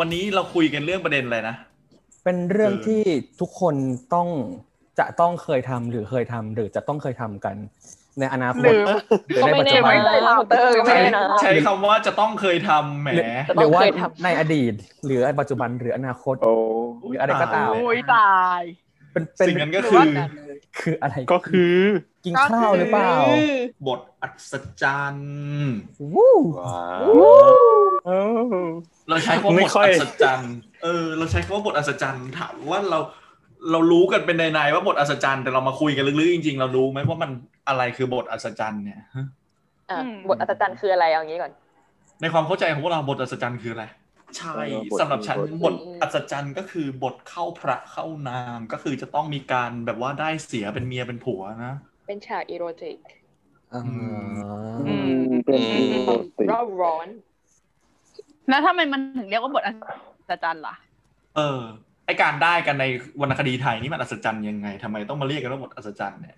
อะวันนี้เราคุยกันเรื่องประเด็นอะไรนะ เป็นเรื่องเออที่ทุกคนต้องจะต้องเคยทำหรือเคยทำหรือจะต้องเคยทำกัน ในอนาคหรืตอหรือก็ในไม่ปัจแน่จุบันไม่ได้ทำเตอร์ก็ไม่ใช้แน่นะใช้คำว่าจะต้องเคยทำแหมหรือจะหต้รือองว่าเคยทำในอดีต หรือปัจจุบันหรืออนาคตโอ้หรืออะไรก็ตามโอ้ยตายเป็นเป็นสิ่งนั้นก็หรือคือว่าคืออะไรก็คือ กินข้าวหรือเปล่า บทอัศจรรย์วู้ว้า เออเราใช้คำว่าไม่บทค่อยอัศจรรย์เออ เราใช้คำว่าบทอัศจรรย์ถามว่าเราเรารู้กันเป็นในๆว่าบทอัศจรรย์แต่เรามาคุยกันลึกๆจริงๆ เรารู้ไหมว่ามันอะไรคือบทอัศจรรย์เนี่ยฮะอะอืมบทอัศจรรย์คืออะไรเอางี้ก่อน ในความเข้าใจของพวกเราบทอัศจรรย์คืออะไรใช่สำหรับฉันบทอัศจรรย์ก็คือบทเข้าพระเข้านางก็คือจะต้องมีการแบบว่าได้เสียเป็นเมียเป็นผัวนะ เป็นฉากอีโรติกอ่าอืมเป็นอีโรติกร้อนร้อน แล้วทำไมมันถึงเรียกว่าบทอัศจรรย์ล่ะ เออ ไอการได้กันในวรรณคดีไทยนี่มันอัศจรรย์ยังไงทำไมต้องมาเรียกกันว่าบทอัศจรรย์เนี่ย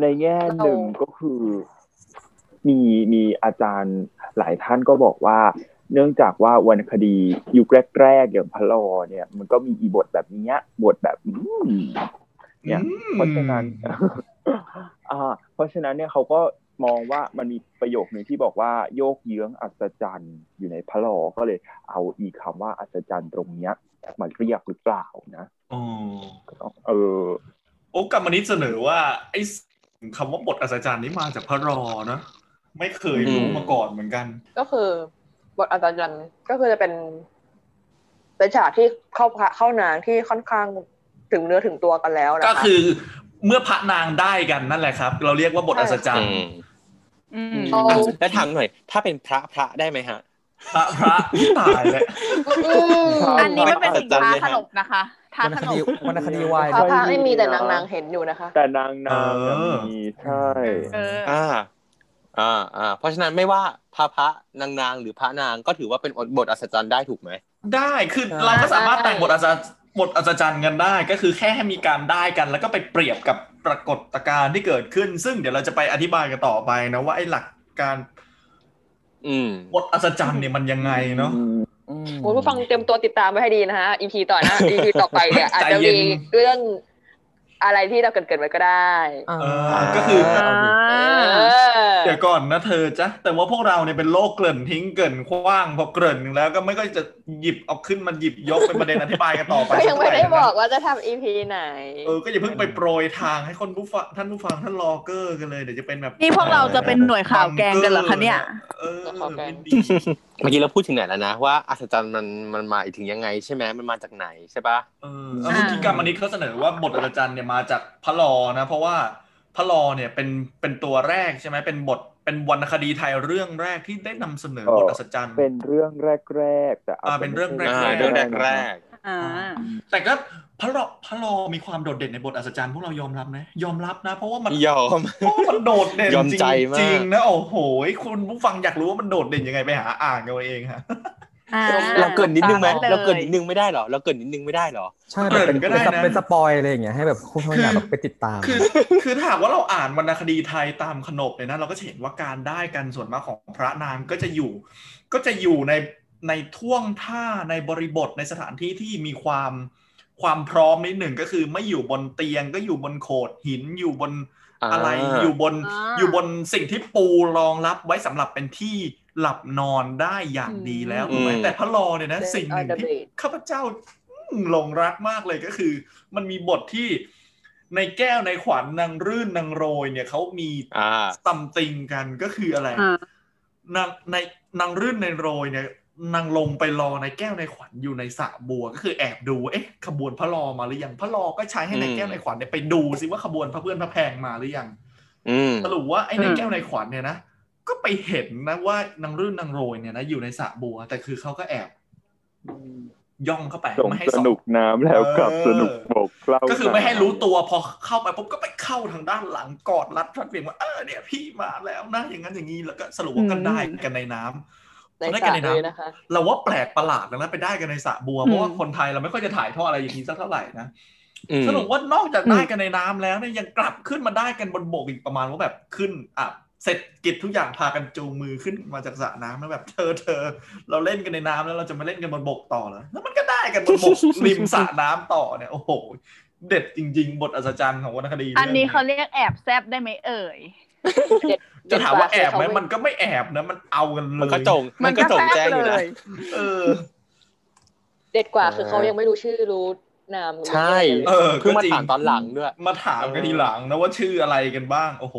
ในแง่หนึ่งก็คือ มีมีอาจารย์หลายท่านก็บอกว่า เนื่องจากว่าวรรณคดียุคแรกๆอย่างพระลอเนี่ย มันก็มีอีบทแบบเนี้ยบทแบบอืมเนี่ยอืมเพราะฉะนั้นอ่าเพราะฉะนั้นเนี่ยเขาก็ มองว่ามันมีประโยคหนึ่งที่บอกว่าโยกเยื้องอัศจรรย์อยู่ในพระลอก็เลยเอาอีคำว่าอัศจรรย์ตรงเนี้ยมาเรียกหรือเปล่านะอ๋อก็ต้องเออโอ้กรรมนิตเสนอว่าไอ้คำว่าบทอัศจรรย์นี่มาจากพระรอนะ ไม่เคยรู้อืมมาก่อนเหมือนกัน ก็คือบทอัศจรรย์ก็คือจะเป็นเป็นฉากที่เข้าพระเข้านางที่ค่อนข้างถึงเนื้อถึงตัวกันแล้วนะคะก็คือเมื่อพระนางได้กันนั่นแหละครับ เราเรียกว่าบทอัศจรรอืย์มอืมเอาอะ แล้วถามหน่อย ถ้าเป็นพระพระได้ไหมฮะ พระพระตายเลยอืมอันนี้มันเป็นสินค้าอัศจรรย์เลยขฮะนบนะคะท้าวรรณขคนดีบวรรณคดีวายพระพระใช่ไม่มีแต่นางนางเห็นอยู่นะคะ แต่นางนางเนี่ยเออมีใช่เอออ่าอ่าอ่าเพราะฉะนั้นไม่ว่าพระพระนางนางหรือพระนางก็ถือว่าเป็นบทอัศจรรย์ได้ถูกไหมได้คือเราก็สามารถแต่งบทอัศ บทอัศจรรย์กันได้ก็คือแค่ให้มีการได้กัน แล้วก็ไปเปรียบกับปรากฏการณ์ที่เกิดขึ้น ซึ่งเดี๋ยวเราจะไปอธิบายกันต่อไปนะว่าไอ้หลักการอืมบทอัศจรรย์เนี่ยมันยังไงเนาะอืมอืมคุณผู้ฟังเตรียมตัวติดตามไว้ให้ดีนะฮะ EP ต่อหน้า EP ต่อไปเนี่ยอาจจะใจเย็มีนเรื่อง อะไรที่เราเกิดเกิดๆไว้ก็ได้อ่าเออก็คือเอาดิเออเดี๋ยวก่อนนะเธอจ้ะแต่ว่าพวกเราเนี่ยเป็นโรคเกริ่นทิ้งเกริ่นขว้างพอเกริ่นแล้วก็ไม่ก็จะหยิบเอาขึ้นมาหยิบยกเป็นประเด็นอธิบายกันต่อไปก็ยังไม่ได้สักบเท่าหร่อกว่าจะทำ EP ไหนเออก็อย่าเพิ่งไปโปรยทางให้คนผู้ฟังท่านผู้ฟังท่านรอเก้อกันเลยเดี๋ยวจะเป็นแบบนี่พวกเราจะเป็นหน่วยข่าวแกงกันเหรอคะเนี่ยเออข่าวแกงไม่ดีเมื่อกี้เราพูดถึงไหนแล้วนะว่าอัศจรรย์มันมันมาถึงยังไงใช่ไหมมันมาจากไหนใช่ปะเออเอาเมื่อกี้กรรมนิตเขาเสนอว่าบทอัศจรรย์เนี่ยมาจากพระลอนะ เพราะว่าพระลอเนี่ยเป็นเป็นตัวแรกใช่ไหมเป็นบทเป็นวรรณคดีไทยเรื่องแรกที่ได้นำเสนอบทอัศจรรย์เป็นเรื่องแรกๆแต่อาจอ่าจะเป็นเรื่องไม่แรใช่กๆเรื่องแรกแรกอ่าแต่ก็พระลอพระลอมีความโดดเด่นในบทอัศจรรย์พวกเรายอมรับนะ ยอมรับนะ เพราะว่ามันยอมเพราะว่ามันโดดเด่นยอมจริงใจมากจริงนะโอ้โหคุณผู้ฟังอยากรู้ว่ามันโดดเด่นยังไงไปหาอ่านกันเอาเองฮะอ่า เราเกินนิดนึงไหมตามนั้นเลยเราเกินนิดนึงไม่ได้เหรอ เราเกินนิดนึงไม่ได้เหรอ ใช่แบบเป็นเกริ่นก็ได้เป็นสนะเป็นสปอยอะไรอย่างเงี้ยให้แบบคุณผู้ชมอยากแบบไปติดตาม คือคือถ้าหากว่าเราอ่านวรรณคดีไทยตามขนบเลยนะ เราก็จะเห็นว่าการได้กันส่วนมากของพระนางก็จะอยู่ ก็จะอยู่ในในท่วงท่าในบริบทในสถานที่ที่มีความความพร้อมนิดหนึ่งก็คือไม่อยู่บนเตียงก็อยู่บนโขดหินอยู่บนอ่าอะไรอยู่บนอ่าอยู่บนสิ่งที่ปูรองรับไว้สำหรับเป็นที่ หลับนอนได้อย่างดีแล้วถูกไหมอืมแต่พระลอเนี่ยนะ Bed สิ่งหนึ่ง on the ที่ bed ข้าพเจ้าอืมหลงรักมากเลยก็คือ มันมีบทที่ในแก้วในขวัญนางรื่นนางโรยเนี่ยเขามีอ่าซัมติงกันก็คืออะไรอ่านางในนางรื่นในโรยเนี่ยนางลงไปรอในแก้วในขวัญอยู่ในสระบัว ก็คือแอบดูเอ๊ะขบวนพระลอมาหรือยังพระลอก็ใช้ให้ในอืมแก้วในขวัญเนี่ยไปดูซิว่าขบวนพระเพื่อนพระแพงมาหรือยังอืมสรุปว่าไอ้ในอืมแก้วในขวัญเนี่ยนะ ก็ไปเห็นนะว่านางรื่นนางโรยเนี่ยนะอยู่ในสระบัว แต่คือเขาก็แอบย่องเข้าไปส่งไม่ให้สส่องนุกน้ำแล้วกลับเออสนุกบกเล่าก็คือไม่ให้รู้ตัวพอเข้าไปปุ๊บก็ไปเข้าทางด้านหลังกอดรัดรัดเพียงว่าเออเนี่ยพี่มาแล้วนะอย่างนั้นอย่างนี้แล้วก็สรุปว่าก็ได้กันในน้ำในได้สกัระนในเลยน้ำนะคะเราว่าแปลกประหลาดแล้วนะไปได้กันในสระบัวเพราะว่าคนไทยเราไม่ค่อยจะถ่ายทอดอะไรอย่างนี้สักเท่าไหร่นะอืมสรุปว่านอกจากได้กันในน้ำแล้วเนี่ยยังกลับขึ้นมาได้กันบนบกอีกประมาณว่าแบบขึ้นอะ เสร็จกิจทุกอย่างพากันจูงมือขึ้นมาจากสระน้ำแล้วแบบเธอเธอ เราเล่นกันในน้ำแล้วเราจะมาเล่นกันบนบกต่อเหรอแล้วมันก็ได้กันบนบกริมสระน้ำต่อเนี่ยโอ้โห เด็ดจริง ๆ บทอัศจรรย์ของวรรณคดี อันนี้เขาเรื่องเรียกแอบแซบได้ไหมเอ่ยเด็ดจะถามว่าแอบไหมเด็ดกมันก็ไม่แอบนะมันเอากันเลยมันก็จงมันก็จงแจ้งอยู่นะเออ เด็ดกว่าคือเขายังไม่รู้ชื่อรู้นามรู้ใช่เออเพิ่งมาก็จริงถามตอนหลังด้วย มาถามกันทีหลังนะว่าชื่ออะไรกันบ้าง โอ้โห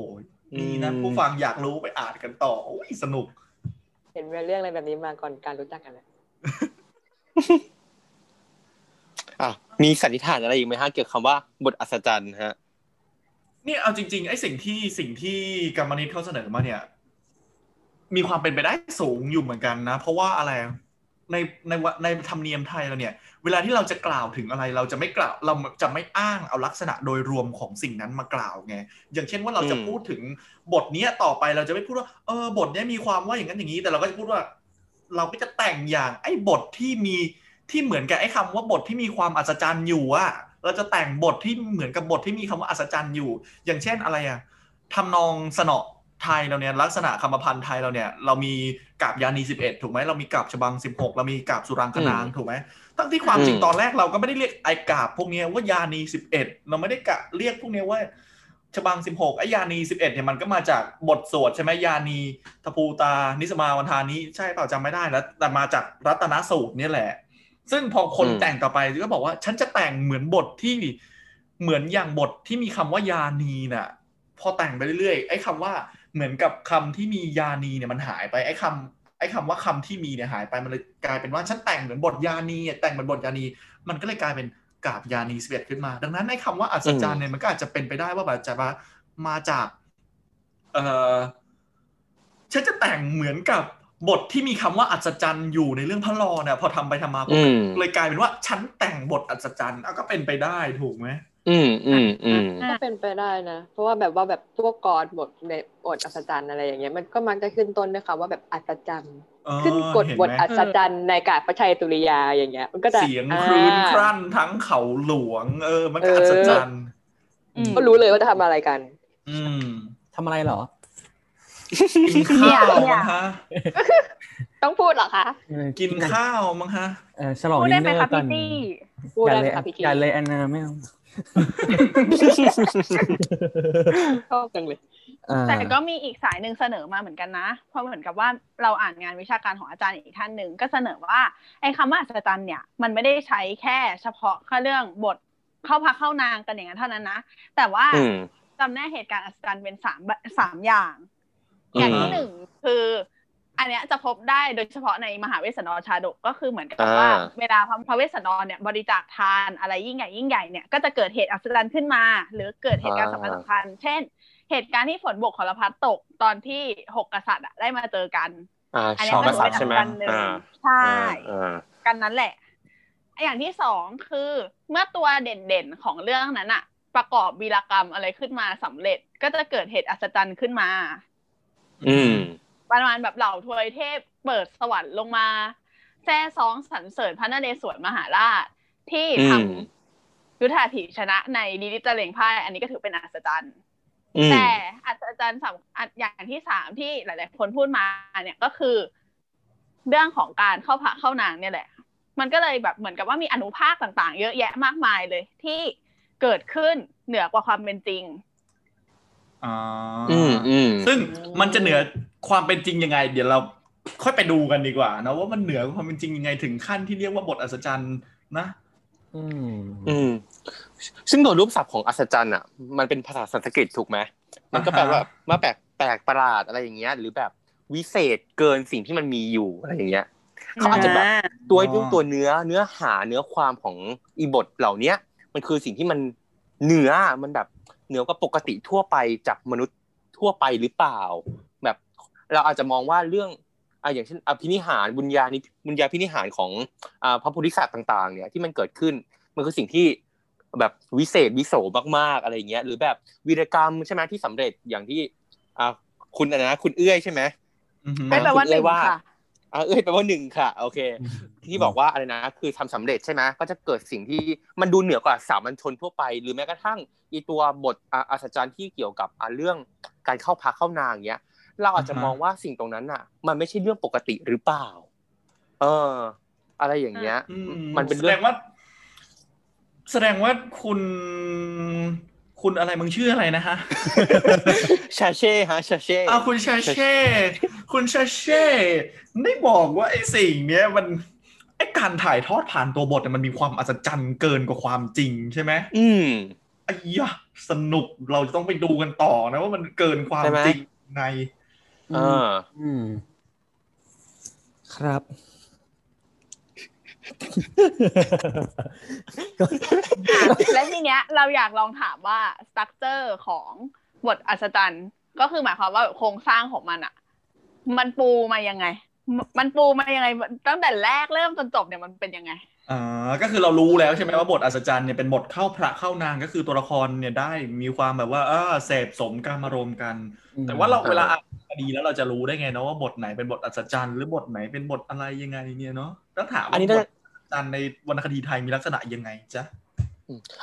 นี่นะอืมผู้ฟังอยากรู้ไปอ่านกันต่อโอ้ยสนุก เห็นเรื่องอะไรแบบนี้มาก่อนการรู้จักกันเลยอะมีสันนิษฐานอะไรอีกไหมฮะเกี่ยวกับคำว่าบทอัศจรรย์ฮะเนี่ยเอาจริงๆไอ้สิ่งที่สิ่งที่กรรมนิตเขาเสนอมาเนี่ย มีความเป็นไปได้สูงอยู่เหมือนกันนะ เพราะว่าอะไรในในวะในธรรมเนียมไทยเราเนี่ย เวลาที่เราจะกล่าวถึงอะไรเราจะไม่กล่าวเราจะไม่อ้างเอาลักษณะโดยรวมของสิ่งนั้นมากล่าวไงอย่างเช่นว่าเราจะอืมพูดถึงบทเนี้ยต่อไปเราจะไม่พูดว่าเออบทเนี้ยมีความว่าอย่างนั้นอย่างนี้ แต่เราก็จะพูดว่า เราก็จะแต่งอย่างไอ้บทที่มีที่เหมือนกับไอ้คำว่าบทที่มีความอัศจรรย์อยู่อะเราจะแต่งบทที่เหมือนกับบทที่มีคำว่าอัศจรรย์อยู่ อย่างเช่นอะไรอะทำนองสนอไทยเราเนี่ยลักษณะคำพันธ์ไทยเราเนี่ยเรามีกาบยานีสิบเอ็ดถูกไหมเรามีกาบฉบังสิบหกเรามีกาบสุรังคนางถูกไหม ทั้งที่ความจริงอืมตอนแรกเราก็ไม่ได้เรียกไอ้กาบพวกเนี้ยว่ายานีสิบเอ็ดเราไม่ได้กะเรียกพวกเนี้ยว่าฉบังสิบหกไอ้ยานีสิบเอ็ดเนี่ยมันก็มาจากบทสวดใช่ไหมยานีทภูตา นิสมาวันทานี้ใช่เปล่าจำไม่ได้แล้ว แต่มาจากรัตนสูตรเนี่ยแหละ ซึ่งพอคนอืมแต่งต่อไปก็บอกว่า ฉันจะแต่งเหมือนบทที่เหมือนอย่างบทที่มีคำว่ายานีน่ะ พอแต่งไปเรื่อยๆไอ้คำว่าเหมือนกับคำที่มียานีเนี่ยมันหายไปไอ้คำ ไอ้คำว่าคำที่มีเนี่ยหายไปมันเลยกลายเป็นว่าฉันแต่งเหมือนบทยานีอะแต่งเหมือนบทยานี มันก็เลยกลายเป็นกาบยานีสเปดขึ้นมา ดังนั้นไอ้คำว่าอัศจรรย์เนี่ยมันก็อาจจะเป็นไปได้ว่าแบบจะมามาจาก เออฉันจะแต่งเหมือนกับบทที่มีคำว่าอัศจรรย์อยู่ในเรื่องพระลอเนี่ยพอทำไปทำมาปุ๊บอืมเลยกลายเป็นว่าฉันแต่งบทอัศจรรย์เอาก็เป็นไปได้ถูกไหม อืมอืมอืมก็เป็นไปได้นะ เพราะว่าแบบว่าแบบพวกกรบทในบทอัศจรรย์อะไรอย่างเงี้ยมันก็มักจะขึ้นต้นด้วยคำว่าแบบอัศจรรย์เออขึ้นกฎเห็นบทไหมอัศจรรย์ในกาบพระชัยตุริยาอย่างเงี้ย มันก็จะเสียงครื้นอ่าครั่นทั้งเขาหลวง เออ มันก็เอออัอัศจรรย์อืมก็รู้เลยว่าจะทำอะไรกัน อืมทำอะไรเหรอกินข้าวเนี่ยมั้งฮะต้องพูดเหรอคะเออกินข้าวมั้งฮะเออฉลองพูดดิได้นไหเนมอคะร์กัพี่นตี้พูดอย่าได้เลยค่ะพี่อย่าเลยแอนนาไม่เอา ชอบจังเลยอ่าแต่ก็มีอีกสายหนึ่งเสนอมาเหมือนกันนะ เพราะเหมือนกับว่าเราอ่านงานวิชาการของอาจารย์อีกท่านหนึ่งก็เสนอว่าไอ้คำว่าอัศจรรย์เนี่ย มันไม่ได้ใช้แค่เฉพาะแค่เรื่องบทเข้าพักเข้านางกันอย่างนั้นเท่านั้นนะ แต่ว่าอืมจำแนกเหตุการณ์อัศจรรย์เป็นสามสามอย่าง อย่างที่หนึ่งคือ อันเนี้ยจะพบได้โดยเฉพาะในมหาเวสสันดรชาดกก็คือเหมือนกับว่าอ่าเวลาพระเวสสันดรเนี่ยบริจาคทานอะไรยิ่งใหญ่ยิ่งใหญ่เนี่ยก็จะเกิดเหตุอัศจรรย์ขึ้นมา หรือเกิดเหตุการณ์สำคัญสำคัญเช่น เหตุการณ์ที่ฝนโบกขรพรรษตกตอนที่หกกษัตริย์อะได้มาเจอกันอ่าอันชเนี้อยบก็กถือษัตเป็นอัศริย์ใช่ไหมจรรย์หนึ่งอ่าใช่อ่ากันนั้นแหละอย่างที่สองคือเมื่อตัวเด่นๆของเรื่องนั้นอะประกอบวีรกรรมอะไรขึ้นมาสำเร็จ ก็จะเกิดเหตุอัศจรรย์ขึ้นมา อืม ประมาณแบบเหล่าทวยเทพเปิดสวรรค์ลงมาแซ่ซองสรรเสริญพระนเรศวรมหาราช ที่ทอืมำยุทธาถีชนะในลิลิตะเลงพ่ายอันนี้ก็ถือเป็นอัศจรรย์อืมแต่อัศจรรย์สำอันอย่างที่สามที่หลาย ๆ คนพูดมาเนี่ยก็คือ เรื่องของการเข้าพระเข้านางเนี่ยแหละ มันก็เลยแบบเหมือนกับว่ามีอนุภาคต่าง ๆ เยอะแยะมากมายเลยที่เกิดขึ้นเหนือกว่าความเป็นจริงอ่าอืมอืมซึ่งมันจะเหนือ ความเป็นจริงยังไง เดี๋ยวเราค่อยไปดูกันดีกว่านะว่ามันเหนือความเป็นจริงยังไงถึงขั้นที่เรียกว่าบทอัศจรรย์นะ อืม อืม ซึ่งโดยรูปศัพท์ของอัศจรรย์อะ มันเป็นภาษาสันสกฤตถูกไหมมันก็แปลว่าว่าแปลกแปลกประหลาดอะไรอย่างเงี้ย หรือแบบวิเศษเกินสิ่งที่มันมีอยู่อะไรอย่างเงี้ยเขาอาจจะแบบตัวด้วยตัวเนื้อเนื้อหาเนื้อความของอีบทเหล่าเนี้ย มันคือสิ่งที่มันเหนือมันแบบเหนือกว่าปกติทั่วไปจากมนุษย์ทั่วไปหรือเปล่าแบบ เราอาจจะมองว่าเรื่องอะอย่างเช่นอภินิหารบุญญาณิบุญญาพินิหารของอ่าพระโพธิสัตว์ต่าง ๆ เนี่ยที่มันเกิดขึ้นมันคือสิ่งที่แบบวิเศษวิโสมากๆอะไรอย่างเงี้ย หรือแบบวีรกรรมใช่ไหมที่สำเร็จอย่างที่อ่าคุณอะไรนะคุณเอื้อยใช่ไหมอือหือไม่แปลว่าหนึ่งว่าค่ะอ่าเอ้ยแปลว่าหนึ่งค่ะ โอเค ที่บอกว่าอะไรนะ คือทำสำเร็จใช่ไหมก็จะเกิดสิ่งที่มันดูเหนือกว่าสามัญชนทั่วไป หรือแม้กระทั่งอีตัวบทอ่าอัศจรรย์ที่เกี่ยวกับอ่าเรื่องการเข้าพักเข้านางเนี้ย เราอาจจะอ่าฮะมองว่าสิ่งตรงนั้นน่ะ มันไม่ใช่เรื่องปกติหรือเปล่า เออ อะไรอย่างเงี้ยอืมันเป็นแสเรื่ดองงว่า แสดงว่าคุณคุณอะไรมึงชื่ออะไรนะฮะ ชาเช่ฮะ ชาเช่อ้าวคุณชาเช่ คุณชาเช่ได้บอกว่าไอ้สิ่งเนี้ยมันไอ้การถ่ายทอดผ่านตัวบทเนี่ยมันมีความอัศจรรย์เกินกว่าความจริงใช่ไหม อืมไอ้ยะสนุกเราจะต้องไปดูกันต่อนะว่ามันเกินความใช่ไหมจริงไง เออ อืม ครับ และทีเนี้ย เราอยากลองถามว่าสตั๊กเจอร์ของบทอัศจรรย์ ก็คือหมายความว่าโครงสร้างของมันอะมันปูมายังไง มันปูมายังไง ตั้งแต่แรกเริ่มจนจบเนี่ยมันเป็นยังไง อ่าก็คือเรารู้แล้วใช่ไหมว่าบทอัศจรรย์เนี่ยเป็นบทเข้าพระเข้านางก็คือตัวละครเนี่ยได้มีความแบบว่าเออเสพสมการมารมณ์กัน แต่ว่าเราอ่าเวลาอ่านคดีแล้วเราจะรู้ได้ไงเนาะว่าบทไหนเป็นบทอัศจรรย์หรือบทไหนเป็นบทอะไรยังไงเนี่ยเนาะต้องถามอันนี้ว่าบน่าทอัศจรรย์ในวรรณคดีไทยมีลักษณะยังไงจ๊ะ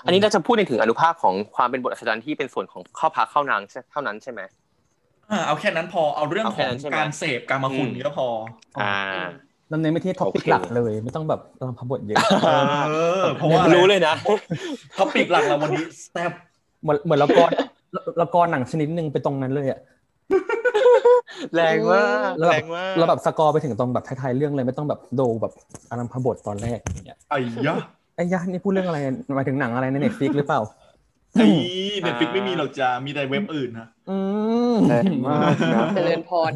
อันนี้เราจะพูดในถึงอนุภาคของความเป็นบทอัศจรรย์ที่เป็นส่วนของเข้าพักเข้านางเท่านั้นใช่ไหมอ่าเอาแค่นั้นพอเอาเรื่องเอาแค่ของนั้นใช่ไหมการเสพกามาคุณอืมนี่ก็พออ่า ดำเนินไปที่ topic โอเคหลักเลย ไม่ต้องแบบอารัมภบทเยอะเออเพราะว่ารู้เลยนะ topic หลักเราวันนี้แซ่บเหมือนเหมือนละครละครหนังชนิดหนึ่งไปตรงนั้นเลยอะแรงมากแล้วแรแบบงมากแล้วแบบสกอร์ไปถึงตรงแบบท้ายๆเรื่องเลยไม่ต้องแบบดูแบบอารัมพบทตอนแรกอย่างเงี้ยไอ้ยะไอ้ยะนี่พูดเรื่องอะไรหมายถึงหนังอะไรในเน็ตฟิกหรือเปล่าไอ้เน็ตฟิกไม่มีหรอกจ้ามีแต่เว็บอื่นนะอืมแรงมากนะเจริญพร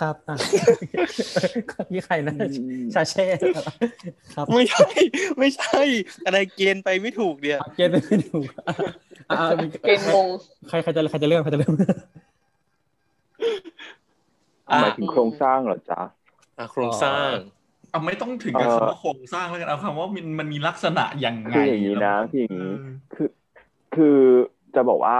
ครับครับอะพี่ใครนะชาเช่ครับ ไม่ใช่ ไม่ใช่ อะไรเกณฑ์ไปไม่ถูกเนี่ยเกณฑ์ไม่ถูกอะอะมีเกณฑ์งงใครใครจะใครจะเริ่มใครจะเริ่มอะหมายถึงโครงสร้างเหรอจ๊ะอะโครงสร้างเอาไม่ต้องถึงกับเอ่อคำว่าโครงสร้างแล้วกันเอาคำว่ามันมันมีลักษณะอย่างไงคืออย่างนี้นะคืออย่างเอนี้อคือคือจะบอกว่า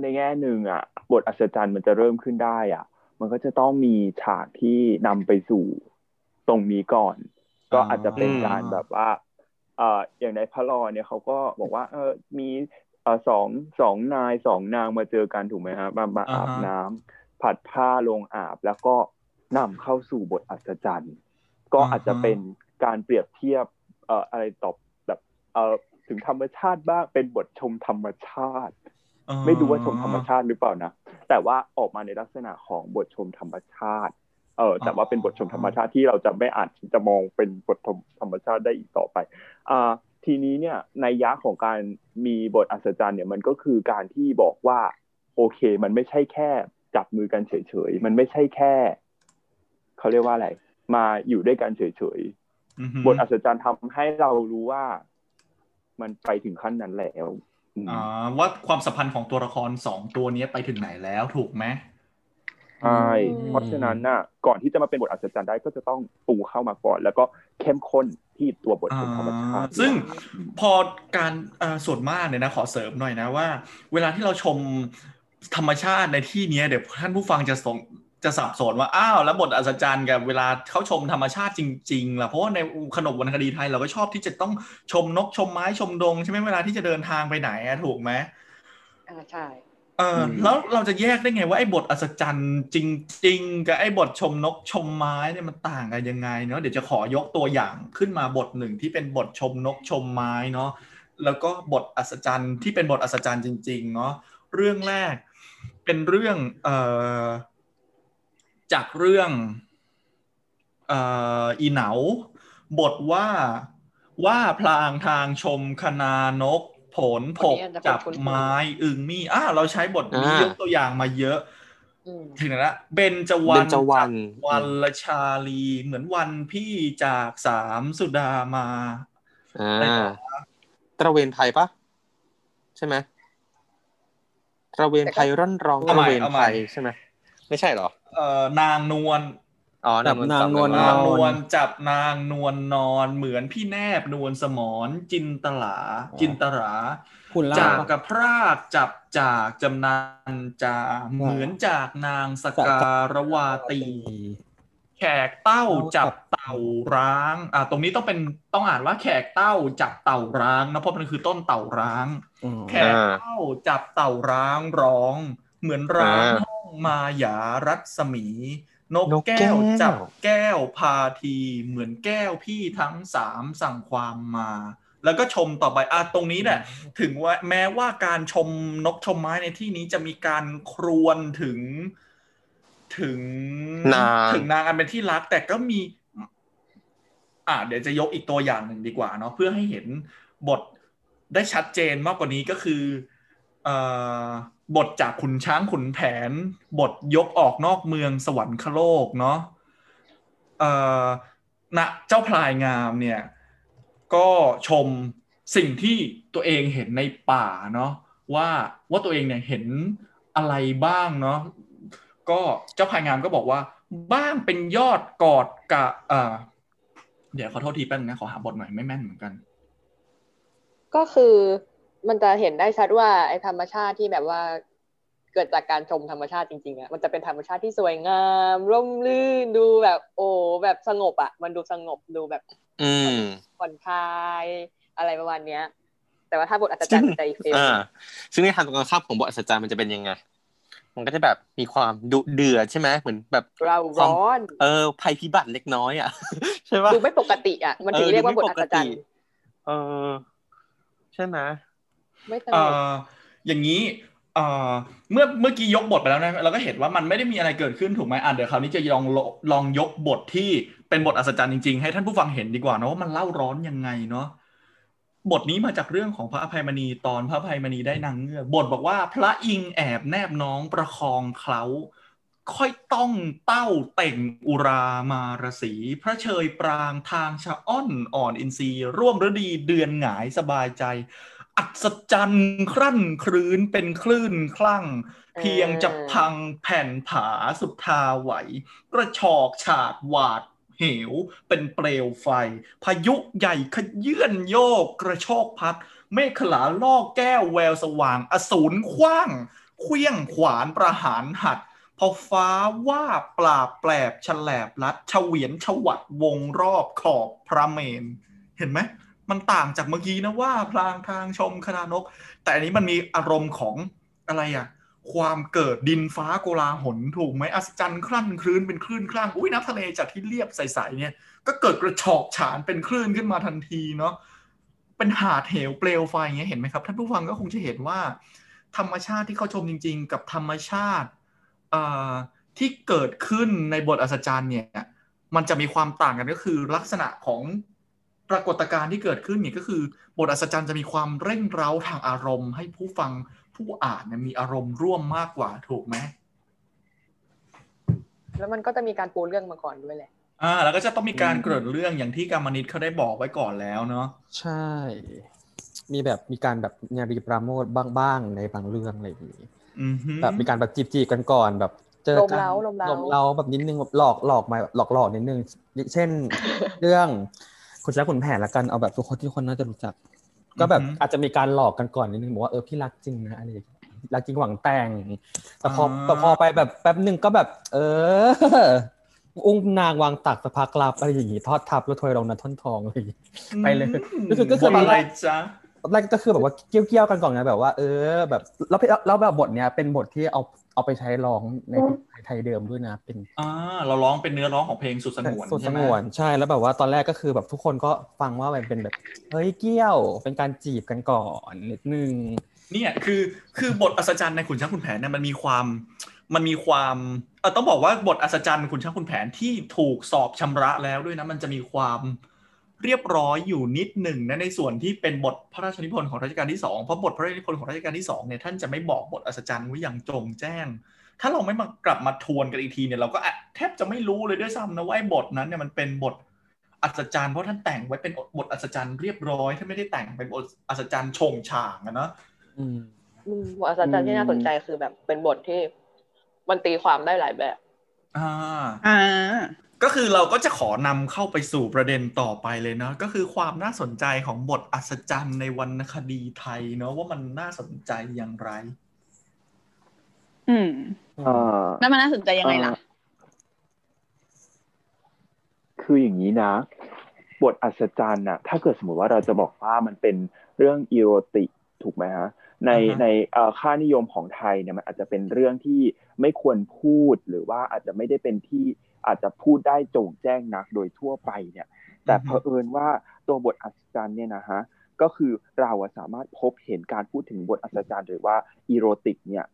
ในแง่หนึ่งอะ บทอัศจรรย์มันจะเริ่มขึ้นได้อะ มันก็จะต้องมีฉากที่นำไปสู่ตรงนี้ก่อน ก็อาจจะเป็นการแบบว่าเอ่ออย่างในพระลอเนี่ยเขาก็บอกว่า เออมีเอ่อสองสองนายสองนางมาเจอกันถูกไหมฮะมามาอาบน้ำผัดผ้าลงอาบ แล้วก็นำเข้าสู่บทอัศจรรย์ก็อาจจะเป็นการเปรียบเทียบเอ่ออะไรตอบแบบเอ่อถึงธรรมชาติบ้างเป็นบทชมธรรมชาติเออ ไม่รู้ว่าชมธรรมชาติหรือเปล่านะแต่ว่าออกมาในลักษณะของบทชมธรรมชาติเออแต่ว่าเป็นบทชมธรรมชาติที่เราจะไม่อาจจะมองเป็นบทชมธรรมชาติได้อีกต่อไปอ่าทีนี้เนี่ยในยะของการมีบทอัศจรรย์เนี่ยมันก็คือการที่บอกว่า โอเค มันไม่ใช่แค่จับมือกันเฉยๆมันไม่ใช่แค่เขาเรียกว่าอะไร มาอยู่ด้วยกันเฉยๆอือหือบทอัศจรรย์ทำให้เรารู้ว่า มันไปถึงขั้นนั้นแล้ว อืมอ่าว่าความสัมพันธ์ของตัวละครสองตัวเนี้ยไปถึงไหนแล้วถูกไหมใช่อืมเพราะฉะนั้นน่ะ ก่อนที่จะมาเป็นบทอัศจรรย์ได้ก็จะต้องปูเข้ามาก่อน แล้วก็เข้มข้นที่ตัวบทของธรรมชาติอ่าซึ่งพอการอ่าส่วนมากเนี่ยนะขอเสริมหน่อยนะว่า เวลาที่เราชมธรรมชาติในที่เนี้ยเดี๋ยวท่านผู้ฟังจะสง จะสับสนว่าอ้าวแล้วบทอัศจรรย์กับเวลาเขาชมธรรมชาติจริงๆล่ะเพราะว่าในขนบวรรณคดีไทยเราก็ชอบที่จะต้องชมนกชมไม้ชมดงใช่ไหมเวลาที่จะเดินทางไปไหนอะถูกไหมอ่าใช่เออแล้วเราจะแยกได้ไงว่าไอ้บทอัศจรรย์จริง ๆ กับไอ้บทชมนกชมไม้เนี่ยมันต่างกันยังไงเนาะเดี๋ยวจะขอยกตัวอย่างขึ้นมาบทหนึ่งที่เป็นบทชมนกชมไม้เนาะแล้วก็บทอัศจรรย์ที่เป็นบทอัศจรรย์จริง ๆ เนาะเรื่องแรกเป็นเรื่องเอ่อ จากเรื่องเอ่ออีเหนา บทว่าว่าพลางทางชมคณานก ผลผกจับไม้อึงมี่อ่าเราใช้บทนี้อ่ายยกตัวอย่างมาเยอะอืมถึงไหนละเบนจวรเบรญจวรรณวันละชาลีเหมือนวันพี่จากสามสุดามาอ่าตระเวนภัยปะใช่ไหมตระเวนภัยร่อนรองตเอาใหม่ระเวนเอาใหม่ภัยใช่ไหมไม่ใช่เหรอ เอ่อนางนวลอ๋อจับนางนวลนางนนอนวลจับนางนวลนอนเหมือนพี่แนบนวลสมรจินตลา จินตราคุณล่าจากปะกับพรากจับจากจำนันจาเหมือนจากนางสการวาตี แขกเต้าจับเต่าร้าง อ่าตรงนี้ต้องเป็นต้องอ่านว่าแขกเต้าจับเต่าร้างนะเพราะมันคือต้นเต่าร้างอืมแขกเต้าจับเต่าร้างร้อง เหมือนร้างอ่าห้อง มายารัศมี นกนกแก้แก้ววจับแก้วพาที เหมือนแก้วพี่ทั้งสามสั่งความมา แล้วก็ชมต่อไปอะตรงนี้เนี่ยถึงว่าแม้ว่าการชมนกชมไม้ในที่นี้จะมีการครวญถึง ถึงนางถึงนางอันเป็นที่รักแต่ก็มี อ่าเดี๋ยวจะยกอีกตัวอย่างหนึ่งดีกว่าเนาะเพื่อให้เห็นบทได้ชัดเจนมากกว่านี้ก็คือเอ่อ บทจากขุนช้างขุนแผน บทยกออกนอกเมืองสวรรคโลกเนาะเอ่อณเจ้าพลายงามเนี่ย ก็ชมสิ่งที่ตัวเองเห็นในป่าเนาะว่าว่าตัวเองเนี่ยเห็นอะไรบ้างเนาะก็เจ้าพลายงามก็บอกว่า บ้างเป็นยอดกอดกะเอ่อเดี๋ยวขอโทษทีแป๊บนึงนะขอหาบทหน่อยไม่แม่นเหมือนกัน ก็คือ มันจะเห็นได้ชัดว่าไอ้ธรรมชาติที่แบบว่าเกิดจากการชมธรรมชาติจริงๆอะมันจะเป็นธรรมชาติที่สวยงาม ร่มรื่นดูแบบ โอ้แบบสงบอะมันดูสงบดูแบบ อืมผ่อนคลายอะไรประมาณเนี้ย แต่ว่าถ้าบทอัศจรรย์มันจะอีกฟิลอ่าซึ่งในทางตรงกันข้ามของบทอัศจรรย์มันจะเป็นยังไง มันก็จะแบบมีความดุเดือดใช่ไหมเหมือนแบบเราร้อน เออภัยพิบัติเล็กน้อยอะใช่ปะดูไม่ปกติอะมันถึงเรียกว่าบทอัศจรรย์เออใช่ไหม ไม่ตลเอ่กออย่างนี้เออเมื่อเมื่อกี้ยกบทไปแล้วนะเราก็เห็นว่ามันไม่ได้มีอะไรเกิดขึ้นถูกไหมอะเดี๋ยวคราวนี้จะลองลองยกบทที่เป็นบทอัศจรรย์จริงๆ ให้ท่านผู้ฟังเห็นดีกว่านะว่ามันเล่าร้อนยังไงเนาะบทนี้มาจากเรื่องของพระอภัยมณีตอนพระอภัยมณีได้นางเงือกบทบอกว่าพระอิงแอบแนบน้องประคองเคล้าค่อยต้องเต้าเต่งอุรามารสีพระเชยปรางทางชะอ้อนอ่อนอินทรีร่วมฤดีเดือนหงายสบายใจ อัศจรรย์ครั่นครื้นเป็นคลื่นคลั่ง เพียงจะพังแผ่นผาสุดทาไหว กระชอกฉาดหวาดเหว เป็นเปลวไฟ พายุใหญ่ขยื่นโยกกระโชกพัด เมฆขลาลอกแก้วแววสว่าง อสูรคว้างเคลี้ยงขวานประหารหัดพอฟ้าว่าปลาบแปลบฉลบลัดเฉวียนฉวัดวงรอบขอบพระเมน เห็นไหม มันต่างจากเมื่อกี้นะว่าพลางทางชมคณานก แต่อันนี้มันมีอารมณ์ของอะไรอะความเกิดดินฟ้าโกลาหลถูกไหมอัศจรรย์คลั่นคลื่นเป็นคลื่นคลั่งอุ้ยน้ำทะเลจากที่เรียบใสๆเนี่ยก็เกิดกระชอกฉานเป็นคลื่นขึ้นมาทันทีเนาะเป็นหาดเหวเปลวไฟอย่างเงี้ยเห็นไหมครับท่านผู้ฟังก็คงจะเห็นว่า ธรรมชาติที่เขาชมจริง ๆ กับธรรมชาติที่เกิดขึ้นในบทอัศจรรย์เนี่ยมันจะมีความต่างกันก็คือลักษณะของ ปรากฏการณ์ที่เกิดขึ้นเนี่ยก็คือบทอัศจรรย์จะมีความเร่งเร้าทางอารมณ์ ให้ผู้ฟังผู้อ่านเนี่ยมีอารมณ์ร่วมมากกว่าถูกไหมแล้วมันก็จะมีการปูเรื่องมาก่อนด้วยแหละอ่าแล้วก็จะต้องมีการเกริ่นเรื่องอย่างที่กรรมนิตเขาได้บอกไว้ก่อนแล้วเนาะใช่ มีแบบมีการแบบญารีปราโมทบ้างๆในบางเรื่องอะไรอย่างนี้อือฮึแบบมีการแบบจีบๆกันก่อนแบบ เจอลมกันเล้าลมเล้าลมเล้าแบบนิดนึงแบบหลอกหลอกมาหลอกหลอกนิดนึงเช่นเรื่อง คุณช้างขุนแผนละกันเอาแบบทุกคนที่คนน่าจะรู้จัก ก็แบบอาจจะมีการหลอกกันก่อนนิดนึงบอกว่าเออพี่รักจริงนะอะไรอย่างเงี้ยรักจริงหวังแต่ง แต่พอแต่พอไปแบบแป๊บหนึ่งก็แบบ เออ อุ้งนางวางตักสะพักลับอะไรอย่างงี้ทอดทับแล้วถอยลงนันท่อนทองอะไรอย่างงี้ไปเลยมก็คือก็คือบทอะไรจ๊ะตอนแรกก็คือแบบว่าเกี้ยวๆกันก่อนไงแบบว่าเออแบบแล้วแล้วแบบบทเนี้ยเป็นบทที่เอา เอาไปใช้ร้องในไทยเดิมด้วยนะ เป็นอ่าเราร้องเป็นเนื้อร้องของเพลงสุดสงวนสุดสใช่ไหมงวนใช่แล้วแบบว่าตอนแรกก็คือแบบทุกคนก็ฟังว่ามันเป็นแบบเฮ้ยเกี้ยว เป็นการจีบกันก่อนนิดนึงเนี่ยคือคือบทอัศจรรย์ในขุนช้างขุนแผนเนี่ยมันมีความมันมีความเออต้องบอกว่าบทอัศจรรย์ขุนช้างขุนแผนที่ถูกสอบชำระแล้วด้วยนะมันจะมีความ เรียบร้อยอยู่นิดหนึ่งนะในส่วนที่เป็นบทพระราชนิพนธ์ของรัชกาลที่สองเพราะบทพระราชนิพนธ์ของรัชกาลที่สองเนี่ยท่านจะไม่บอกบทอัศจรรย์ไว้อย่างจงแจ้ง ถ้าเราไม่มากลับมาทวนกันอีกทีเนี่ยเราก็อะแทบจะไม่รู้เลยด้วยซ้ำนะว่าไอ้บทนั้นเนี่ยมันเป็นบทอัศจรรย์เพราะท่านแต่งไว้เป็นบทอัศจรรย์เรียบร้อยท่านไม่ได้แต่งเป็นบทอัศจรรย์ชงฉางอะเนาะอืมอืมบทอัศจรรย์ที่น่าสนใจคือแบบเป็นบทที่มันตีความได้หลายแบบ อ่าอ่า ก็คือเราก็จะขอนำเข้าไปสู่ประเด็นต่อไปเลยเนาะก็คือความน่าสนใจของบทอัศจรรย์ในวรรณคดีไทยเนาะว่ามันน่าสนใจอย่างไร อืมเอ่อแล้วมันน่าสนใจยังไงล่ะ คืออย่างนี้นะ บทอัศจรรย์น่ะ ถ้าเกิดสมมติว่าเราจะบอกว่ามันเป็นเรื่องอีโรติกถูกไหมฮะในอ่าฮะในเอ่อค่านิยมของไทยเนี่ยมันอาจจะเป็นเรื่องที่ไม่ควรพูดหรือว่าอาจจะไม่ได้เป็นที่ อาจจะพูดได้โจ่งแจ้งนักโดยทั่วไปเนี่ย แต่เผอิญว่าตัวบทอัศจรรย์เนี่ยนะฮะก็คือเราอะสามารถพบเห็นการพูดถึงบทอัศจรรย์หรือว่าอีโรติกเนี่ย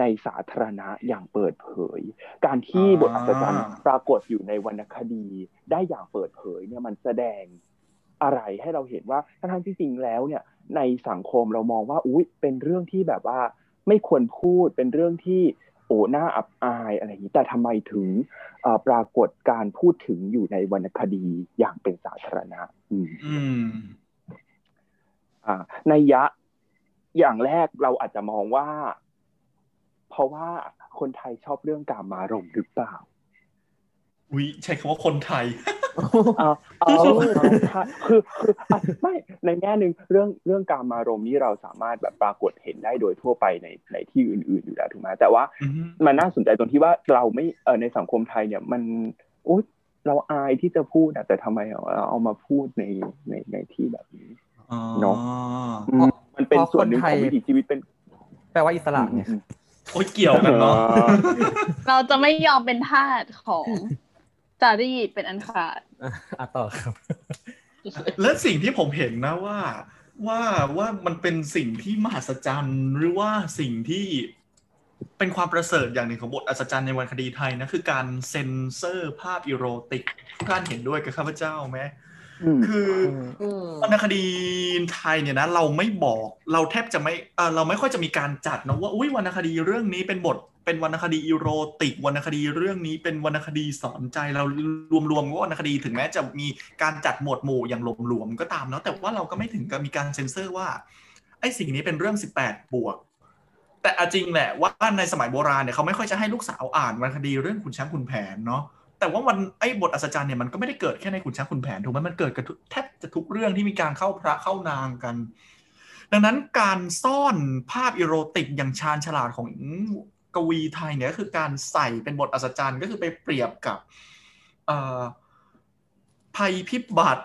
ในสาธารณะอย่างเปิดเผย การที่บทอัศจรรย์ปรากฏอยู่ในวรรณคดีได้อย่างเปิดเผยเนี่ยมันแสดงอะไรให้เราเห็นว่าทั้งๆที่จริงแล้วเนี่ยในสังคมเรามองว่าอุ้ยเป็นเรื่องที่แบบว่าไม่ควรพูดเป็นเรื่องที่ โอ้หน้าอับอายอะไรอย่างนี้ แต่ทำไมถึงเอ่อปรากฏการพูดถึงอยู่ในวรรณคดีอย่างเป็นสาธารณะ อืมอืมอ่าในยยะอย่างแรกเราอาจจะมองว่า เพราะว่าคนไทยชอบเรื่องการมารมณ์หรือเปล่าอุ้ยใช้คำว่าคนไทย เอาเอาคือคือไม่ในแง่หนึ่งเรื่องเรื่องการมารมนี่เราสามารถแบบปรากฏเห็นได้โดยทั่วไปในในที่อื่น ๆอยู่แล้วถูกไหมแต่ว่ามันน่าสนใจตรงที่ว่าเราไม่เออในสังคมไทยเนี่ยมันโอ๊ยเราอายที่จะพูดแต่ทำไมเอาเอามาพูดในในในที่แบบนี้เนอะมันเป็นส่วนหนึ่งของวิถีชีวิตเป็น แปลว่าอิสระไงโอ้ยเกี่ยวกันเนาะเราจะไม่ยอมเป็นทาสของ จารีตเป็นอันขาดอะอะต่อครับ และสิ่งที่ผมเห็นนะว่า ว่าว่ามันเป็นสิ่งที่มหัศจรรย์หรือว่าสิ่งที่เป็นความประเสริฐอย่างหนึ่งของบทอัศจรรย์ในวันคดีไทยนะคือการเซ็นเซอร์ภาพอีโรติกทุกท่านเห็นด้วยกับข้าพเจ้าไหมอืมคืออืมวรรณคดีไทยเนี่ยนะ เราไม่บอกเราแทบจะไม่เอ่อเราไม่ค่อยจะมีการจัดนะว่าอุ้ยวรรณคดีเรื่องนี้เป็นบท เป็นวรรณคดีอีโรติกวรรณคดีเรื่องนี้เป็นวรรณคดีสอนใจเรารวมๆว่าวรรณคดีถึงแม้จะมีการจัดหมวดหมู่อย่างหลวมๆก็ตามเนาะแต่ว่าเราก็ไม่ถึงกับมีการเซ็นเซอร์ว่าไอ้สิ่งนี้เป็นเรื่อง 18 บวก แต่อจริงแหละว่าในสมัยโบราณเนี่ยเขาไม่ค่อยจะให้ลูกสาวอ่านวรรณคดีเรื่องขุนช้างขุนแผนเนาะแต่ว่าวันไอ้บทอัศจรรย์เนี่ยมันก็ไม่ได้เกิดแค่ในขุนช้างขุนแผนถูกไหมมันเกิดกับแทบจะทุกเรื่องที่มีการเข้าพระเข้านางกัน ดังนั้นการซ่อนภาพอีโรติกอย่างชาญฉลาดของ กวีไทยเนี่ยก็คือการใส่เป็นบทอัศจรรย์ก็คือไปเปรียบกับภัยพิบัติ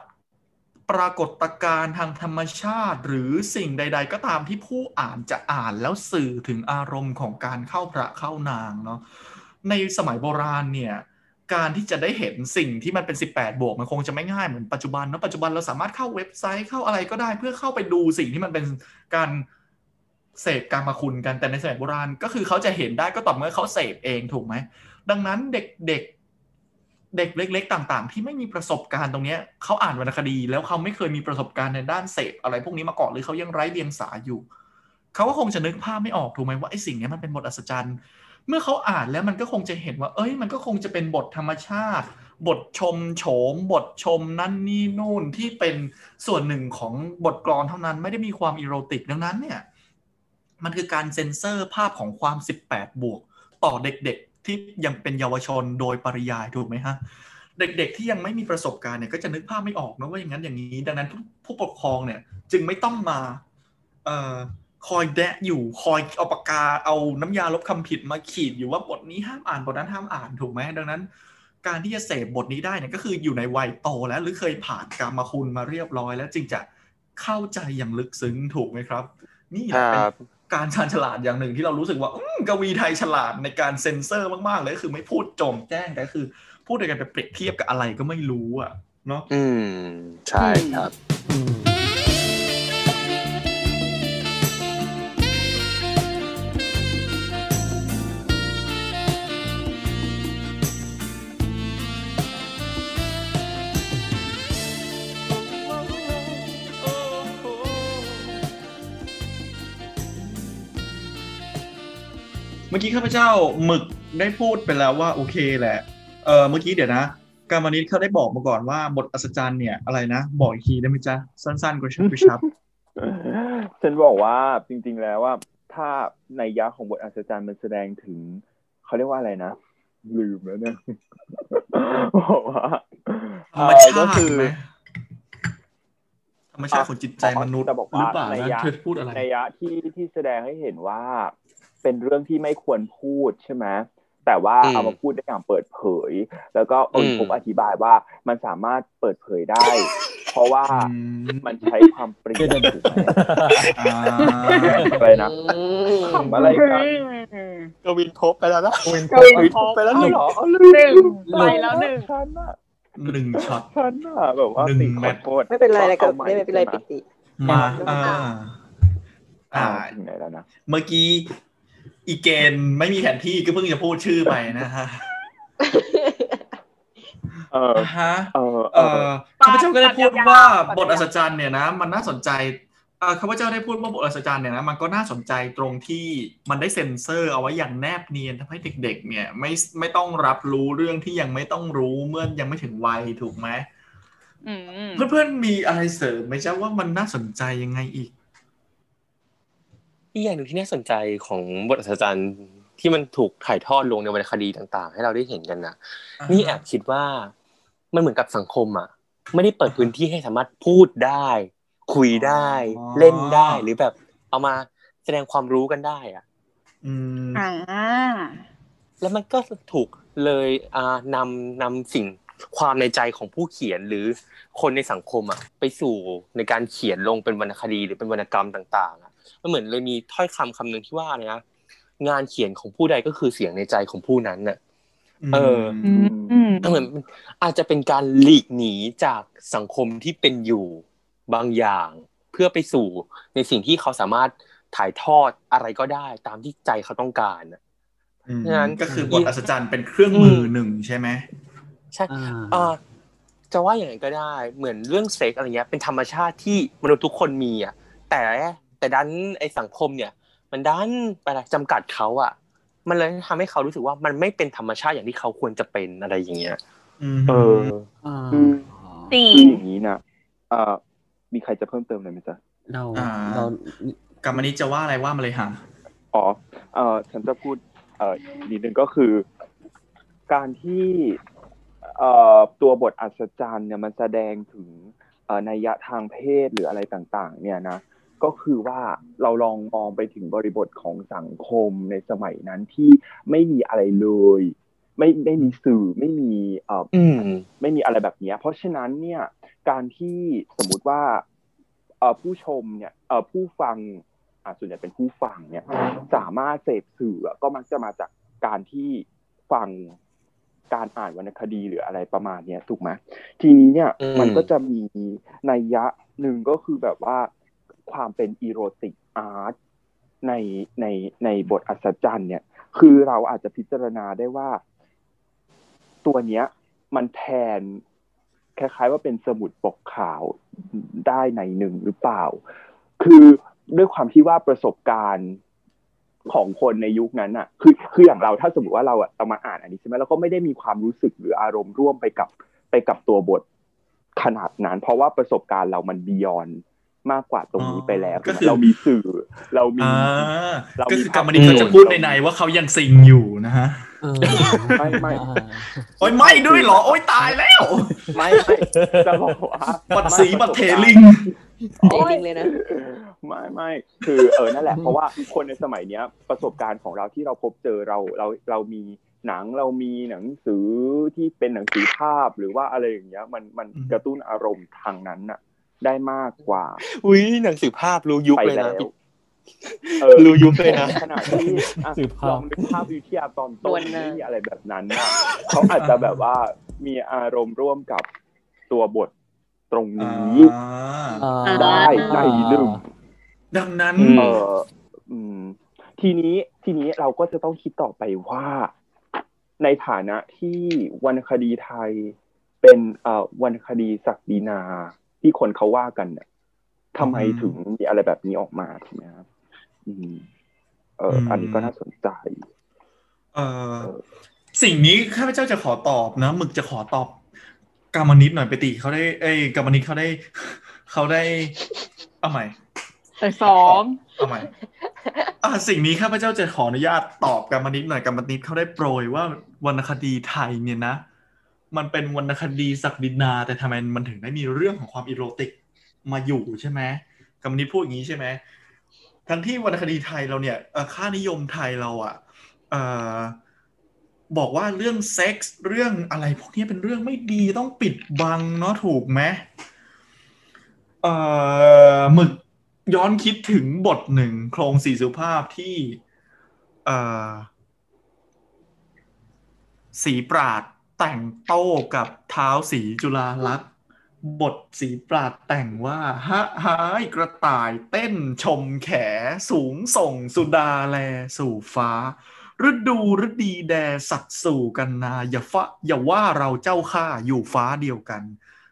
ปรากฏการณ์ทางธรรมชาติ หรือสิ่งใด ๆ ก็ตามที่ผู้อ่านจะอ่านแล้วสื่อถึงอารมณ์ของการเข้าพระเข้านางเนาะในสมัยโบราณเนี่ยการที่จะได้เห็นสิ่งที่มันเป็น 18 บวกมันคงจะไม่ง่ายเหมือนปัจจุบันเนอะปัจจุบันเราสามารถเข้าเว็บไซต์เข้าอะไรก็ได้เพื่อเข้าไปดูสิ่งที่มันเป็นการ เสพการมาคุณกันแต่ในสมัยโบราณ ก็คือเขาจะเห็นได้ก็ต่อเมื่อเขาเสพเองถูกไหมดังนั้นเด็กเด็กเด็กเล็ก ๆ ต่างๆ ที่ไม่มีประสบการณ์ตรงเนี้ยเขาอ่านวรรณคดี แล้วเขาไม่เคยมีประสบการณ์ในด้านเสพอะไรพวกนี้มาก่อนหรือเขายังไร้เดียงสาอยู่เขาก็คงจะนึกภาพไม่ออกถูกไหมว่าไอ้สิ่งนี้มันเป็นบทอัศจรรย์ เมื่อเขาอ่านแล้วมันก็คงจะเห็นว่า เอ้ย มันก็คงจะเป็นบทธรรมชาติ บทชมโฉม บทชมนั่นนี่นู่นที่เป็นส่วนหนึ่งของบทกลอนเท่านั้นไม่ได้มีความอีโรติกดังนั้นเนี่ย มันคือการเซ็นเซอร์ภาพของความ 18 บวก ต่อเด็กๆ ที่ยังเป็นเยาวชนโดยปริยายถูกไหมฮะ เด็กๆ ที่ยังไม่มีประสบการณ์เนี่ยก็จะนึกภาพไม่ออกนะว่าอย่างนั้นอย่างนี้ ดังนั้นผู้ปกครองเนี่ยจึงไม่ต้องมาเอ่อคอยแดะอยู่คอยเอาปากกาเอาน้ำยาลบคำผิดมาขีดอยู่ว่าบทนี้ห้ามอ่านบทนั้นห้ามอ่านถูกไหมดังนั้น การที่จะเสพบทนี้ได้เนี่ยก็คืออยู่ในวัยโตแล้วหรือเคยผ่านกรรมคุณมาเรียบร้อย แล้วจึงจะเข้าใจอย่างลึกซึ้งถูกไหมครับ นี่เป็น การชาญฉลาดอย่างหนึ่งที่เรารู้สึกว่าอืมกวีไทยฉลาดในการเซ็นเซอร์มากๆเลยก็คือไม่พูดโจงแจ้งแต่ก็คือ พูดโดยการไปเปรียบเทียบกับอะไรก็ไม่รู้อะเนาะอืมใช่ครับ อืม เมื่อกี้ข้าพเจ้าหมึกได้พูดไปแล้วว่าโอเคแหละ เออเมื่อกี้เดี๋ยวนะ การมานิดเขาได้บอกมาก่อนว่าบทอัศจรรย์เนี่ยอะไรนะ บอกอีกทีได้ไหมจ๊ะ สั้นๆกระชับกระชับ ฉันบอกว่าจริง ๆ แล้วว่า ถ้าในยะของบทอัศจรรย์มันแสดงถึงเขาเรียกว่าอะไรนะ ลืมแล้วเนี่ยบอกว่าธรรมชาเอ่อก็ติคือไหมธรรมชาติของจิตใจมนุษย์จะบอกหรือว่าเปล่าในนะยะเธอพูดอะไรในยะที่ที่แสดงให้เห็นว่า เป็นเรื่องที่ไม่ควรพูดใช่ไหมแต่ว่าอืมเอามาพูดได้อย่างเปิดเผย แล้วก็องค์อืมผมอธิบายว่ามันสามารถเปิดเผยได้ เพเพราะว่าอืมมันใช้ความเปรี้ยวเดี๋ยวๆถูกไหมอ่าอะไรนะทำอะไรกันกวินทบไปแล้วนะกวินกวินทบไปแล้วเอาหนึ่งเหรอเอาหลืมนึ่งไปแล้วหนึ่งฉันอะหนึ่งช็อตฉันอะแบบว่าหนึ่งติแมขอตช์โทษไม่เป็นไรนะก็อาใหไม่เป็นไรใช่ปิหติมาอ่าอ่าอ่าถึงไหนแล้วนะเมื่อกี้ อีเกนไม่มีแผนที่ก็เพิ่งจะพูดชื่อไปนะฮะเอออ่าฮะเออเอเอออข้าพเจ้าก็ได้พูดว่าปัดยาวบทอัศจรรย์เนี่ยนะ มันน่าสนใจเอ่อข้าพเจ้าได้พูดว่าบทอัศจรรย์เนี่ยนะมันก็น่าสนใจตรงที่มันได้เซ็นเซอร์เอาไว้อย่างแนบเนียนทำให้เด็ก ๆ เนี่ย ไม่ไม่ต้องรับรู้เรื่องที่ยังไม่ต้องรู้เมื่อยังไม่ถึงวัยถูกไหมอืมเพื่อนๆมีอะไรเสริมไหมจ๊ะว่ามันน่าสนใจยังไงอีก อีกอย่างหนึ่งที่น่าสนใจของบทอัศจรรย์ที่มันถูกถ่ายทอดลงในวรรณคดีต่างๆ ให้เราได้เห็นกันนะอ่าฮะนี่แอบคิดว่ามันเหมือนกับสังคมอะ ไม่ได้เปิดพื้นที่ให้สามารถพูดได้ คุยได้อ๋อเล่นได้หรือแบบเอามาแสดงความรู้กันได้อะอืมอ่าแล้วมันก็ถูกเลยอ่านำนำสิ่งความในใจของผู้เขียนหรือคนในสังคมอะไปสู่ในการเขียนลงเป็นวรรณคดีหรือเป็นวรรณกรรมต่างๆอะ มันเหมือนเลยมีถ้อยคำคำหนึ่งที่ว่าเนี่ยนะงานเขียนของผู้ใดก็คือเสียงในใจของผู้นั้นน่ะ เอออืมอืมเหมือนอาจจะเป็นการหลีกหนีจากสังคมที่เป็นอยู่บางอย่าง เพื่อไปสู่ในสิ่งที่เขาสามารถถ่ายทอดอะไรก็ได้ตามที่ใจเขาต้องการน่ะอืมฉะนั้นก็คือบทอัศจรรย์เป็นเครื่องมือหนึ่งใช่ไหมใช่อ่าเออจะว่าอย่างไรก็ได้ เหมือนเรื่องเซ็กอะไรเงี้ย เป็นธรรมชาติที่มนุษย์ทุกคนมีอะ แต่ แต่ดันไอสังคมเนี่ย มันดันไปจำกัดเขาอะ มันเลยทำให้เขารู้สึกว่ามันไม่เป็นธรรมชาติอย่างที่เขาควรจะเป็นอะไรอย่างเงี้ยอืมเอออ่าคือจริคืองอย่างนี้นะเอ่อมีใครจะเพิ่มเติมอะไรไหมจ๊ะเราอ่าเรากรรมนิตจะว่าอะไรว่ามาเลยฮะอ๋อเออฉันจะพูด เอ่ออีกนิดนึงก็คือ การที่เอ่อตัวบทอัศจรรย์เนี่ยมันแสดงถึงเอ่อนัยยะทางเพศหรืออะไรต่าง ๆ เนี่ยนะ ก็คือว่าเราลองมองไปถึงบริบทของสังคมในสมัยนั้นที่ไม่มีอะไรเลย ไม่ไม่มีสื่อไม่มีเอ่ออืมไม่มีอะไรแบบเนี้ยเพราะฉะนั้นเนี่ยการที่สมมุติว่าเอ่อผู้ชมเนี่ยเอ่อผู้ฟังอะส่วนใหญ่เป็นผู้ฟังเนี่ย สามารถเสพสื่อก็มักจะมาจากการที่ฟังการอ่านวรรณคดีหรืออะไรประมาณเนี้ยถูกไหมทีนี้เนี่ยอืมมันก็จะมีนัยยะหนึ่งก็คือแบบว่า ความเป็นอีโรติกอาร์ตในในในบทอัศจรรย์เนี่ย คือเราอาจจะพิจารณาได้ว่า ตัวเนี้ย มันแทนคล้ายๆว่าเป็นสมุดปกข่าวได้ในหนึ่งหรือเปล่า คือด้วยความที่ว่าประสบการณ์ของคนในยุคนั้นอะคือคืออย่างเราถ้าสมมติว่าเราอะเอามาอ่านอันนี้ใช่ไหมเราก็ไม่ได้มีความรู้สึกหรืออารมณ์ร่วมไปกับไปกับตัวบทขนาดนั้น เพราะว่าประสบการณ์เรามันบียอน มากกว่าตรงนี้ไปแล้วก็คือเรามีสื่อ เรามีอ่าเรามีก็คือกรรมนิตเขาจะพูดในในๆว่าเขายังซิงอยู่นะฮะเออไม่ไม่อ่าโอ้ยไม่ด้วยเหรอ โอ้ยตายแล้ว ไม่ไม่จะบอกว่าบัดสีบัดเทลิงเจ๋งจริงเลยนะไม่ไม่คือเออนั่นแหละ เพราะว่าคนในสมัยเนี้ย ประสบการณ์ของเราที่เราพบเจอเราเราเรามีหนังเรามีหนังสือที่เป็นหนังสือภาพหรือว่าอะไรอย่างเงี้ย มันมันอืมกระตุ้นอารมณ์ทางนั้นน่ะ ได้มากกว่า อุ้ยหนังสือภาพรู้ยุคไปเลยแล้นะวเออรู้ยุคเลยนะขนาดที่อะสืบภาพลองนึกภาพวิทยาตอนต้ตัวนนะที่อะไรแบบนั้นน่ะเขาอาจจะแบบว่ามีอารมณ์ร่วมกับตัวบทตรงนี้อ่าได้ในหนึ่งดังนั้นอืมเอออืมทีนี้ทีนี้เราก็จะต้องคิดต่อไปว่า ในฐานะที่วรรณคดีไทยเป็นเอ่อวรรณคดีศักดินา ที่คนเขาว่ากันเนี่ยทำไมอืมถึงมีอะไรแบบนี้ออกมาถูกไหมครับอืมเอออมอันนี้ก็น่าสนใจเออสิ่งนี้ข้าพเจ้าจะขอตอบนะหมึกจะขอตอบกรรมนิตหน่อยไปติเขาได้ เอ้ยกรรมนิตเขาได้เขาได้เอาใหม่แต่สองเอาใหม่อ่าสิ่งนี้ข้าพเจ้าจะขออนุญาตตอบกรรมนิตหน่อยกรรมนิตเขาได้โปรยว่าวรรณคดีไทยเนี่ยนะ มันเป็นวรรณคดีศักดินา แต่ทำไมมันถึงได้มีเรื่องของความอีโรติกมาอยู่ใช่ไหมกรรมนิตพูดอย่างนี้ใช่ไหมทั้งที่วรรณคดีไทยเราเนี่ยค่านิยมไทยเราอะเอ่อบอกว่าเรื่องเซ็กส์เรื่องอะไรพวกนี้เป็นเรื่องไม่ดีต้องปิดบังเนาะถูกไหมเออหมึกย้อนคิดถึงบทหนึ่งโครงสี่สุภาพที่เออสีปราด แต่งโต้กับเท้าสีจุฬาลักษณ์บทสีปราดแต่งว่าฮะหายกระต่ายเต้นชมแขสูงส่งสุดาแลสู่ฟ้า ฤดูฤดีแดสัตว์สู่กันนา อย่าฟะอย่าว่าเราเจ้าข้าอยู่ฟ้าเดียวกัน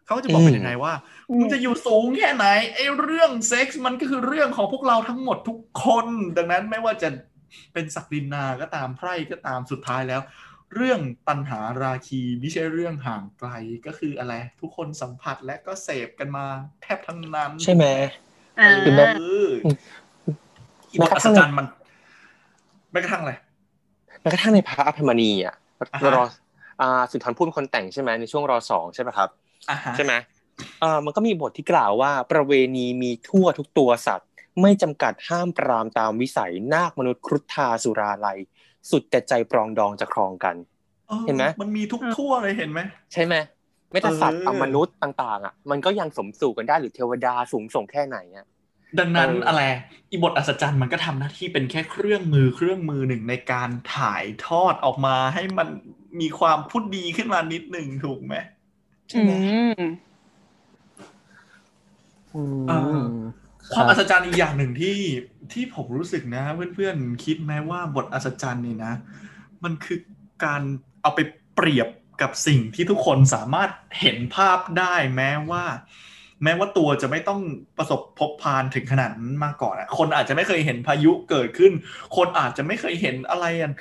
เขาจะบอกเป็นยังไงว่ามึงจะอยู่สูงแค่ไหนไอ้เรื่องเซ็กส์มันก็คือเรื่องของพวกเราทั้งหมดทุกคน ดังนั้นไม่ว่าจะเป็นศักดินาก็ตามไพร่ก็ตามสุดท้ายแล้ว เรื่องตันหาราคีไม่ใช่เรื่องห่างไกลก็คืออะไร ทุกคนสัมผัสและก็เสพกันมาแทบทั้งนั้น ใช่ไหมอ่าคือแบบเออบทอัศจรรย์มันแม้กระทั่งอะไรแม้กระทั่งในพระอภัยมณีอะอ่าฮะรออ่าสุนทรภู่เป็นคนแต่งใช่ไหมในช่วงรอสองใช่ไหมครับอะฮะใช่ไหมเอ่ามันก็มีบทที่กล่าวว่าประเวณีมีทั่วทุกตัวสัตว์ ไม่จำกัดห้ามปรามตามวิสัยนาคมนุษย์ครุฑทาสุราลัย สุดแต่ใจปรองดองจะครองกันออเห็นไหมมันมีทุกทั่วเลยเห็นไหมใช่ไหมไม่แต่สัตว์เออกับมนุษย์ต่าง ๆ อะ มันก็ยังสมสู่กันได้หรือเทวดาสูงส่งแค่ไหนอะดังนั้นเออออะไรอีบทอัศจรรย์มันก็ทำหน้าที่เป็นแค่เครื่องมือเครื่องมือหนึ่งในการถ่ายทอดออกมาให้มันมีความพูดดีขึ้นมานิดหนึ่งถูกไหมใช่ไหมอืมอืมเออ ความอัศจรรย์อีกอย่างหนึ่งที่ที่ผมรู้สึกนะ เพื่อนๆคิดไหมว่าบทอัศจรรย์นี่นะ มันคือการเอาไปเปรียบกับสิ่งที่ทุกคนสามารถเห็นภาพได้แม้ว่า แม้ว่าตัวจะไม่ต้องประสบพบพานถึงขนาดนั้นมาก่อนคนอาจจะไม่เคยเห็นพายุเกิดขึ้น คนอาจจะไม่เคยเห็นอะไรอัน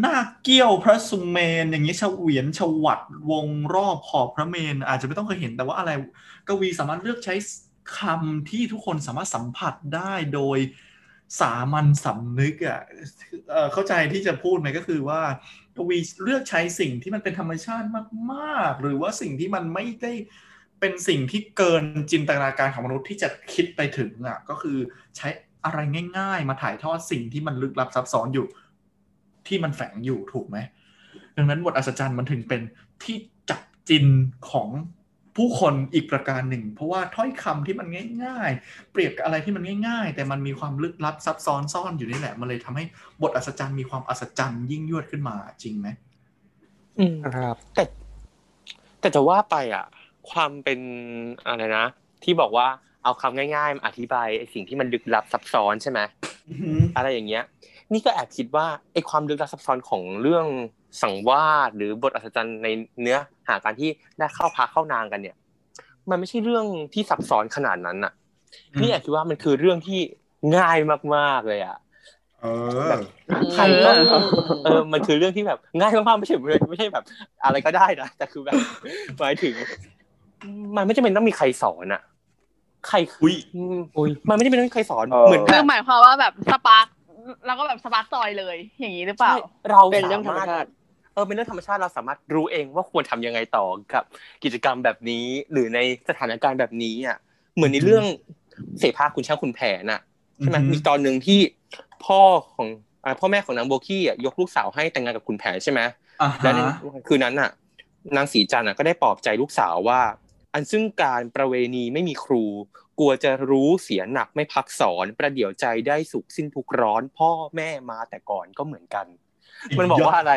หน้าเกี้ยวพระสุเมน อย่างนี้เฉวียนฉวัดวงรอบขอบพระเมน อาจจะไม่ต้องเคยเห็นแต่ว่าอะไรกวีสามารถเลือกใช้ คำที่ทุกคนสามารถสัมผัสได้โดยสามัญสำนึกอะเอ่อเข้าใจที่จะพูดไหมก็คือว่ากวีเลือกใช้สิ่งที่มันเป็นธรรมชาติมากๆ หรือว่าสิ่งที่มันไม่ได้เป็นสิ่งที่เกินจินตนาการของมนุษย์ที่จะคิดไปถึงอะก็คือใช้อะไรง่าย ๆ มาถ่ายทอดสิ่งที่มันลึกลับซับซ้อนอยู่ ที่มันแฝงอยู่ถูกไหมดังนั้นบทอัศจรรย์มันถึงเป็นที่จับจินของ ผู้คนอีกประการหนึ่ง เพราะว่าถ้อยคำที่มันง่าย ๆ เปรียบกับอะไรที่มันง่าย ๆ แต่มันมีความลึกลับซับซ้อนซ่อนอยู่นี่แหละ มันเลยทำให้บทอัศจรรย์มีความอัศจรรย์ยิ่งยวดขึ้นมาจริงไหมอืมครับ แต่แต่จะว่าไปอะ ความเป็นอะไรนะ ที่บอกว่าเอาคำง่ายๆมาอธิบายไอ้สิ่งที่มันลึกลับซับซ้อนใช่ไหมอือหืออะไรอย่างเงี้ย นี่ก็แอบคิดว่าไอ้ความลึกลับซับซ้อนของเรื่อง สังวาสหรือบทอัศจรรย์ในเนื้อหาการที่ได้เข้าพาเข้านางกันเนี่ย มันไม่ใช่เรื่องที่ซับซ้อนขนาดนั้นน่ะนี่แอบคิดว่ามันคือเรื่องที่ง่ายมากๆเลยอะเออใครก็เออมันคือเรื่องที่แบบง่ายมากๆไม่ใช่ไม่ใช่แบบ อะไรก็ได้นะแต่คือแบบหมายถึง มันไม่จำเป็นต้องมีใครสอนอะใครอุ้ยอืมมันไม่จำเป็นต้องมีใครสอนเออเหมือนคืแบอบหมายความว่าแบบสปาร์กแล้วก็แบบสปาร์กจอยเลย อย่างนี้หรือเปล่าใช่เราเป็นเรื่องธรรมสชาติ เออเป็นเรื่องธรรมชาติเราสามารถรู้เองว่าควรทำยังไงต่อกับ กิจกรรมแบบนี้ หรือในสถานการณ์แบบนี้อะเหมือนในเรื่องเสภาคุณช่างคุณแผนอะใช่ไหมอือฮึมีตอนหนึ่งที่พ่อของอ่าพ่อแม่ของนางโบกี้อะยกลูกสาวให้แต่งงานกับคุณแผนใช่ไหมอ่าแล้วในฮะคืนนั้นน่ะ นางสีจันทร์น่ะก็ได้ปลอบใจลูกสาวว่า อันซึ่งการประเวณีไม่มีครู กลัวจะรู้เสียหนักไม่พักสอน ประเดี๋ยวใจได้สุขสิ้นทุกข์ร้อน พ่อแม่มาแต่ก่อนก็เหมือนกัน มันบอกว่าอะไร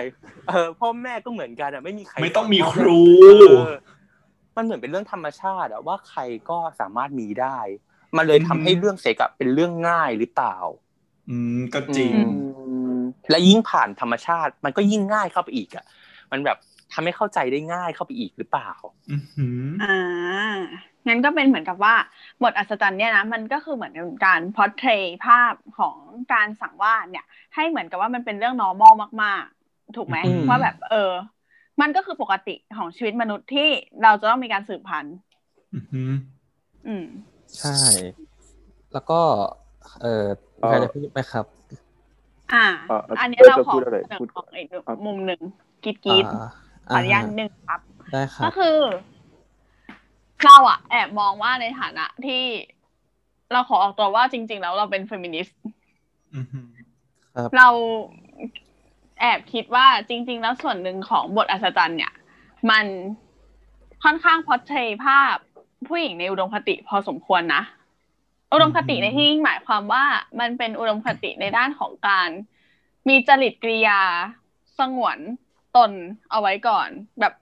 เออพ่อแม่ก็เหมือนกันอะไม่มีใคร ไม่ต้องมีสนครูเออมันเหมือนเป็นเรื่องธรรมชาติอะว่าใครก็สามารถมีได้ มันเลยทำให้เรื่องเซ็กอะเป็นเรื่องง่ายหรือเปล่า อืมก็จริงอืมและยิ่งผ่านธรรมชาติ มันก็ยิ่งง่ายเข้าไปอีกอะ มันแบบ ทำให้เข้าใจได้ง่ายเข้าไปอีกหรือเปล่าอือหืออ่างั้นก็เป็นเหมือนกับว่าบทอัศจรรย์เนี่ยนะมันก็คือเหมือนการพอร์เทรภาพของการสั่งวาดเนี่ย ให้เหมือนกับว่ามันเป็นเรื่อง normal มาก ๆ ถูกไหมอืมว่าแบบ เออ มันก็คือปกติของชีวิตมนุษย์ที่เราจะต้องมีการสืบพันธุ์อือหืออืมใช่ แล้วก็ เออเอ่อใครจะพูดไหมครับ อ่าเอ่ออัอันนี้เต้ยเราจะขอพูดอะไรเสนอพูดของอีกอะมุมหนึ่งกีดกีดอ่า ขออนุญาตอ่านิดนึงครับได้ครัก็บคือ เราอะแอบมองว่าในฐานะที่เราขอออกตัวว่าจริง ๆ แล้วเราเป็นเฟมินิสต์อือหือครับเราแอบคิดว่าจริง ๆ แล้วส่วนหนึ่งของบทอัศจรรย์เนี่ย มันค่อนข้างพอเทรภาพผู้หญิงในอุดมคติพอสมควรนะ อุดมคติในที่นี้หมายความว่ามันเป็นอุดมคติในด้านของการ มีจริตกริยาสงวน ตนเอาไว้ก่อนแบบ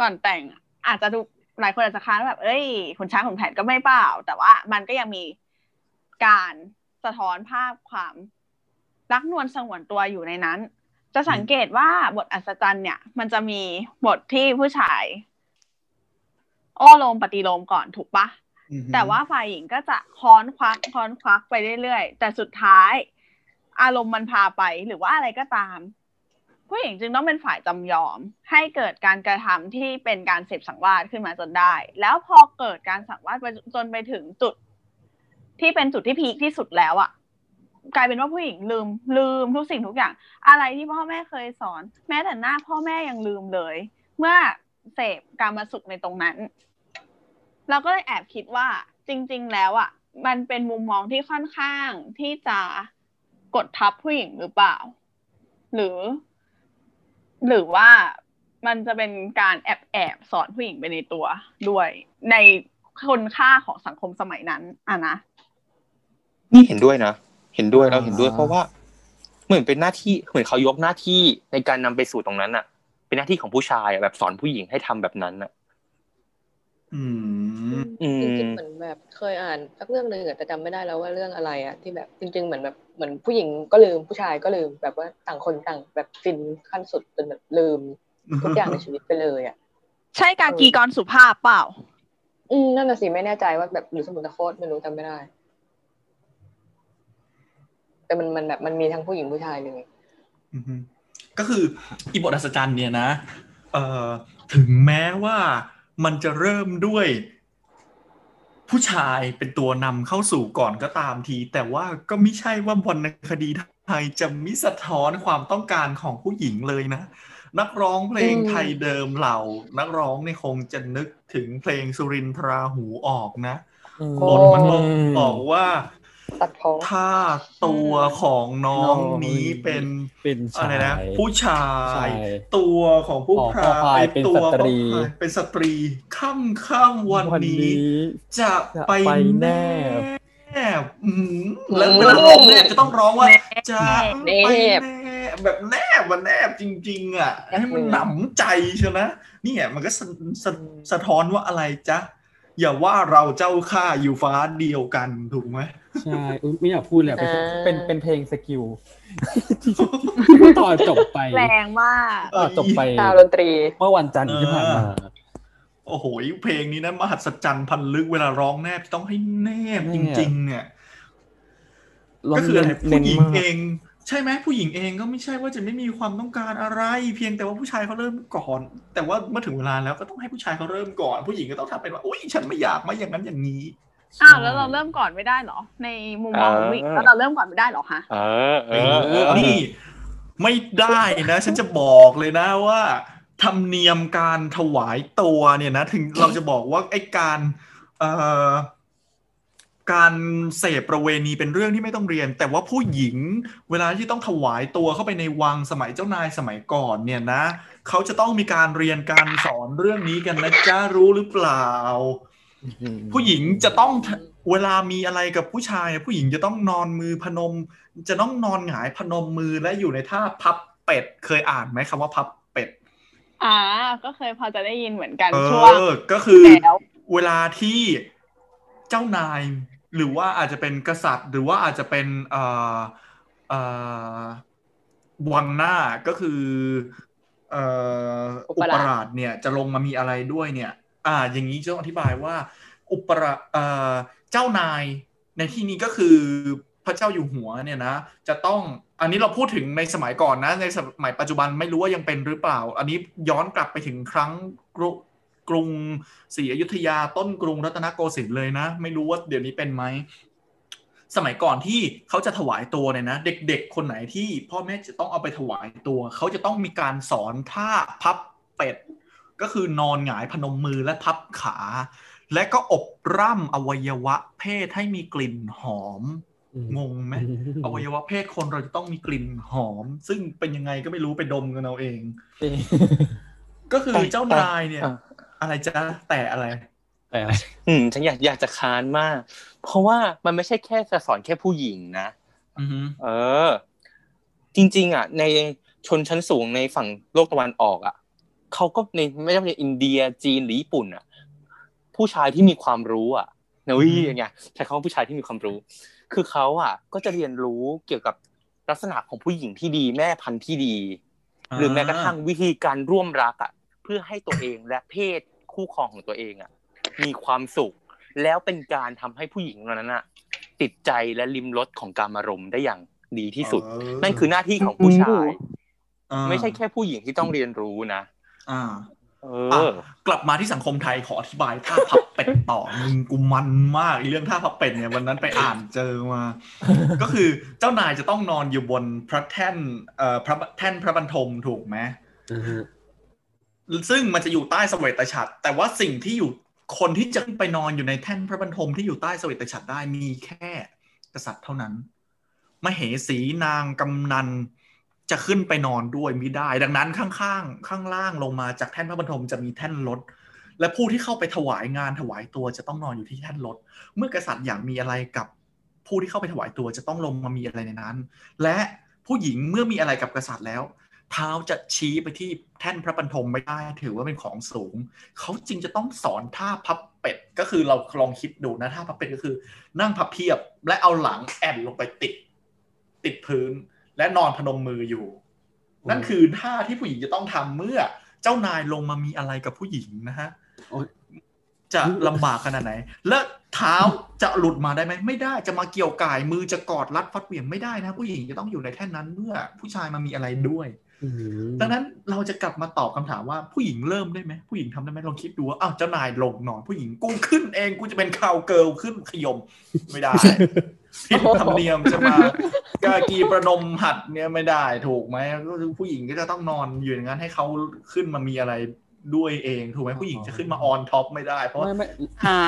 ก่อนแต่ง อาจจะดูหลายคนอาจจะค้านว่าแบบ เอ้ยคุณช้างขุนแผนก็ไม่เปล่า แต่ว่ามันก็ยังมีการสะท้อนภาพความรักนวลสงวนตัวอยู่ในนั้น จะสังเกตว่าบทอัศจรรย์เนี่ย มันจะมีบทที่ผู้ชายโอ้โลมปฏิโลมก่อนถูกปะอือฮึแต่ว่าฝ่ายหญิงก็จะค้อนควักค้อนควักไปเรื่อยๆ แต่สุดท้าย อารมณ์มันพาไปหรือว่าอะไรก็ตาม ผู้หญิงจึงต้องเป็นฝ่ายจำยอม ให้เกิดการกระทำที่เป็นการเสพสังวาสขึ้นมาจนได้ แล้วพอเกิดการสังวาสไปจนไปถึงจุด ที่เป็นจุดที่พีคที่สุดแล้วอะกลายเป็นว่าผู้หญิงลืมลืมทุกสิ่งทุกอย่าง อะไรที่พ่อแม่เคยสอน แม้แต่หน้าพ่อแม่ยังลืมเลย เมื่อเสพการมาสุขในตรงนั้น เราก็เลยแอบคิดว่าจริง ๆ แล้วอะมันเป็นมุมมองที่ค่อนข้างที่จะกดทับผู้หญิงหรือเปล่า หรือ หรือว่ามันจะเป็นการแอบแอบสอนผู้หญิงไปในตัวด้วย ในคุณค่าของสังคมสมัยนั้นอะนะนี่เห็นด้วยนะเห็นด้วยเราเห็นด้วยเพราะว่าเหมือนเป็นหน้าที่เหมือนเขายกหน้าที่ในการนำไปสู่ตรงนั้นอะเป็นหน้าที่ของผู้ชายอะแบบสอนผู้หญิงให้ทำแบบนั้นอะ อืมอืมจริงๆเหมือนแบบเคยอ่านสักเรื่องหนึ่งอะแต่จำไม่ได้แล้วว่าเรื่องอะไรอะที่แบบจริง ๆ เหมือนแบบเหมือนผู้หญิงก็ลืมผู้ชายก็ลืมแบบว่าต่างคนต่างแบบฟินขั้นสุดจนแบบลืมทุกอย่างในชีวิตไปเลยอะใช่กากีกรสุภาพเปล่า อืมนั่นน่ะสิไม่แน่ใจว่าแบบหรือสมุนตะโคตรไม่รู้จำไม่ได้ แต่มันมันแบบมันมีทั้งผู้หญิงผู้ชายเลยอือฮึก็คืออีบทอัศจรรย์เนี่ยนะเอ่อถึงแม้ว่า มันจะเริ่มด้วยผู้ชายเป็นตัวนำเข้าสู่ก่อนก็ตามที แต่ว่าก็ไม่ใช่ว่าวรรณคดีไทยจะมิสะท้อนความต้องการของผู้หญิงเลยนะ นักร้องเพลงอืมไทยเดิมเหล่า นักร้องเนี่ยคงจะนึกถึงเพลงสุรินทราหูออกนะบทมันบอกบอกว่า ตัดพ้อถ้าตัวของน้องนี้เป็นเป็นอะไรชายนะผู้ชาใช่ยตัวของผู้ของพพ่อราพายไอ้เป็นตัวสตรีพ่อพายเป็นสตรีค่ำค่ำวันนี้ จะจะไปไปแนแนบอืมแล้วเวลาร้องแนบจะต้องร้องว่าจะแนไปบแนบแบบแนบมันแนบจริง ๆ อะให้มันหนำใจเชียวนะเนี่ยมันก็สะสะสะท้อนว่าอะไรจ๊ะ อย่าว่าเราเจ้าข้าอยู่ฟ้าเดียวกันถูกไหมใช่อุ๊ยไม่อยากพูดเลยอะเป็นอ่าเป็นเป็นเพลงสกิลที่ต่อจบไปแรงมากต่อจบไปชาวดนตรี เมื่อวันจันทร์ที่ผ่านมาโอ้โหเพลงนี้นะมหัศจรรย์พันลึกเวลาร้องแนบต้องให้แนบจริง ๆ เนี่ย ก็คืออะไรเน้ผู้นหญิงมากเอง ใช่ไหมผู้หญิงเองก็ไม่ใช่ว่าจะไม่มีความต้องการอะไร เพียงแต่ว่าผู้ชายเขาเริ่มก่อน แต่ว่าเมื่อถึงเวลาแล้วก็ต้องให้ผู้ชายเขาเริ่มก่อน ผู้หญิงก็ต้องทำเป็นว่าอุ้ยฉันไม่อยากมาอย่างนั้นอย่างนี้อ้าวแล้วเราเริ่มก่อนไม่ได้เหรอ ในมุมมองของวิกอ่าแล้วเราเริ่มก่อนไม่ได้เหรอคะเออเออเออนี่ไม่ได้นะ ฉันจะบอกเลยนะว่าธรรมเนียมการถวายตัวเนี่ยนะ ถึงเราจะบอกว่าไอ้การเอ่อ การเสพประเวณีเป็นเรื่องที่ไม่ต้องเรียน แต่ว่าผู้หญิงเวลาที่ต้องถวายตัวเข้าไปในวังสมัยเจ้านายสมัยก่อนเนี่ยนะเขาจะต้องมีการเรียนการสอนเรื่องนี้กันนะจ๊ะรู้หรือเปล่า ผู้หญิงจะต้องเวลามีอะไรกับผู้ชาย ผู้หญิงจะต้องนอนมือพนม จะต้องนอนหงายพนมมือและอยู่ในท่าพับเป็ด เคยอ่านไหมคำว่าพับเป็ด อ่า ก็เคยพอจะได้ยินเหมือนกันเอช่วงอก็คือแล้วเวลาที่เจ้านาย หรือว่าอาจจะเป็นกษัตริย์ หรือว่าอาจจะเป็นเอ่อเอ่อวังหน้าก็คือเอ่ออุอุปปราชราชเนี่ยจะลงมามีอะไรด้วยเนี่ยอ่าอย่างนี้จะต้องอธิบายว่า อุปราเอ่อเจ้านายในที่นี้ก็คือพระเจ้าอยู่หัวเนี่ยนะจะต้องอันนี้เราพูดถึงในสมัยก่อนนะในสมัยปัจจุบันไม่รู้ว่ายังเป็นหรือเปล่า อันนี้ย้อนกลับไปถึงครั้ง กรุกรุงศรีอยุธยาต้นกรุงรัตนโกสินทร์เลยนะ ไม่รู้ว่าเดี๋ยวนี้เป็นไหมสมัยก่อนที่เขาจะถวายตัวเนี่ยนะ เด็กๆ คนไหนที่พ่อแม่จะต้องเอาไปถวายตัว เขาจะต้องมีการสอนท่าพับเป็ด ก็คือนอนหงายพนมมือและพับขา และก็อบร่ำอวัยวะเพศให้มีกลิ่นหอมงงไหมอวัยวะเพศคนเราจะต้องมีกลิ่นหอม ซึ่งเป็นยังไงก็ไม่รู้ไปดมกันเอาเอง ก็คือเจ้านายเนี่ย อะอะไรจ๊ะแต่อะไรแต่อะไรอืมฉันอยากอยากจะค้านมาก เพราะว่ามันไม่ใช่แค่จะสอนแค่ผู้หญิงนะอือฮึเออ จริง ๆ อะ ในชนชั้นสูงในฝั่งโลกตะวันออกอะเขาก็ในไม่ใช่ในอินเดียจีนหรือญี่ปุ่นอะ ผู้ชายที่มีความรู้อะนะวิอย่างเงี้ยใช้คำว่าผู้ชายที่มีความรู้ คือเขาอะ ก็จะเรียนรู้เกี่ยวกับลักษณะของผู้หญิงที่ดีแม่พันธุ์ที่ดี หรือแม้กระทั่งวิธีการร่วมรักอะเพื่อให้ตัวเองและเพศคู่ครองของตัวเองอะมีความสุข แล้วเป็นการทำให้ผู้หญิงเหล่านั้นอะติดใจและลิมรสของการอารมณ์ได้อย่างดีที่สุดเออนั่นคือหน้าที่ของผู้ชายอ่าไม่ใช่แค่ผู้หญิงที่ต้องเรียนรู้นะอ่าเออะอกลับมาที่สังคมไทยขออธิบายท่าพับเป็ดต่อมึงกูมันมากไอ้เรื่องท่าพับเป็ดเนี่ยวันนั้นไปอ่านเจอมา ก็คือเจ้านายจะต้องนอนอยู่บนพระแท่นเอ่อพระแท่นพระบรรทมถูกไหม ซึ่งมันจะอยู่ใต้เสวตฉัตรแต่ว่าสิ่งที่อยู่คนที่จะขึ้นไปนอนอยู่ในแท่นพระบรรทมที่อยู่ใต้เสวตฉัตรได้มีแค่กษัตริย์เท่านั้น มเหสีนางกำนันจะขึ้นไปนอนด้วยมิได้ ดังนั้นข้างๆข้างล่างลงมาจากแท่นพระบรรทมจะมีแท่นรถและผู้ที่เข้าไปถวายงานถวายตัวจะต้องนอนอยู่ที่แท่นรถเมื่อกษัตริย์อยากมีอะไรกับผู้ที่เข้าไปถวายตัวจะต้องลงมามีอะไรในนั้น และผู้หญิงเมื่อมีอะไรกับกษัตริย์แล้ว เท้าจะชี้ไปที่แท่นพระบรรทมไม่ได้ ถือว่าเป็นของสูง เขาจึงจะต้องสอนท่าพับเป็ด ก็คือเราลองคิดดูนะท่าพับเป็ดก็คือ นั่งพับเพียบและเอาหลังแอนลงไปติด ติดพื้นและนอนพนมมืออยู่ นั่นคือท่าที่ผู้หญิงจะต้องทำเมื่อ เจ้านายลงมามีอะไรกับผู้หญิงนะฮะโอ๊ยจะลำบากขนาดไหน และเท้าจะหลุดมาได้ไหมไม่ได้จะมาเกี่ยวก่ายมือจะกอดรัดฟัดเหวี่ยงไม่ได้นะ ผู้หญิงจะต้องอยู่ในแท่นนั้นเมื่อผู้ชายมามีอะไรด้วยอืม ดังนั้นเราจะกลับมาตอบคำถามว่าผู้หญิงเริ่มได้ไหมผู้หญิงทำได้ไหมลองคิดดูว่าอ้าวเจ้านายลงนอนผู้หญิงกูขึ้นเองกูจะเป็น cowgirl ขึ้นขย่มไม่ได้ผิดธรรมเนียมจะมากากีประนมหัตถ์เนี่ยไม่ได้ถูกไหมก็คือผู้หญิงก็จะต้องนอนอยู่อย่างนั้นให้เขาขึ้นมามีอะไรด้วยเองถูกไหมผู้หญิงจะขึ้นมา on top ไม่ได้ เพราะว่าไม่ไม่อ่า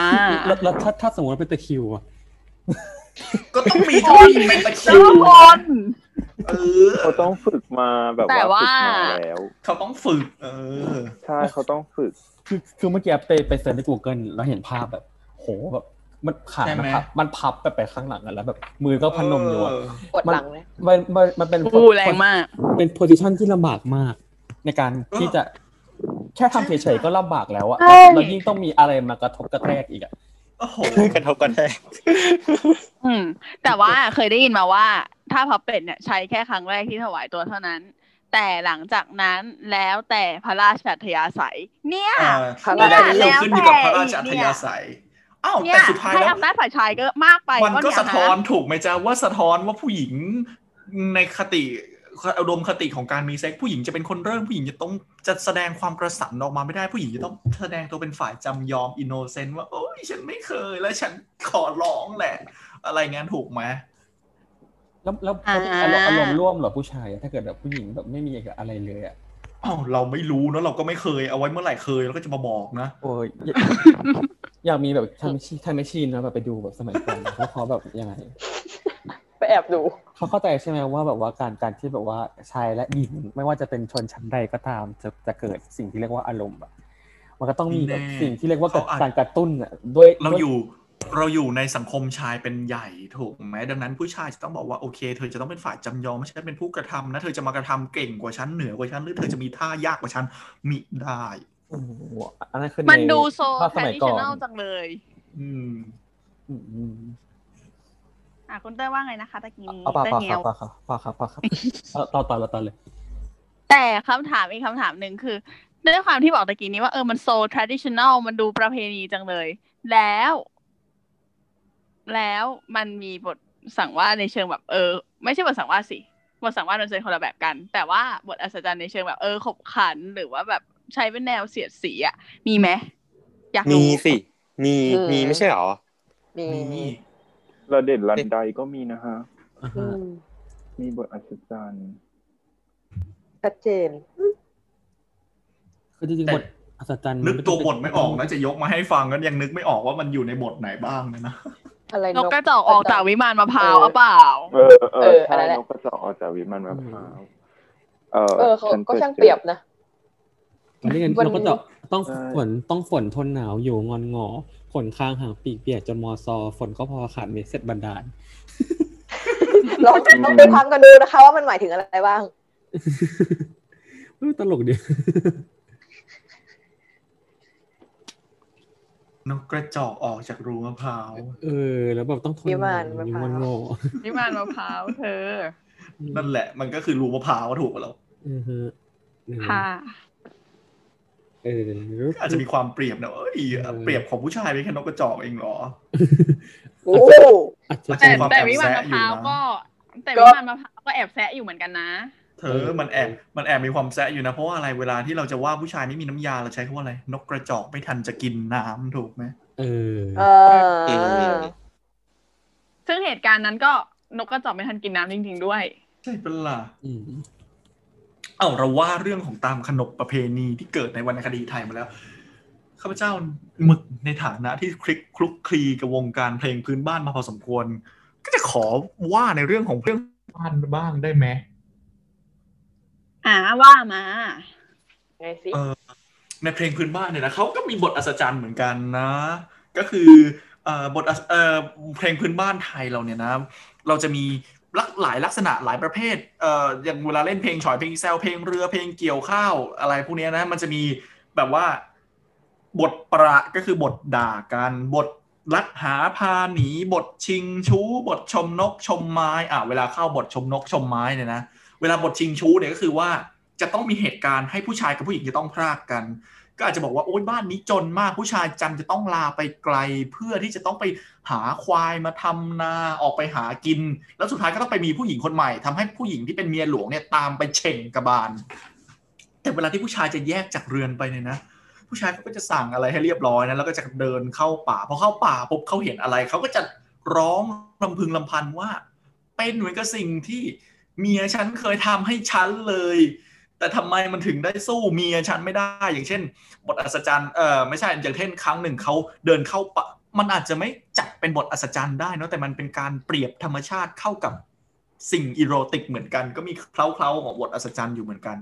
แล้วแล้วถ้าถ้าสมมติว่าเป็นตะคริวอะก็ต้องมีท่อนเป็นตะคริทุวกคน เออเขาต้องฝึกมาแบบแต่ว่าว่าฝึกมาแล้ว เขาต้องฝึก เออ ใช่เขาต้องฝึก คือคือเมื่อกี้ไปไปเสิร์ชใน Google แล้วเห็นภาพแบบ โหแบบมันขาใช่มันไหมพับมันพับไปไปข้างหลังอะแล้วแบบ มือก็พนมอยู่อะกดหลังนะมันมันมันเป็นอู้แรงมาก เป็นโพซิชันที่ลำบากมาก ในการที่จะแค่ทำเฉยๆก็ลำบากแล้วอะใช่แล้วยิ่งต้องมีอะไรมากระทบกระแทกอีกอะโอ้โหกระทบกระแทกอืมแต่ว่าเคยได้ยินมาว่า ถ้าพับเป็ดเนี่ยใช้แค่ครั้งแรกที่ถวายตัวเท่านั้น แต่หลังจากนั้นแล้วแต่พระราชอัธยาศัย เนี่ยอ่าพระไม่ราได้ชเกี่ยวขึ้นอยู่กับพระราชอัธยาศัยอ้าวเนี่แต่ยสุดท้ายให้แล้วอำนาจฝ่ายชายก็มากไปมันก็เยสะท้อนฮถูกไหมจ๊ะว่าสะท้อนว่าผู้หญิงในคติอุดมคติของการมีเซ็กผู้หญิงจะเป็นคนเริ่มผู้หญิงจะต้องจะแสดงความกระสันออกมาไม่ได้ผู้หญิงจะต้องแสดงตัวเป็นฝ่ายจำยอมอินโนเซนต์ว่าโอ้ยฉันไม่เคยและฉันขอร้องแหละ อะไรงั้นถูกไหม แล้วแล้วอ่าอารมณ์อารมณ์ร่วมเหรอผู้ชายอะถ้าเกิดแบบผู้หญิงแบบไม่มีอะไรเลยอะอ้าวเราไม่รู้เนอะเราก็ไม่เคยเอาไว้เมื่อไหร่เคยเราก็จะมาบอกนะโอ้ยอยากอยากมีแบบทำไม่ชีทำไม่ชีนนะแบบไปดูแบบสมัยก่อนนะว่าเขาแบบยังไงไปแอบดูเขาเข้าใจใช่ไหมว่าแบบว่าการการที่แบบว่าชายและหญิงไม่ว่าจะเป็นชนชั้นใดก็ตามจะจะเกิดสิ่งที่เรียกว่าอารมณ์อะมันก็ต้องมีแบบแน่สิ่งที่เรียกว่าเขาอาจการกระตุ้นอะด้วยเราด้วยอยู่ เราอยู่ในสังคมชายเป็นใหญ่ถูกไหมดังนั้นผู้ชายจะต้องบอกว่าโอเค เธอจะต้องเป็นฝ่ายจำยอมไม่ใช่เป็นผู้กระทำนะ เธอจะมากระทำเก่งกว่าฉันเหนือกว่าฉันหรือเธอจะมีท่ายากกว่าฉันมิได้โอ้โหอันนั้นคือมันในดูโซภาพแทสดิมัยชก่อนแนลจังเลย อืมอืมอืมอะคุณเต้ยว่าไงนะคะตะกี้นี้เอาเปล่าเต้ยเปล่าเงียวเปล่าครับเปล่าครับเปล่าครับเอาต่อต่อต่อเลย แต่คำถามอีกคำถามหนึ่งคือด้วยความที่บอกตะกี้นี้ว่าเออมันโซ traditional มันดูประเพณีจังเลย แล้ว แล้วมันมีบทสั่งว่าในเชิงแบบเออ ไม่ใช่บทสั่งว่าสิบทสั่งว่ามันเป็นคนละแบบกัน แต่ว่าบทอัศจรรย์ในเชิงแบบเออขบขันหรือว่าแบบใช้เป็นแนวเสียดสีอะมีไหมอยากมีรู้สิ มีอืมมีไม่ใช่หรอมีนี่ระเด็ดรันใดก็มีนะฮะอ่าอืฮะมมีบทอัศจรรย์ชัดเจนคือจริงแต่ๆบทอัศจรรย์นึกตัวบทไม่ออกนะจะจะยกมาให้ฟังก็ยังนึกไม่ออกว่ามันอยู่ในบทไหนบ้างเลยนะ อะไรนกกระจอกออกจากวิมานมะพร้าวเออเอาเปล่า เออเอเออออันใช่นั้นแหละนกกระจอกออกจากวิมานมะพร้าวเออเออเขาฉันก็จะช่างเปรียบนะอันนี้กันวันเราก็จะต้องใช่ฝนต้องฝนทนหนาวอยู่งอนงอฝนค้างหางปีกเปียกจนมอซอฝนก็พอขาดเม็ดเสร็จบันดาลลองลองตีความกันดูนะคะ ว่ามันหมายถึงอะไรบ้างเออตลกดี นกกระจอกออกจากรูมะพร้าวเออ แล้วแบบต้องทนวิหมานาวมะงพร้าวอนงอวิมานมะพร้าวเธอ นั่นแหละ มันก็คือรูมะพร้าวถูกแล้วอือฮะค่ะเอออาจจะมีความเปรียบนะเอ้ยเปรียบของผู้ชายเป็นแค่นกกระจอกเองเหรอโอ้อาจจะแต่มีความแต่แอบวิมานแซะมะพร้าวอยู่นะก็ แต่ก็วิมานมะพร้าวก็แอบแซะอยู่เหมือนกันนะ เธอมันแอบมันแอบมีความแซะอยู่นะเพราะว่าอะไรเวลาที่เราจะว่าผู้ชายไม่มีน้ำยาเราใช้คำว่าอะไร นกกระจอกไม่ทันจะกินน้ำถูกไหมเออเออ ซึ่งเหตุการณ์นั้นก็นกกระจอกไม่ทันกินน้ำจริงๆด้วย ใช่เป็นล่ะอืมเอ้าเราว่าเรื่องของตามขนบประเพณีที่เกิดในวรรณคดีไทยมาแล้วข้าพเจ้าหมึกในฐานะที่คลิกคลุกคลีกับวงการเพลงพื้นบ้านมาพอสมควร ก็จะขอว่าในเรื่องของเพลงบ้านบ้างได้ไหม อ่าว่ามาไงสิเออในเพลงพื้นบ้านเนี่ยนะเขาก็มีบทอัศจรรย์เหมือนกันนะ ก็คือเอ่อบทอัศเอ่อเพลงพื้นบ้านไทยเราเนี่ยนะ เราจะมีลักหลายลักษณะหลายประเภทเอ่ออย่างเวลาเล่นเพลงฉอยเพลงแซวเพลงเรือเพลงเกี่ยวข้าวอะไรพวกเนี้ยนะมันจะมีแบบว่าบทประก็คือบทด่ากันบทลัดหาพาหนีบทชิงชู้ บทชมนกชมไม้อะเวลาเข้าบทชมนกชมไม้เนี่ยนะ เวลาบทชิงชู้เนี่ยก็คือว่าจะต้องมีเหตุการณ์ให้ผู้ชายกับผู้หญิงจะต้องพรากกัน ก็อาจจะบอกว่าโอ๊ยบ้านนี้จนมากผู้ชายจำจะต้องลาไปไกล เพื่อที่จะต้องไปหาควายมาทำนาออกไปหากิน แล้วสุดท้ายก็ต้องไปมีผู้หญิงคนใหม่ทำให้ผู้หญิงที่เป็นเมียหลวงเนี่ยตามไปเฉ่งกระบาล แต่เวลาที่ผู้ชายจะแยกจากเรือนไปเนี่ยนะผู้ชายเขาก็จะสั่งอะไรให้เรียบร้อยนะแล้วก็จะเดินเข้าป่าพอเข้าป่าปุ๊บเขาเห็นอะไรเขาก็จะร้องลำพึงลำพันว่า เป็นเหมือนกับสิ่งที่ เมียฉันเคยทำให้ฉันเลย แต่ทำไมมันถึงได้สู้เมียฉันไม่ได้ อย่างเช่น บทอัศจรรย์เออไม่ใช่อย่างเช่นครั้งหนึ่งเขาเดินเข้าป่ามันอาจจะไม่จัดเป็นบทอัศจรรย์ได้นะแต่มันเป็นการเปรียบธรรมชาติเข้ากับสิ่งอีโรติกเหมือนกัน ก็มีเคล้าๆของบทอัศจรรย์อยู่เหมือนกัน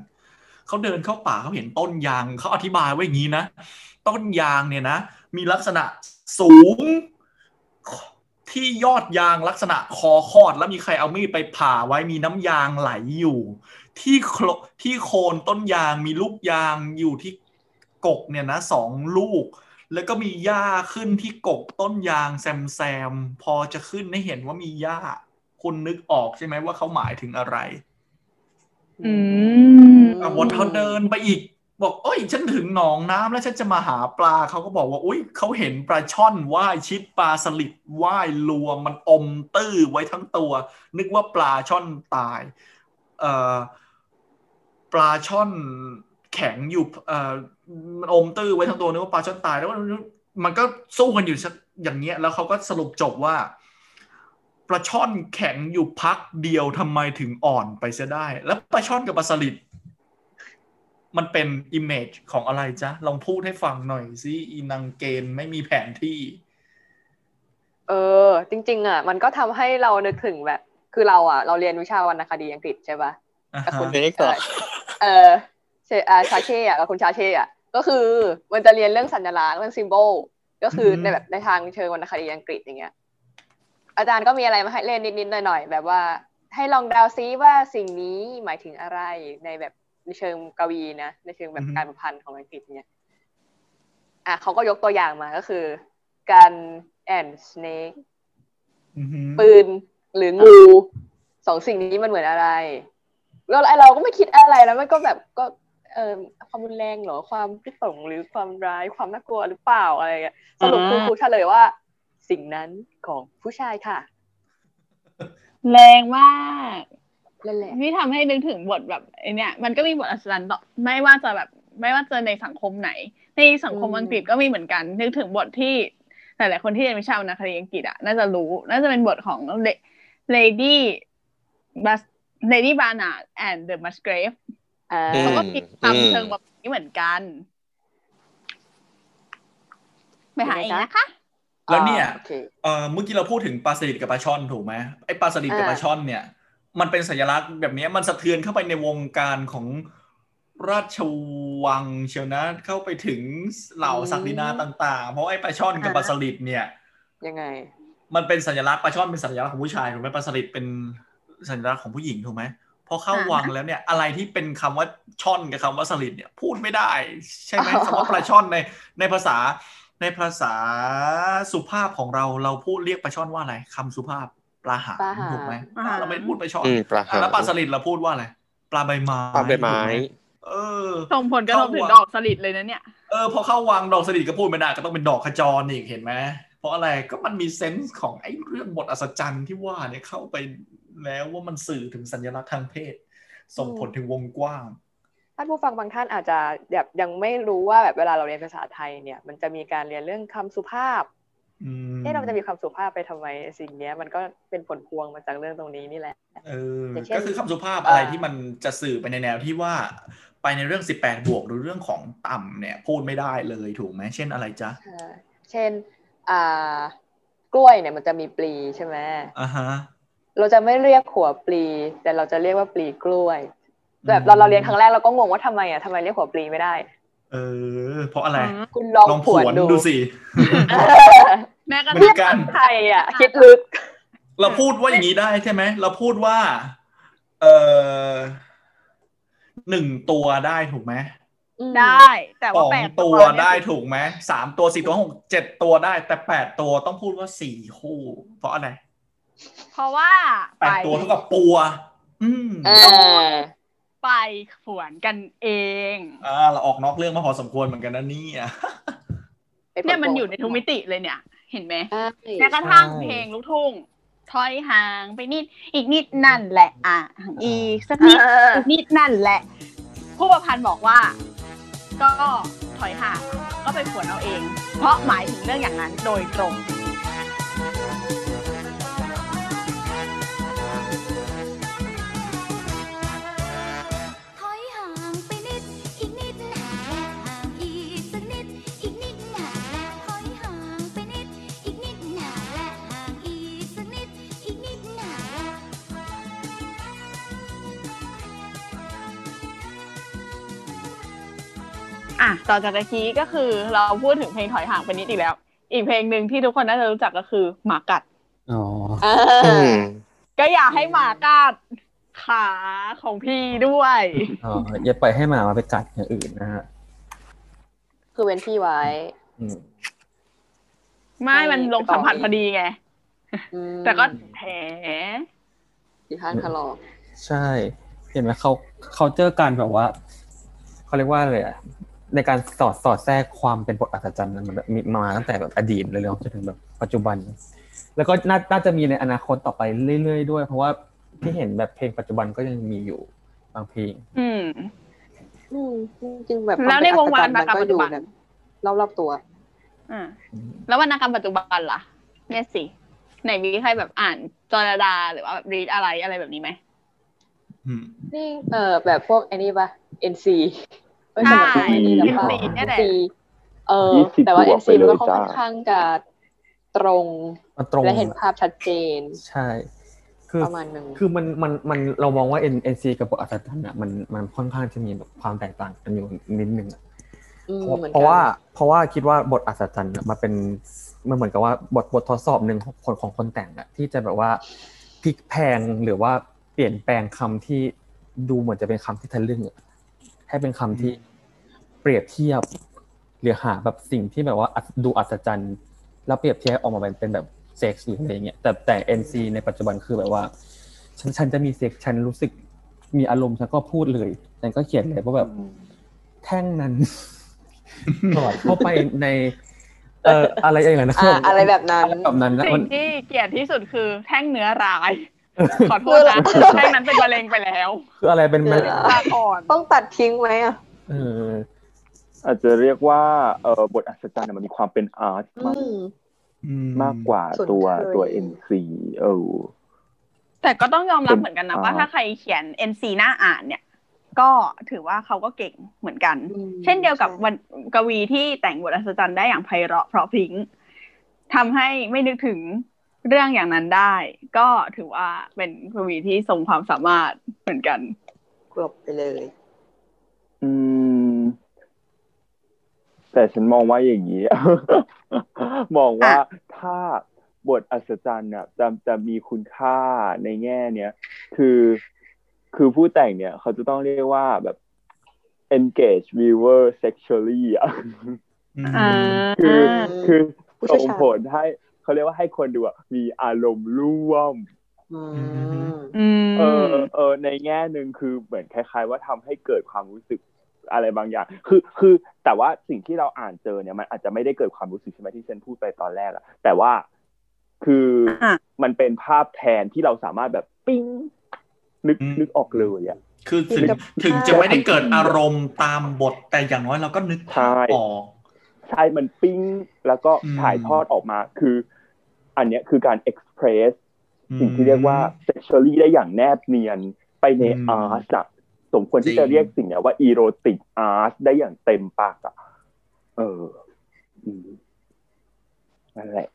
เขาเดินเข้าป่าเขาเห็นต้นยางเขาอธิบายไว้อย่างนี้นะ ต้นยางเนี่ยนะ มีลักษณะสูง ที่ยอดยางลักษณะคอคอด แล้วมีใครเอามีดไปผ่าไว้มีน้ำยางไหลอยู่ ที่โคลที่โคนต้นยางมีลูกยางอยู่ที่กกเนี่ยนะสองลูก แล้วก็มีหญ้าขึ้นที่กกต้นยางแซมแซมๆพอจะขึ้นให้เห็นว่ามีหญ้าคุณนึกออกใช่ไหมว่าเขาหมายถึงอะไร อืมอะวันเขาเดินไปอีก บอกเอ้ยฉันถึงหนองน้ำแล้วฉันจะมาหาปลาเขาก็บอกว่าอุ้ยเขาเห็นปลาช่อนว่ายชิดปลาสลิดว่ายรวมมันอมตื้อไว้ทั้งตัว นึกว่าปลาช่อนตายเอ่อปลาช่อนแข็งอยู่เอ่อมันอมตื้อไว้ทั้งตัวนึกว่าปลาช่อนตายแล้วมันก็สู้กันอยู่สักอย่างเงี้ยแล้วเขาก็สรุปจบว่าปลาช่อนแข็งอยู่พักเดียวทำไมถึงอ่อนไปเสียได้ แล้วปลาช่อนกับปลาสลิด มันเป็นอิมเมจของอะไรจ๊ะ ลองพูดให้ฟังหน่อยสิอีนางเกณฑ์ไม่มีแผนที่ เออ จริง ๆ อะ มันก็ทำให้เรานึกถึงแบบ คือเราอะ เราเรียนวิชาวรรณคดีอังกฤษใช่ปะอ่ากับฮะคุณเล็กเหรอเออเชอ่าชาเช่อะกับคุณชาเช่อะก็คือมันจะเรียนเรื่องสัญลักษณ์เรื่องซิมโบลก็คือในแบบในทางเชิงวรรณคดีอังกฤษอย่างเงี้ย อาจารย์ก็มีอะไรมาให้เล่นนิดๆหน่อยๆแบบว่าให้ลองเดาซิว่าสิ่งนี้หมายถึงอะไรในแบบ ในเชิงกวีนะในเชิงแบบการประพันธ์ของอังกฤษเนี่ยอะเขาก็ยกตัวอย่างมาก็คือการแอนสเนกอือฮึปืนหรืองูสองสิ่งนี้มันเหมือนอะไรแล้วไอเราก็ไม่คิดอะไรแล้วมันก็แบบก็เออความรุนแรงเหรอความพิสงหรือความร้ายความน่ากลัวหรือเปล่าอะไรเงี้ยสรุปคืออ่าครูเฉลยว่า สิ่งนั้นของผู้ชายค่ะ แรงมาก นั่นแหละที่ทำให้นึกถึงบทแบบไอเนี้ยมันก็มีบทอัศจรรย์ต่อไม่ว่าจะแบบไม่ว่าจะในสังคมไหน ในสังคมอืมอังกฤษก็มีเหมือนกัน นึกถึงบทที่หลายๆคนที่เรียนวิชาวรรณคดีอังกฤษอะน่าจะรู้ น่าจะเป็นบทของ Lady Bas Lady Barnard and the Musgrave อ่าอืเขาก็มีความอืมเชิงแบบนี้เหมือนกันไปหาเองนะคะแล้วเนี่ยโอเคเอ่อเมื่อกี้เราพูดถึงปลาสลิดกับปลาช่อนถูกไหมไอ้ปลาสลิดกับอ่าปลาช่อนเนี่ย มันเป็นสัญลักษณ์แบบเนี้ยมันสะเทือนเข้าไปในวงการของราชวังเชียวนะเข้าไปถึงเหล่าศักดินาต่าง ๆ เพราะไอ้ปลาช่อนกับปลาสลิดเนี่ย ยังไง มันเป็นสัญลักษณ์ปลาช่อนเป็นสัญลักษณ์ของผู้ชายถูกไหมปลาสลิดเป็นสัญลักษณ์ของผู้หญิงถูกไหมพอเข้าวังแล้วเนี่ย อะไรที่เป็นคำว่าช่อนกับคำว่าสลิดเนี่ย พูดไม่ได้ ใช่ไหมอ๋อคำว่าปลาช่อนในในภาษาในภาษาสุภาพของเราเราพูดเรียกปลาช่อนว่าอะไรคำสุภาพ ปลาหางปลาหางถูกไหมปลาหางเราไม่พูดปลาช่อนอืมปลาหางแล้วปลาสลิดเราพูดว่าอะไรปลาใบไม้ปลาใบไม้ถูกหเออส่งผลกระทบถึงดอกสลิดเลยนะเนี่ยเออพอเข้าวังดอกสลิดก็พูดไม่ได้ก็ต้องเป็นดอกขจรอีกเห็นไหมเพราะอะไรก็มันมีเซนส์ของไอ้เรื่องบทอัศจรรย์ที่ว่าเนี่ยเข้าไปแล้วว่ามันสื่อถึงสัญลักษณ์ทางเพศ ส่งผลถึงวงกว้างท่านผู้ฟังบางท่านอาจจะแบบยังไม่รู้ว่าแบบเวลาเราเรียนภาษาไทยเนี่ย มันจะมีการเรียนเรื่องคำสุภาพอืม เอ๊ะเราจะมีคำสุภาพไปทำไมสิ่งเนี้ย มันก็เป็นผลพวงมาจากเรื่องตรงนี้นี่แหละเอออย่างเช่นก็คือคำสุภาพอะไรเอ่อที่มันจะสื่อไปในแนวที่ว่า ไปในเรื่อง 18 บวกหรือเรื่องของต่ำเนี่ย พูดไม่ได้เลยถูกไหมเช่นอะไรจ๊ะใช่เช่นอ่ากล้วยเนี่ยมันจะมีปลีใช่ไหมอ่าฮะเราจะไม่เรียกขัวปลี แต่เราจะเรียกว่าปลีกล้วย แบบอืมเราเราเรียนครั้งแรกเราก็งงว่าทำไมอะทำไมเรียกขัวปลีไม่ได้ เออ เพราะอะไรอืมคุณลองลองผผววนนดูดูสิแม้กระเหมืทั่องนกันไทยอะ คิดลึก เราพูดว่าอย่างนี้ได้ใช่ไหมเราพูดว่า เออหนึ่งตัวได้ถูกไหมได้ แต่สว่าองแปดตัวเนี่ยได้ถูกไหมสามตัวสี่ตัวหกเจ็ดตัวได้ แต่แปดตัวต้องพูดว่าสี่คู่ เพราะอะไร เพราะว่าแปดตัวเท่ากับปัว อืมอ่า ไปฝวนกันเองอ่าเราออกนอกเรื่องมาพอสมควรเหมือนกันนะเนี่ยเนี่ยมันอยู่ในทุกมิติเลยเนี่ย เห็นไหมใช่แม้กระทั่งใช่เพลงลูกทุ่งถอยห่างไปนิด อีกนิดนั่นแหละ อะ อีกสักนิดเอออีกนิดนั่นแหละ ผู้ประพันธ์บอกว่า ก็ถอยห่างก็ไปฝวนเอาเอง เพราะหมายถึงเรื่องอย่างนั้นโดยตรง อะต่อจากตะกี้ก็คือเราพูดถึงเพลงถอยห่างไปนิดอีกแล้ว อีกเพลงหนึ่งที่ทุกคนน่าจะรู้จักก็คือหมากัดอ๋ออ่าอืมก็อยากให้หมากัดขาของพี่ด้วยอ๋ออย่าปล่อยให้หมามาไปกัดอย่างอื่นนะฮะคือเว้นที่ไว้อืมไม่มันลงสัมผัสพอดีไงอืมแต่ก็แผลดิฉันทะลอกใช่ เห็นไหมเขาเขาเจอการแบบว่าเขาเรียกว่าอะไรอะ ในการสอดสอดแทรกความเป็นบทอัศจรรย์มันแบบมีมาตั้งแต่แบบอดีตเลยๆจนถึงแบบปัจจุบัน แล้วก็น่าน่าจะมีในอนาคตต่อไปเรื่อยๆด้วย เพราะว่าที่เห็นแบบเพลงปัจจุบันก็ยังมีอยู่บางเพลง อืมอืมจริงๆแบบแล้วในวงวานมันวรรณกรรมก็ปัจจุบันอยู่แบบรอบๆตัวอ่าแล้ววรรณกรรมปัจจุบันล่ะเนี่ยสิไหนมีใครแบบอ่านจอร์ดาหรือว่าแบบรีดอะไรอะไรแบบนี้ไหมอืมนี่เออแบบพวกไอ้นี่ปะ NC เอ้ยใช่แต่แบบพวกไอ้นี่หรือเปล่า NC เนี่ยแหละ NC เออ20แต่ว่าบวก NC ไปเลยมันก็ค่จ้าอนข้างจะตรงมันตรงและเห็นภาพชัดเจน ใช่คือประมาณหนึ่งคือมันมันมันเรามองว่า N N C กับบทอัศจรรย์อะมันมันค่อนข้างจะมีแบบความแตกต่างกันอยู่นิดนึงอะอืมเพราะเหมือนกันเพราะว่าเพราะว่าคิดว่าบทอัศจรรย์อะมันเป็นมันเหมือนกับว่าบทบททดสอบหนึ่งของคนของคนแต่งอะที่จะแบบว่าพลิกแพลงหรือว่าเปลี่ยนแปลงคำที่ดูเหมือนจะเป็นคำที่ทะลึ่งอะให้เป็นคำที่ เปรียบเทียบ หรือหาแบบสิ่งที่แบบว่าอัศดูอัศจรรย์ แล้วเปรียบเทียบออกมาเป็นเป็นแบบเซ็กซ์หรืออะไรเงี้ยแต่แต่ NC ในปัจจุบันคือแบบว่า ฉันฉันจะมีเซ็กซ์ฉันรู้สึกมีอารมณ์ฉันก็พูดเลยฉันก็เขียนเลยว่าแบบแท่งนั้นสอดเข้าไปใน เอ่ออะไรอย่างนั้นนะอ่าอะไรแบบนั้นอะไรแบบนั้นนะสิ่มังนที่เกลียดที่สุดคือ แท่งเนื้อร้ายขอโทษนะคืออะไรแท่งนั้นเป็นมะเร็งไปแล้ว คืออะไรเป็นแมลงลาก่อนต้องตัดทิ้งไหมอะเออ อาจจะเรียกว่าเออบทอัศจรรย์เนี่ยมันมีความเป็นอาร์ตอืมากมอืมมากกว่าส่วนตัวเคยตัว NC เออแต่ก็ต้องยอมรับเป็นเหมือนกันนะอ่าว่าถ้าใครเขียน NC หน้าอ่านเนี่ย ก็ถือว่าเขาก็เก่งเหมือนกันอืมเช่นเดียวกับใช่วันกวีที่แต่งบทอัศจรรย์ได้อย่างไพเราะเพราะพริ้งทำให้ไม่นึกถึงเรื่องอย่างนั้นได้ ก็ถือว่าเป็นกวีที่ทรงความสามารถเหมือนกันกลบไปเลย อืม แต่ฉันมองว่าอย่างนี้ มองว่าถ้าบทอัศจรรย์น่ะจะจะมีคุณค่าในแง่เนี้ยคือคือผู้แต่งเนี่ย เขาจะต้องเรียกว่าแบบ engage viewer sexually อะอ่าคือคือผู้เชี่ส่ยวงชาญผลให้เขาเรียกว่าให้คนดูอะมีอารมณ์ร่วมอืมอืมเออเออในแง่หนึ่งคือเหมือนคล้าย ๆ ว่าทำให้เกิดความรู้สึก อะไรบางอย่าง คือคือแต่ว่าสิ่งที่เราอ่านเจอเนี่ยมันอาจจะไม่ได้เกิดความรู้สึกใช่ไหมที่ฉันพูดไปตอนแรกอะแต่ว่าคืออะมันเป็นภาพแทนที่เราสามารถแบบปิ้งนึกอืมนึกออกเลยอะคือถึงกับถึงจะไม่ได้เกิดอารมณ์ตามบทแต่อย่างน้อยเราก็นึกภาพออกใช่มันปิ้งแล้วก็อืมถ่ายทอดออกมาคือ อันเนี้ยคือการ express อืมสิ่งที่เรียกว่า sexually ได้อย่างแนบเนียนไปในอืมอาร์ตอะ สมควรจริที่งจะเรียกสิ่งเนี้ยว่า erotic art ได้อย่างเต็มปากอะเอออืมนั่นแหละ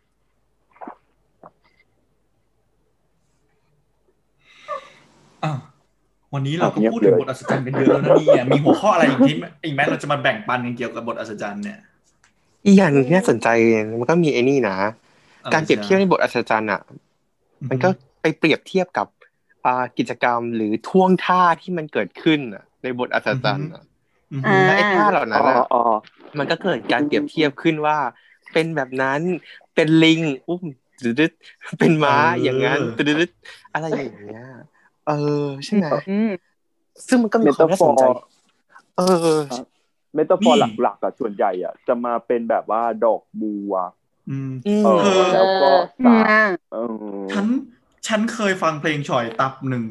อะวันนี้เราก็เงียบพูดถึงเลยบทอัศจรรย์กันเยอะแล้วนะเนี่ยมีหัวข้ออะไรอีกที่อีกไหมเราจะมาแบ่งปันกันเกี่ยวกับบทอัศจรรย์เนี่ย อีกอย่างหนึ่งที่น่าสนใจมันก็มีไอ้นี่นะอะไรการเปรียบเทียบในบทอัศจรรย์อะ มันก็ไปเปรียบเทียบกับอ่า กิจกรรมหรือท่วงท่าที่มันเกิดขึ้นน่ะในบทอัศจรรย์น่ะอืมอ่าและไอ้ท่าเหล่าอ๋นั้นอน่ะอ๋อมันก็เกิดการเปรียบเทียบขึ้นว่า เป็นแบบนั้นเป็นลิงอุ้มดึดๆเป็นม้าอย่างนั้นดึดๆอะไรอย่างเงี้ยเออใช่ไหมอืมซึ่งมันก็มีความน่าสนใจเออเมตาฟอร์หลักๆอะส่วนใหญ่อะจะมาเป็นแบบว่าดอกบัวอืมอืมเออเออแล้วก็อืสามเออ ฉันฉันเคยฟังเพลงฉ่อยตับหนึ่ง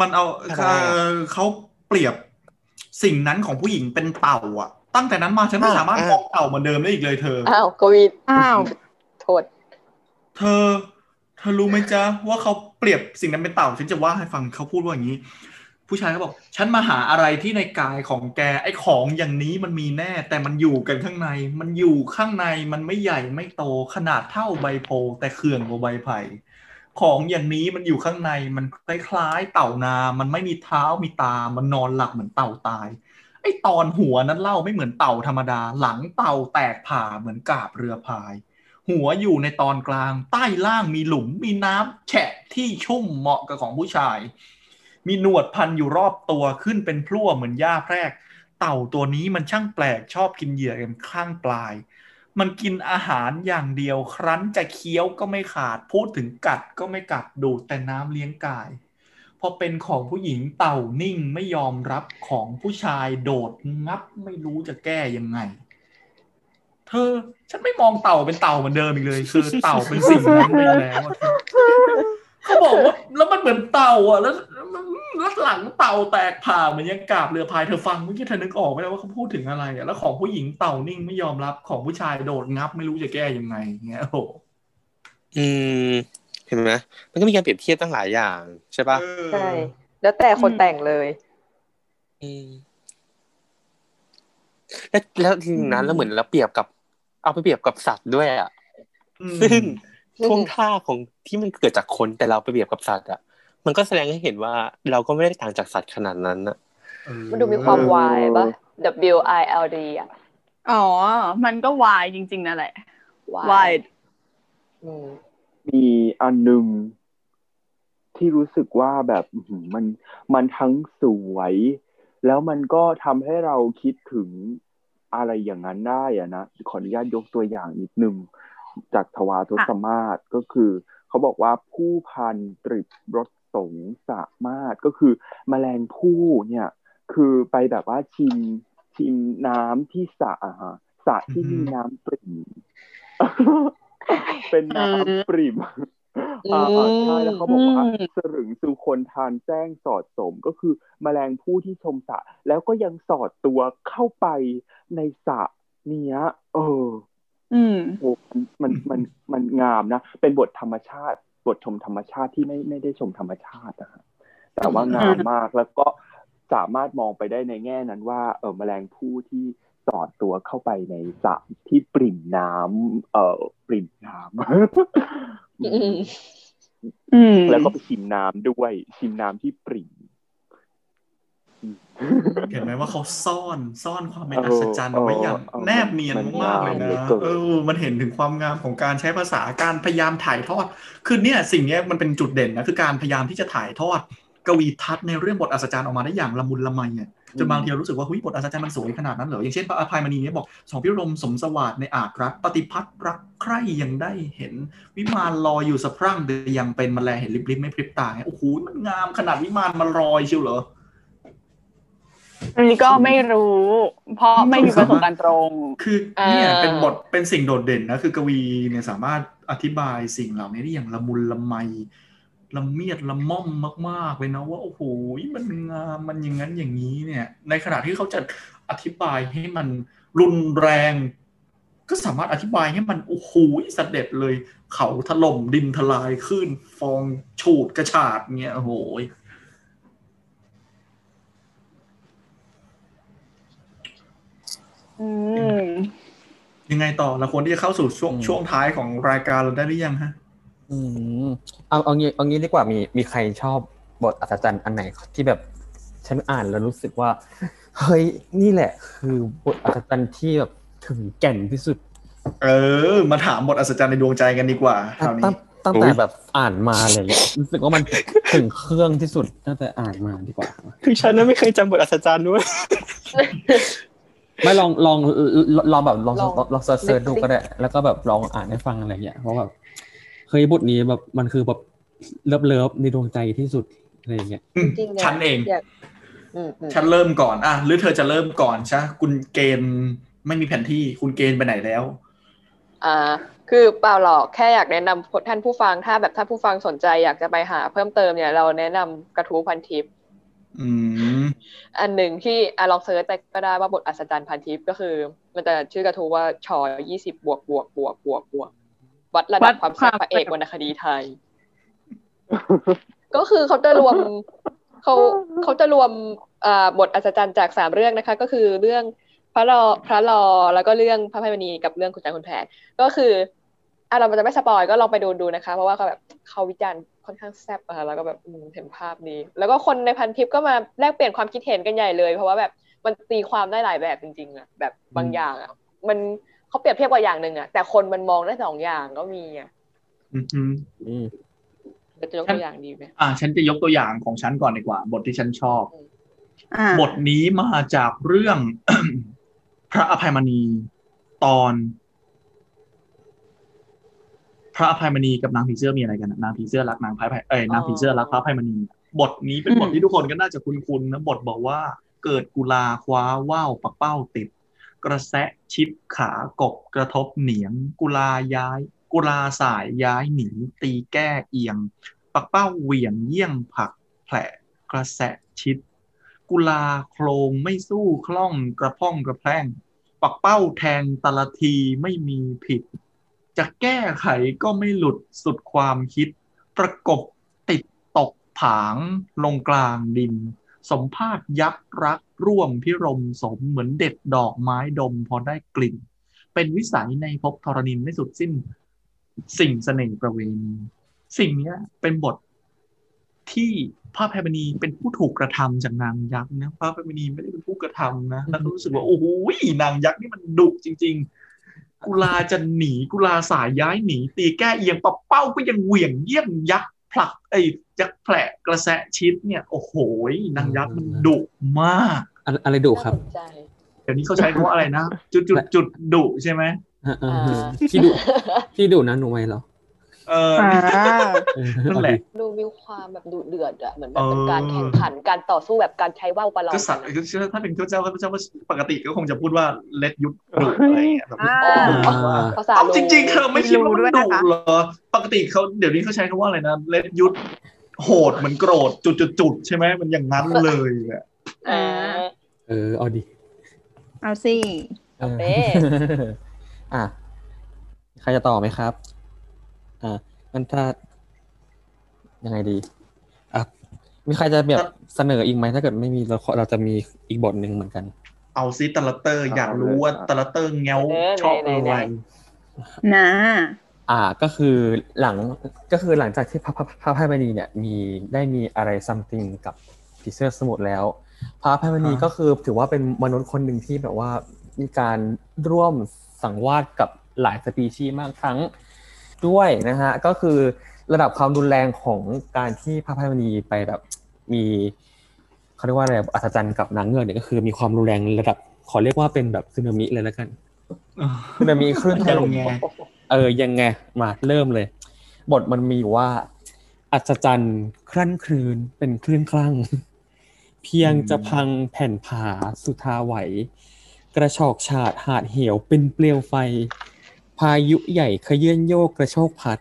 มันเอาอะไรเอ่อะอเขาเปรียบสิ่งนั้นของผู้หญิงเป็นเต่าอะ ตั้งแต่นั้นมาฉันไม่อะสามารถอะมองเต่าเหมือนเดิมได้อีกเลยเธอ อ้าวกวีดอ้าวโทษ เธอ เธอรู้ไหมจ๊ะ ว่าเขาเปรียบสิ่งนั้นเป็นเต่า ฉันจะว่าให้ฟังเขาพูดว่าอย่างนี้ ผู้ชายเขาบอก ฉันมาหาอะไรที่ในกายของแก ไอ้ของอย่างนี้มันมีแน่ แต่มันอยู่กันข้างใน มันอยู่ข้างในมันไม่ใหญ่ไม่โตขนาดเท่าใบโพธิ์แต่เขื่องกว่าใบไผ่ ของอย่างนี้มันอยู่ข้างในมันคล้ายๆเต่านา มันไม่มีเท้ามีตา มันนอนหลับเหมือนเต่าตาย ไอ้ตอนหัวนั้นเล่าไม่เหมือนเต่าธรรมดา หลังเต่าแตกผ่าเหมือนกาบเรือพาย หัวอยู่ในตอนกลาง ใต้ล่างมีหลุมมีน้ำแฉะที่ชุ่มเหมาะกับของผู้ชาย มีหนวดพันอยู่รอบตัวขึ้นเป็นพลั่วเหมือนหญ้าแพรก เต่าตัวนี้มันช่างแปลกชอบกินเหยื่อกันข้างปลาย มันกินอาหารอย่างเดียว ครั้นจะเคี้ยวก็ไม่ขาด พูดถึงกัดก็ไม่กัดดูดแต่น้ำเลี้ยงกาย พอเป็นของผู้หญิงเต่านิ่งไม่ยอมรับของผู้ชายโดดงับไม่รู้จะแก้ยังไง เธอ ฉันไม่มองเต่าเป็นเต่าเหมือนเดิมอีกเลย คือเต่าเป็นสิ่งนั้นไปแล้วเขาบอกว่าแล้วมันเหมือนเต่าอะแล้ว แล้วหลังเต่าแตกผ่าเหมือนยังกาบเรือพายเธอฟังเมื่อกี้เธอนึกออกไหมว่าเขาพูดถึงอะไรอะแล้วของผู้หญิงเต่านิ่งไม่ยอมรับของผู้ชายโดดงับไม่รู้จะแก้ยังไงเงี้ยโอ้โหอืมเห็นไหมมันก็มีการเปรียบเทียบตั้งหลายอย่างใช่ปะเออใช่แล้วแต่คนแต่งเลยอืมแล้วแล้วทีนั้นแล้วเหมือนเราเปรียบกับ เอาไปเปรียบกับสัตว์ด้วยอะอืมซึ่งอืมท่วงท่าของที่มันเกิดจากคนแต่เราไปเปรียบกับสัตว์อะ มันก็แสดงให้เห็นว่าเราก็ไม่ได้ต่างจากสัตว์ขนาดนั้นอะเออมันดูมีความวายป่ะ W I L D อะอ๋อ มันก็วายจริง ๆนั่นแหละวายอืมมีอันหนึ่งที่รู้สึกว่าแบบอื้อหือมันมันทั้งสวย แล้วมันก็ทำให้เราคิดถึงอะไรอย่างนั้นได้อะนะขออนุญาตยกตัวอย่างนิดนึงจากทวารทศมาศก็คือ เขาบอกว่าผู้พันตริบรส สงสามารถก็คือแมลงผู้เนี่ย คือไปแบบว่าชิมชิมน้ำที่สระอะฮะสระที่มีน้ำปริ่มเป็นน้ำปริ่มอ่าอ่าใช่แล้วเขาบอกว่าอืมสรึงสู่คนทานแจ้งสอดสมก็คือแมลงผู้ที่ชมสระแล้วก็ยังสอดตัวเข้าไปในสระเนี้ย เออ อืมโอ้มันมันมันงามนะ เป็นบทธรรมชาติ บทชมธรรมชาติที่ไม่ไม่ได้ชมธรรมชาตินะฮะแต่ว่างามมากแล้วก็สามารถมองไปได้ในแง่นั้นว่าเออแมลงผู้ที่สอดตัวเข้าไปในสระที่ปริ่มน้ำเออปริ่มน้ำอืมอืมแล้วก็ไปชิมน้ำด้วย ชิมน้ำที่ปริ่มอืม เห็นไหมว่าเขาซ่อนซ่อนความเป็นอัศจรรย์เอาไว้อย่างเออแนบเนียนมันมากๆเลยนะงามเหลือเกินเออมันเห็นถึงความงามของการใช้ภาษาการพยายามถ่ายทอด คือเนี่ยสิ่งเนี้ยมันเป็นจุดเด่นนะคือการพยายามที่จะถ่ายทอด กวีทัศน์ในเรื่องบทอัศจรรย์ออกมาได้อย่างละมุนละไมเนี่ยจนบางทีเรารู้สึกว่าเฮ้ยบทอัศจรรย์มันสวยขนาดนั้นเหรออย่างเช่นพระอภัยมณีเนี่ยบอกสองพิรมสมสวัสดในอาจรักปฏิพัทธ์รักใคร่ยังได้เห็น วิมานลอยอยู่สะพรั่งเดยยังเป็นแมลงเห็นลิบๆไม่พริบตาไงโอ้โหมันงามขนาดวิมานมันลอยเชียวเหรอ อันนี้ก็ไม่รู้ เพราะไม่มีประสบการณ์ตรง คือเนี่ยเป็นบทเป็นสิ่งโดดเด่นนะ คือกวีเนี่ยสามารถอธิบายสิ่งเหล่านี้ได้อย่างละมุนละไมละเมียดละม่อมมาก ๆ เลยนะว่าโอ้โหมันงามมันอย่างนั้นอย่างนี้เนี่ย ในขณะที่เขาจะอธิบายให้มันรุนแรง ก็สามารถอธิบายให้มันโอ้โหสเด็จเลย เขาถล่มดินทลายขึ้น ฟองฉูดกระฉาดเนี่ยโอ้โห อืม ยังไงต่อเราควรที่จะเข้าสู่ช่วงอืมช่วงท้ายของรายการเราได้หรือยังฮะ อืมเอาเอางี้เอางี้ดีกว่ามีมีใครชอบบทอัศจรรย์อันไหนที่แบบฉันอ่านแล้วรู้สึกว่า เฮ้ยนี่แหละ คือบทอัศจรรย์ที่แบบถึงแก่นที่สุด เออ มาถามบทอัศจรรย์ในดวงใจกันดีกว่าคราวตั้นี้งตั้งแต่แบบอ่านมาอะไรเงี้ยรู้สึกว่ามันถึงเครื่องที่สุดตั้งแต่อ่านมาดีกว่า คือฉันน่ะไม่เคยจำบทอัศจรรย์ด้วย ไม่ลองลองลองลองแบบลองลองลองลอง search ดูก็ได้ แล้วก็แบบลองอ่านให้ฟังอะไรเงี้ยเพราะแบบเฮ้ยบทนี้แบบมันคือแบบ love love ในดวงใจที่สุดอะไรเงี้ยอืมจริงๆเนี่ยฉันเองอยากอืมอืมฉันเริ่มก่อนอะหรือเธอจะเริ่มก่อนใช่คุณเกณฑ์ไม่มีแผนที่คุณเกณฑ์ไปไหนแล้ว อ่า คือเปล่าหรอกแค่อยากแนะนำท่านผู้ฟังถ้าแบบท่านผู้ฟังสนใจอยากจะไปหาเพิ่มเติมเนี่ยเราแนะนำกระทู้พันทิป อันหนึ่งที่อลองเซิร์ชไปก็ได้ว่าบทอัศจรรย์พันทิปก็คือ มันจะชื่อกระทู้ว่าชอยี่สิบบวกบวกบวกบวกบวกวัดระดับความแซ่บพระเอกวรรณคดีไทย ก็คือเขาจะรวมเขาเขาจะรวมบทอัศจรรย์จากสามเรื่องนะคะ ก็คือเรื่องพระรอพระรอแล้วก็เรื่องพระพิมณีกับเรื่องคุณจางคุณแผนก็คืออะเราจะไม่สปอยก็ลองไปดูดูนะคะ เพราะว่าเขาแบบเขาวิจารณ์ ค่อนข้างแซ่บอะแล้วก็แบบอืมเห็นภาพนี้ แล้วก็คนในพันทิปก็มาแลกเปลี่ยนความคิดเห็นกันใหญ่เลย เพราะว่าแบบมันตีความได้หลายแบบจริงๆอะแบบบางอย่างอะมันเขาเปรียบเทียบกับอย่างหนึ่งอะแต่คนมันมองได้สองอย่างก็มีอะอืมอืมอืมจะยกตัวอย่างดีไหมอะฉันจะยกตัวอย่างของฉันก่อนดีกว่า บทที่ฉันชอบอ่าบทนี้มาจากเรื่องพระอภัยมณีตอน พระอภัยมณีกับนางผีเสื้อมีอะไรกันอะนางผีเสื้อรักนางพายเอ้ยนางผีเสื้อรักพระอภัยมณีบทนี้เป็นบทที่ทุกคนก็น่าจะคุ้นๆนะบทบอกว่าเกิดกุลาคว้าว่าวปักเป้าติด กระแสะชิบขากบกระทบเหนียง กุลาย้าย กุลาสายย้ายหนีตีแก้เอียง ปักเป้าเหวี่ยงเยี่ยงผักแผลกระแสะชิด กุลาโครงไม่สู้คล่องกระพ่องกระแพร่ง ปักเป้าแทงแตละทีไม่มีผิด จะแก้ไขก็ไม่หลุดสุดความคิด ประกบติดตกผางลงกลางดิน สมภาพยักษรักร่วมพิรมสมเหมือนเด็ดดอกไม้ดมพอได้กลิ่น เป็นวิสัยในภพธรณินไม่สุดสิ้น สิ่งเสน่ห์ประเวณี สิ่งนี้เป็นบทที่พระอภัยมณีเป็นผู้ถูกกระทำจากนางยักษ์นะพระอภัยมณีไม่ได้เป็นผู้กระทำนะแล้วก็รู้สึกว่าโอ้โหนางยักษ์นี่มันดุจริง ๆ กุลาจะหนีกุลาสายย้ายหนี ตีแก้เอียงปะเป้าก็ยังเหวี่ยงเยี่ยมยักษ์ผลักไอ้ยักษ์แผลกระแสะชิดเนี่ย โอ้โหนางยักษ์มันดุมากอะอะไรดุครับน่าสนใจเดี๋ยวนี้เขาใช้คำว่าอะไรนะ จุดจุดจุดดุใช่ไหมอ่าอ่าพี่ดุพี่ดุนะหนูไหมเหรอ เอออ่าเออนั่นแหละดูมีความแบบดุเดือดอะเหมือนแบบเป็นเออการแข่งขันการต่อสู้แบบการใช้ว่าวประลองก็สัตว์กันอะก็เชื่อถ้าเป็นพระเจ้าพระเจ้าปกติก็คงจะพูดว่าเล็ดยุดดุอะไรอย่างเงี้ยแบบอ่าอ๋ออ่าภาษาเอาโลจริงๆเธอไม่คิดว่ามีรูด้มัวนยดุนะคะเหรอปกติเขาเดี๋ยวนี้เขาใช้คำว่าอะไรนะเล็ดยุดโหดเหมือนโกรธจุดจุดจุดๆๆใช่ไหมมันอย่างนั้นเลยอะอ่าเออเอาดิเอาสิเออเอ๊ะอะใครจะต่อไหมครับ อะมันถ้ายังไงดีอะมีใครจะแบบเสนออีกไหมถ้าเกิดไม่มีเราเราจะมีอีกบทหนึ่งเหมือนกัน เอาซิตลเตอร์ อยากรู้ว่าตลเตอร์เงาเออชอบไหนๆๆอะไรนะอ่าก็คือหลังก็คือหลังจากที่พระพระพระพายมณีเนี่ยมีได้มีอะไรซัมติงกับผีเสื้อสมุทรแล้ว พระอภัยมณีฮะก็คือถือว่าเป็นมนุษย์คนหนึ่งที่แบบว่ามีการร่วมสังวาสกับหลายสปีชีส์มากทั้ง ด้วยนะฮะก็คือระดับความรุนแรงของการที่พระอภัยมณีไปแบบมีเขาเรียกว่าอะไรอัศจรรย์กับนางเงือกเนี่ยก็คือมีความรุนแรงระดับ ขอเรียกว่าเป็นแบบสึนามิเลยแล้วกันสึนามิคลื่นถล่มยังไงเออยังไงมาเริ่มเลย บทมันมีอยู่ว่า อัศจรรย์ครั่นครืนเป็นคลื่นคลั่ง เพียงจะพังแผ่นผาสุธาไหว กระชอกฉาดหาดเหวเป็นเปลวไฟ พายุใหญ่ขยื่นโยกกระโชกพัด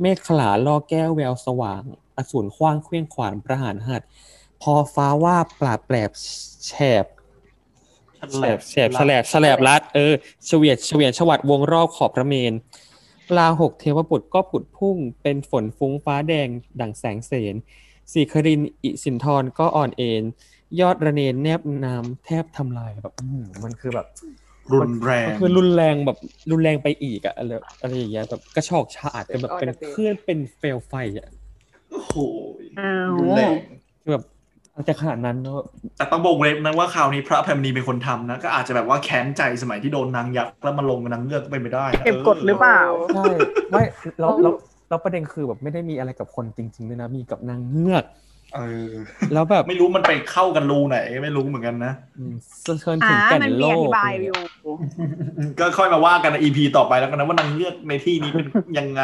เมฆขลาล่อแก้วแววสว่าง อสูรขว้างเคลื่องขวานประหารหัด พอฟ้าว่าปราบแปรบแฉบแฉลบแฉลบแฉลบแฉลบรัดเออเฉวียดเฉวียนฉวัดวงรอบขอบพระเมนลาหกเทวบุตรก็ผุดพุ่ง เป็นฝนฟุ้งฟ้าแดงดั่งแสงเสนสีครินอิสินทรก็อ่อนเอ็นยอดระเนนแนบน้ำแทบทำลายแบบอื้อหือมันคือแบบ รุนแรงมันคือรุนแรงแบบรุนแรงไปอีกอะอะไรอะไรอย่างเงี้ยแบบกระชอกฉาดเป็นแบบเป็นคลื่นเป็นเฟลไฟอะโอ้โหอ้าวรุนแรงคือแบบอาจจะขนาดนั้นเนอะแต่ต้องบอกเล็บนะว่าคราวนี้พระอภัยมณีเป็นคนทำนะ ก็อาจจะแบบว่าแค้นใจสมัยที่โดนนางยักษ์แล้วมาลงกับนางเงือกก็เป็นไปได้นะเก็บกดหรือเปล่าใช่ไม่แล้วแล้วแล้วประเด็นคือแบบไม่ได้มีอะไรกับคนจริงๆด้วยนะมีกับนางเงือก เออแล้วแบบไม่รู้มันไปเข้ากันรูไหน ไม่รู้เหมือนกันนะอืมสะเทินอ่าถึงแก่นมันโลมีอกธิบายอะไรอเงี้ยู่ก็ค่อยมาว่ากันใน EP ต่อไปแล้วกันนะว่านางเงือกในที่นี้เป็นยังไง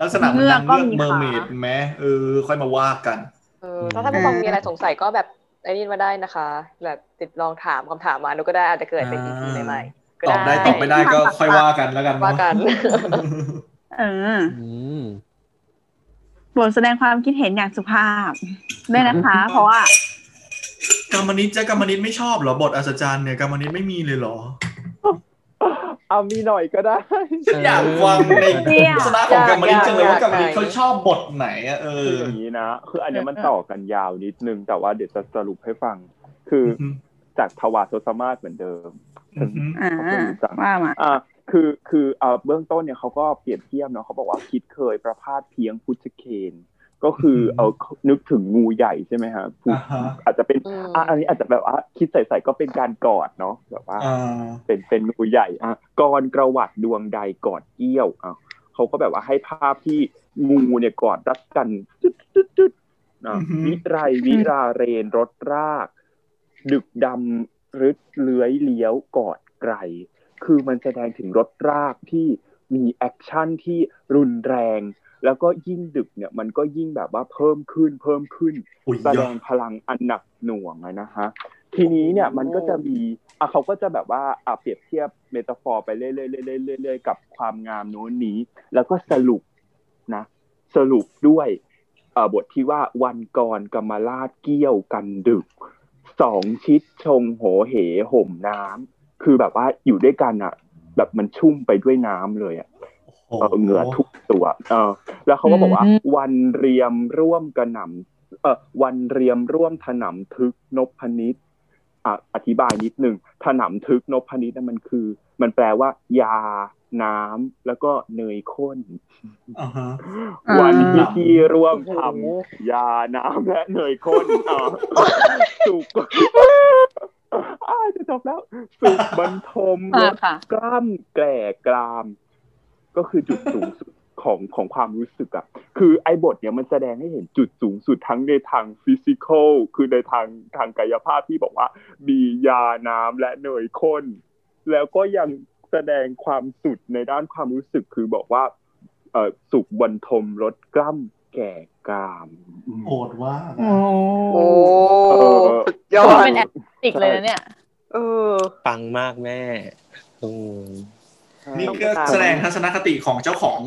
ลักษณะเหมันนางเงือกเมอร์เมดไหมเออ ค่อยมาว่ากัน เออถ้าท่านผู้ฟังมีอะไรสงสัยก็แบบไอ้นี่มาได้นะคะ แบบติดลองถามคำถามมาหนูก็ได้อาจจะเกิดเป็น EP อ่าใหม่ๆก็ตอบได้ตอบไม่ได้ก็ค่อยว่ากันแล้วกันเนอะว่ากัน เออ อืมโปรดแสดงความคิดเห็นอย่างสุภาพด้วยนะคะ เพราะว่ากรรมนิตจะกรรมนิตไม่ชอบเหรอบทอัศจรรย์เนี่ยกรรมนิตไม่มีเลยเหรอ เอามีหน่อยก็ได้อยากฟังในเนี่ยทัศนะของกรรมนิตจังเลยอยากว่ากรรมนิตอยากเขาชอบบทไหนอะเอคือออย่างนี้นะคืออันเนี้ยมันต่อกันยาวนิดนึงแต่ว่าเดี๋ยวจะสรุปให้ฟัง คือออฮึจากทวารโทสมาศเหมือนเดิมอือฮึอ่าเขาเป็นรู้จักว่ามาอ่า คือคือเอ่อเบื้องต้นเนี่ยเขาก็เปรียบเทียบเนาะเขาบอกว่าคิดเคยประพาสเพียงพุทธเคนก็คือเออนึกถึงงูใหญ่ใช่ไหมฮะพูดอ่าฮะอาจจะเป็นอืมอะอันนี้อาจจะแบบว่าคิดใส่ๆก็เป็นการกอดเนาะแบบว่าอ่าเป็นเป็นงูใหญ่อะกรกระหวัดดวงใดกอดเกี้ยวอะเขาก็แบบว่าให้ภาพที่งูเนี่ยกอดรัดกันตึ๊ดตึ๊ดตึ๊ดนะอือฮึวิไรวิราเรนรสรัก ดึกดำฤทธิ์เลื้อยเลี้ยวกอดก่าย คือมันแสดงถึงรสรักที่มี action ที่รุนแรง แล้วก็ยิ่งดึกเนี่ยมันก็ยิ่งแบบว่าเพิ่มขึ้นเพิ่มขึ้นอุ้ยแสดงพลังอันหนักหน่วงอะนะฮะทีนี้เนี่ยมันก็จะมีอะเขาก็จะแบบว่าอะเปรียบเทียบเมตาฟอร์ไปเรื่อยๆเรื่อยๆเรื่อยๆกับความงามโน้นนี้ แล้วก็สรุปนะสรุปด้วยเอ่อบทที่ว่าวันกรกรรมราชเกี้ยวกันดึกสองชิดชงโหเหห่มน้ำ คือแบบว่าอยู่ด้วยกันอะ แบบมันชุ่มไปด้วยน้ำเลยอะโอ้เออเหงื่อทุกตัว เออ แล้วเขาก็บอกว่าอืมวันเรียมร่วมกระหน่ำเออวันเรียมร่วมถนำทึกนพนิษอะอธิบายนิดนึงถนำทึกนพนิษนั่นมันคือ มันแปลว่า ยาน้ำแล้วก็เนยข้นอ่าฮะอ่าวันพิธีร่วมทำยาน้ำและเนยข้นอะสุกอ่า จะจบแล้วสุกบรรทมรอ่าสค่ะกล้ำแกล่กราม ก็คือจุดสูงสุดของของความรู้สึกอะคือไอ้บทเนี่ยมันแสดงให้เห็นจุดสูงสุดทั้งในทางฟิสิกอลคือในทางทางกายภาพที่บอกว่า มียาน้ำและเนยข้น แล้วก็ยังแสดงความสุดในด้านความรู้สึกคือบอกว่าเออสุกบรรทมรสกล้ำแก่ กรามอืมโหดว่าโอ้โอ้เออสุดยอดเป็นแอดติกเลยนะเนี่ยเออปังมากแม่อืมนี่ก็แสดงทัศนคติของเจ้าของ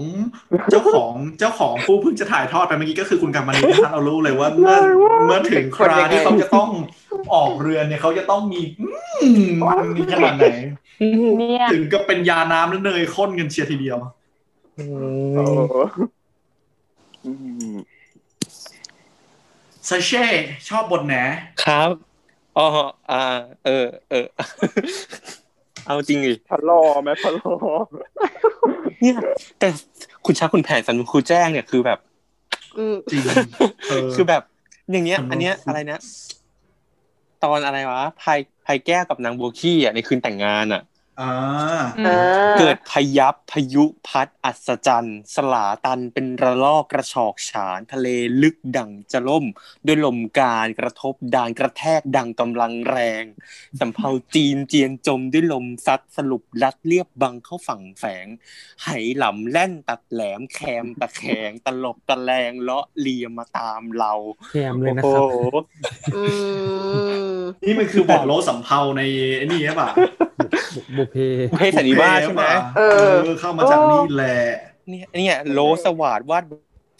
เจ้าของเจ้าของผู้เพิ่งจะถ่ายทอดไปเมื่อกี้ก็คือคุณกรรมนิตนะเรารู้เลยว่าเมื่อเมื่อถึงคราที่เขาจะต้องออกเรือนเนี่ยเขาจะต้องมีอืมมันมีขนาดไหนเนี่ยถึงก็เป็นยาน้ำและเนยข้นกันเชียร์ทีเดียวเอออืม ซาเช่ชอบบทไหนครับอ๋ออ่า เออ เออ เอาจริงดิพะลอไหมพะลอเนี่ย แต่คุณชักคุณแผนสันครูแจ้งเนี่ยคือแบบอืมจริงเออคือแบบ อย่างเนี้ยสำนวนอันเนี้ยคุณอะไรนะตอนอะไรวะพายพายแก้วกับนางบัวขี้อะในคืนแต่งงานอะ อ่าอืมอ่าเกิดพยับพายุพัดอัศจรรย์ สลาตันเป็นระลอกกระชอกฉาน ทะเลลึกดังจะล่ม ด้วยลมการกระทบดานกระแทกดังกำลังแรง สำเภาจีนเจียนจมด้วยลมซัดสรุปลัดเรียบบังเข้าฝั่งแฝง ไหหลำแล่นตัดแหลมแคมตะแคงตลบตะแลงเลาะเลียมาตามเราแคมเลยนะโอ้ครับโหอืมนี่มันคือบทโลสำเภาในไอ้นี่ใช่ปะบุพเพบุพเพสันนิวาสใช่ไหมเออ เข้ามาจากนี่แหละเนี่ยเนี่ยโลสวาดวาด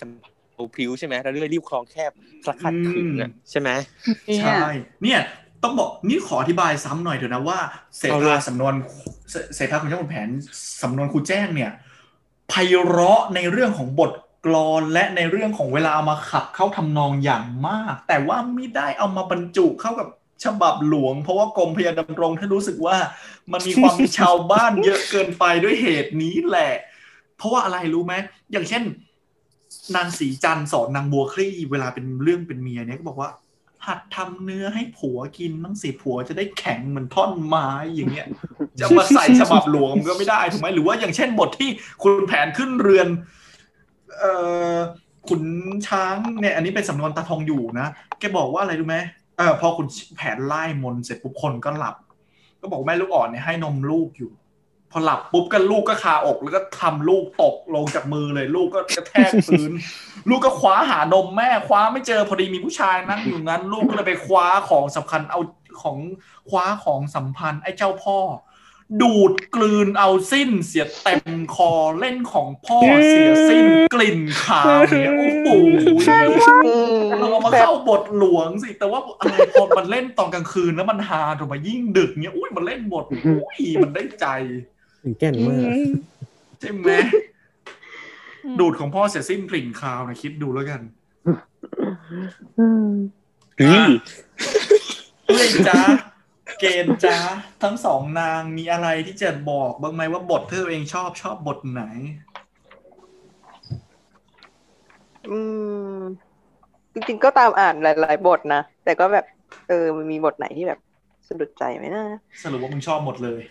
สำเภาพริ้วใช่ไหมแล้วเรื่อยรีบคลองแคบพระขัดขึงอะใช่ไหมใช่เนี่ยต้องบอกนี่ขออธิบายซ้ำหน่อยเถอะนะว่าเศรษเอาเลฐายสำนวนเศเศรษฐาคุณเจ้าคุณแผนสำนวนครูแจ้งเนี่ยไพเราะในเรื่องของบทกลอนและในเรื่องของเวลาเอามาขับเข้าทำนองอย่างมาก แต่ว่าไม่ได้เอามาบรรจุเข้ากับ ฉบับหลวง เพราะว่ากรมพระยาดำรงท่านรู้สึกว่า มันมีความชาวบ้านเยอะเกินไปด้วยเหตุนี้แหละ เพราะว่าอะไรรู้ไหมอย่างเช่น นางสีจันทร์สอนนางบัวคลี่เวลาเป็นเรื่องเป็นเมียเนี่ยก็บอกว่า หัดทำเนื้อให้ผัวกินมั้งสิผัวจะได้แข็งเหมือนท่อนไม้อย่างเงี้ย จะมาใส่ฉบับหลวงมันก็ไม่ได้ถูกไหมหรือว่าอย่างเช่นบทที่คุณแผนขึ้นเรือน เอ่อขุนช้างเนี่ยอันนี้เป็นสำนวนตาทองอยู่นะ แกบอกว่าอะไรรู้ไหม เออพอคุณแผนไล่มนเสร็จปุ๊บคนก็หลับ ก็บอกแม่ลูกอ่อนเนี่ยให้นมลูกอยู่ พอหลับปุ๊บก็ลูกก็คาอกแล้วก็ทำลูกตกลงจากมือเลย ลูกก็กระแทกพื้น ลูกก็คว้าหานมแม่คว้าไม่เจอพอดีมีผู้ชายนั่งอยู่นั้น ลูกก็เลยไปคว้าของสำคัญเอาของคว้าของสัมพันธ์ไอ้เจ้าพ่อ ดูดกลืนเอาสิ้นเสียเต็มคอเล่นของพ่อเสียสิ้นกลิ่นขาวเนี่ยโอ้โหอืมเราเอามาเข้าบทหลวงสิ แต่ว่าอะไรพอมันเล่นตอนกลางคืนแล้วมันฮาถูกไหมายิ่งดึกเนี่ยอุ้ยมันเล่นบทอุ้ยมันได้ใจถึงแก่นมากใช่ไหมดูดของพ่อเสียสิ้นกลิ่นคาวนะคิดดูแล้วกันเฮ้ยเพื่อนจ้า เกณฑ์จ้าทั้งสองนางมีอะไรที่จะบอกบ้างไหมว่าบทที่ตัวเองชอบชอบบทไหน อืม จริงๆก็ตามอ่านหลาย ๆ บทนะ แต่ก็แบบ เออ มันมีบทไหนที่แบบสะดุดใจไหมนะ สรุปว่ามึงชอบหมดเลย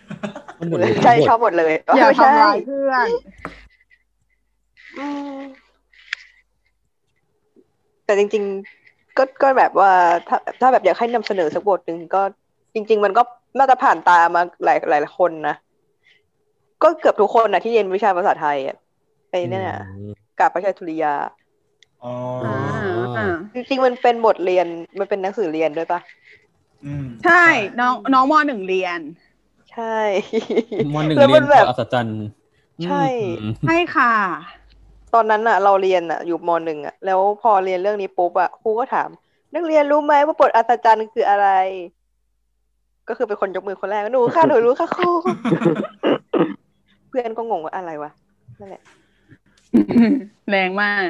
มันหมดเลยใช่ทั้งหมดชอบหมดเลยอย่าไม่ใช่ทำร้ายเพื่อนอืมแต่จริง ๆ ก็ก็แบบว่า ถ้าถ้าแบบอยากให้นำเสนอสักบทหนึ่งก็ จริง ๆ มันก็น่าจะผ่านตามาหลายหลายคนนะ ก็เกือบทุกคนนะที่เรียนวิชาภาษาไทยอะไอ้เนี่ยน่ะอืมกาบประชาธุริยาอ๋ออ่าอ่าจริงๆมันเป็นบทเรียนมันเป็นหนังสือเรียนด้วยปะอืมใช่น้องน้องมหนึ่งเรียน ใช่มหนึ่งแล้วเรีมัยนนแบบอัศจรรย์ใช่อืมใช่ค่ะ ตอนนั้นอะเราเรียนอะอยู่มหนึ่งอะแล้วพอเรียนเรื่องนี้ปุ๊บอะครูก็ถาม นักเรียนรู้ไหมว่าบทอัศจรรย์คืออะไร ก็คือเป็นคนยกมือคนแรกหนูค่ะหนูรู้ค่ะครูเพื่อนก็งงว่าอะไรวะนั่นแหละแรงมาก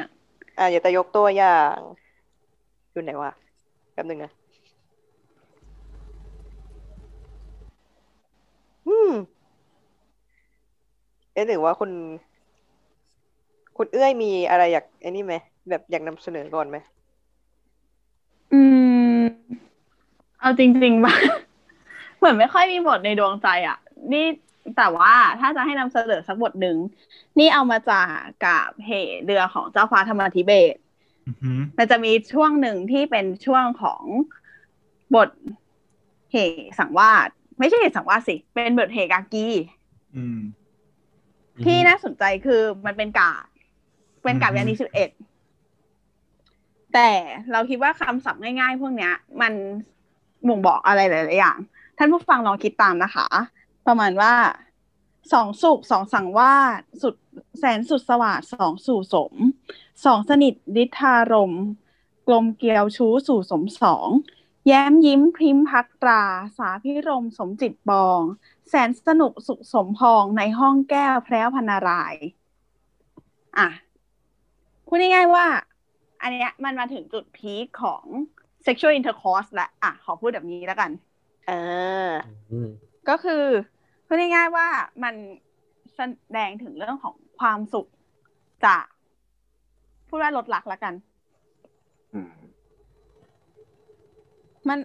อะอยากจะยกตัวอย่างอยู่ไหนวะแป๊บนึงนะอืมเอ๊ะหรือว่าคุณ คุณเอื้อยมีอะไรอยากไอ้นี่ไหมแบบอยากนำเสนอก่อนไหมอืม เอาจริงๆว่า เหมือนไม่ค่อยมีบทในดวงใจอะ นี่แต่ว่าถ้าจะให้นำเสนอสักบทหนึ่ง นี่เอามาจากกับเหเรือของเจ้าฟ้าธรรมธิเบศรอือหือมันจะมีช่วงหนึ่งที่เป็นช่วงของบทเหสังวาสไม่ใช่เหสังวาสสิ เป็นบทเหกากีอืมที่น่าสนใจคือมันเป็นกาบเป็นกาบอือฮึยานีสิบเอ็ดแต่เราคิดว่าคำศัพท์ง่ายๆ พวกเนี้ย มันบ่งบอกอะไรหลายๆอย่าง ท่านผู้ฟังลองคิดตามนะคะ ประมาณว่าสองสุขสองสังวาสสุดแสนสุดสวัสดสองสู่สมสองสนิทดิทารม กลมเกลียวชู้สู่สมสอง แย้มยิ้มพริมพักตรา สาพิรมสมจิตบอง แสนสนุกสุขสมพองในห้องแก้วแพร้วพรรณารายอะพูดง่ายๆว่า อันเนี้ยมันมาถึงจุดพีคของ sexual intercourse และอะขอพูดแบบนี้แล้วกัน เออ ก็คือพูดง่ายๆว่ามันแสดงถึงเรื่องของความสุขจากพูดว่าลดหลักแล้วกันมัน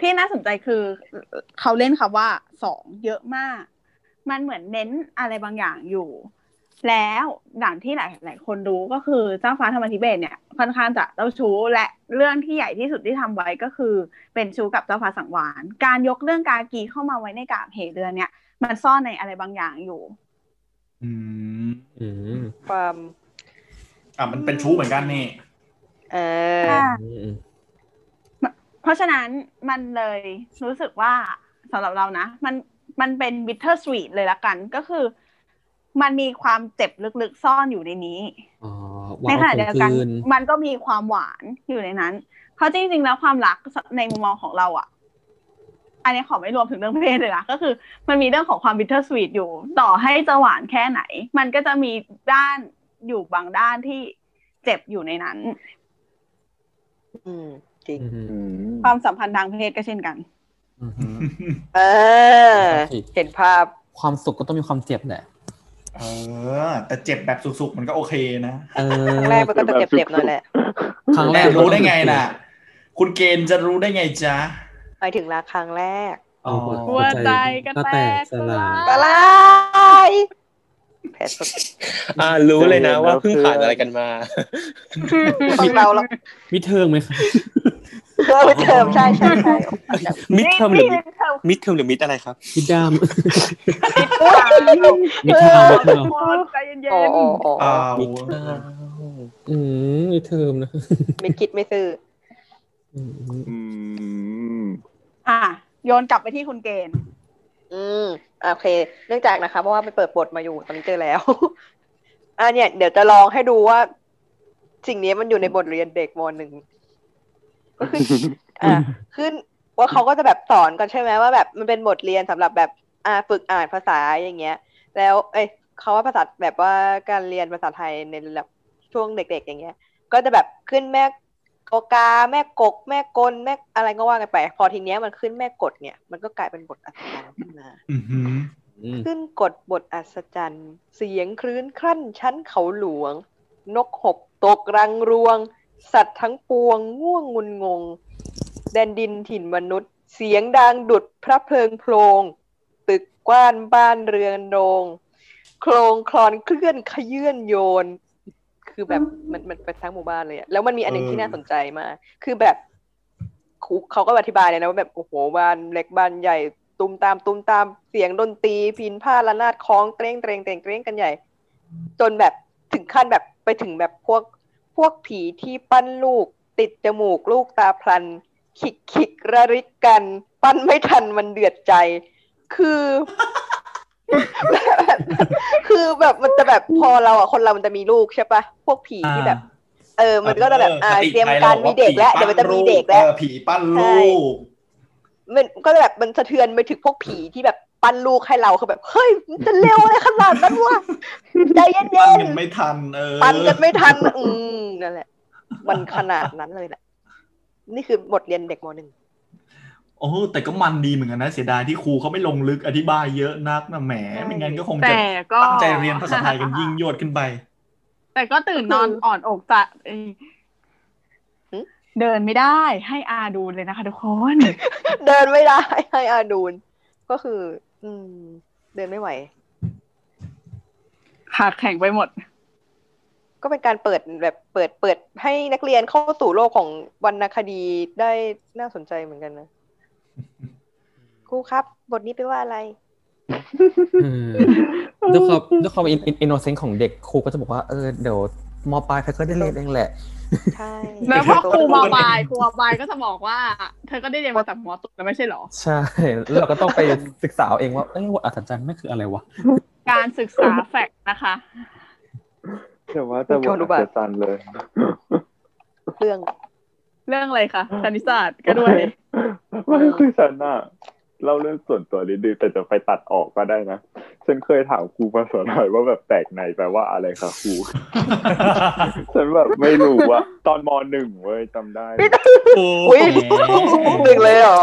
ที่น่าสนใจคือเขาเล่นคำว่าสองเยอะมาก มันเหมือนเน้นอะไรบางอย่างอยู่ แล้วอย่างที่หลายหลายคนรู้ก็คือเจ้าฟ้าธรรมธิเบศเนี่ยค่อนข้างจะเจ้าชู้และเรื่องที่ใหญ่ที่สุดที่ทำไว้ก็คือ เป็นชู้กับเจ้าฟ้าสังวาน การยกเรื่องกากีเข้ามาไว้ในกาบเหตุเรือนเนี่ย มันซ่อนในอะไรบางอย่างอยู่ อืมอืมความอะมันเป็นชู้เหมือนกันนี่ เอออืมเพราะฉะนั้นมันเลยรู้สึกว่าสำหรับเรานะ มันมันเป็น bittersweet เลยละกันก็คือ มันมีความเจ็บลึกๆซ่อนอยู่ในนี้อ๋อในขณะขเดีองยวกันคืนมันก็มีความหวานอยู่ในนั้นเพราะจริงๆแล้วความรักในมุมมองของเราอะ อันนี้ขอไม่รวมถึงเรื่องเพศเลยนะก็คือ มันมีเรื่องของความ bittersweet อยู่ ต่อให้จะหวานแค่ไหน มันก็จะมีด้านอยู่บางด้านที่เจ็บอยู่ในนั้น อืมจริงอืมอืมความสัมพันธ์ทางเพศก็เช่นกันอืมเออ เห็นภาพความสุขก็ต้องมีความเจ็บแหละ เออ แต่เจ็บแบบสุกๆมันก็โอเคนะเออครั้งแรกมันก็จะเจ็บๆหน่อยแหละครั้งแรแต่กรู้ได้ไงน่ะ คุณเกณฑ์จะรู้ได้ไงจ๊ะไปถึงรักครั้งแรกอ๋อหัวใจก็แตกสลายกะลายแผลสดอ่ารู้เลยนะว่าเพิ่งผ่านอะไรกันมาของเราแล้วมีเทิงไหมครับ เออเทอมใช่ใช่ใช่มิดเทอมหรือนี่เธอมิดเทอมหรือมิดอะไรครับมิดดามมิมิดเทอมมิดเทอมใจเย็โอ้นโอ้โอ้อ้าวอืมมิดเทอมนะไม่คิดไม่ซื้ออืมอืมๆอะโยนกลับไปที่คุณเกณฑ์ อืมโอเค เนื่องจากนะคะ เพราะว่าไปเปิดบทมาอยู่ตอนนี้เจอแล้วอ่าเนี่ย เดี๋ยวจะลองให้ดูว่า สิ่งนี้มันอยู่ในบทเรียนเด็กมหนึ่ง ก็คืออ่าขึ้นว่าเขาก็จะแบบสอนกันใช่ไหมว่าแบบมันเป็นบทเรียนสำหรับแบบอ่าฝึกอ่านภาษาอย่างเงี้ย แล้ว เอ้ยเขาว่าภาษาแบบว่าการเรียนภาษาไทยในระดับช่วงเด็ก ๆ อย่างเงี้ย ก็จะแบบขึ้นแม่กกาแม่กก แม่กลแม่อะไรก็ว่ากันไป พอทีเนี้ยมันขึ้นแม่กดเนี่ย มันก็กลายเป็นบทอัศจรรย์ขึ้นมาอือหืออืมขึ้นกดบทอัศจรรย์ เสียงคลื่นครั่นชั้นเขาหลวง นกหบตกรังรวง สัตว์ทั้งปวงง่วงงุนงง แดนดินถิ่นมนุษย์ เสียงดังดุดพระเพลิงโพลงตึกกว้านบ้านเรือนโรงโครงคลอนเคลื่อนขยื่นโยน คือแบบมันมันเป็นทั้งหมู่บ้านเลยอะแล้วมันมีอันหนึงที่น่าสนใจมาก คือแบบครูเขาก็อธิบายเลยนะว่าแบบโอ้โหบ้านเล็กบ้านใหญ่ตุมตามตุมตามเสียงดนตรีพินผ้าระนาดคล้องเตรงเตรงเตรงเตรงกันใหญ่ จนแบบถึงขั้นแบบไปถึงแบบพวกพ วกผีที่ปั้นลูก ติดจมูกลูกตาพลัน ขิกขิกระริกกัน ปั้นไม่ทันมันเดือดใจ คือแบบคือแบบมันจะแบบพอเราอะคนเรามันจะมีลูกใช่ปะพวกผีที่แบบ เออ มันก็จะแบบอ่าคติเตรียมไทการบอมีเด็กแล้วผีเดี๋ยวมันจะมีปั้เด็กแล้วออผีปั้นใช่ลูกมันก็จะแบบมันสะเทือนไปถึงพวกผีที่แบบ ปั้นลูกให้เราคือแบบเฮ้ยมันจะเร็วอะไรขนาดนั้นวะใจเย็ปั้นนกันไม่ทันเออๆปั้นกันไม่ทันอืมนั่นแหละ มันขนาดนั้นเลยแหละ นี่คือบทเรียนเด็กมหนึ่งโอ้แต่ก็มันดีเหมือนกันนะเสียดายที่ครูเขาไม่ลงลึกอธิบายเยอะนักนะแหมใช่ไม่งั้นก็คงจะแต่ก็ตั้งใจเรียนภาษาไทยกันยิ่งยวดขึ้นไป แต่ก็ตื่นนอนอ่อนอกจะเอ้ยเดินไม่ได้ให้อาดูเลยนะคะทุกคน เดินไม่ได้ให้อาดูนก็คือ อืม เดินไม่ไหวขาแข็งไปหมด ก็เป็นการเปิดแบบเปิดเปิดให้นักเรียนเข้าสู่โลกของวรรณคดีได้น่าสนใจเหมือนกันนะครูครับ บทนี้แปลว่าอะไรอืมด้วยความด้วยความ innocent ของเด็กครูก็จะบอกว่าเออเดี๋ยวมปลายใครก็ได้เรียนเองแหละ ใช่แล้วพอครูม.ปลายครูม.ปลายก็จะบอกว่า เธอก็ได้เรียนมาจากม.ต้นแล้วไม่ใช่เหรอ ใช่แล้วเราก็ต้องไปศึกษาเอาเองว่าเอ้ยบทอัศจรรย์มันคืออะไรวะ การศึกษา fact นะคะแต่ว่าแต่บทอัศจรรย์เลย เรื่อง เรื่องอะไรคะคณิตศาสตร์ก็ด้วยไม่คือฉันอะ เล่าเรื่องส่วนตัวนิดนึงแต่จะไปตัดออกก็ได้นะฉันเคยถามครูภาษาไทยว่าแบบแตกในแปลว่าอะไรคะครูฉันแบบไม่รู้อะตอนมหนึ่งเว้ยจำได้โอ้อุ้ยแหมหนึ่งเลยเหรอ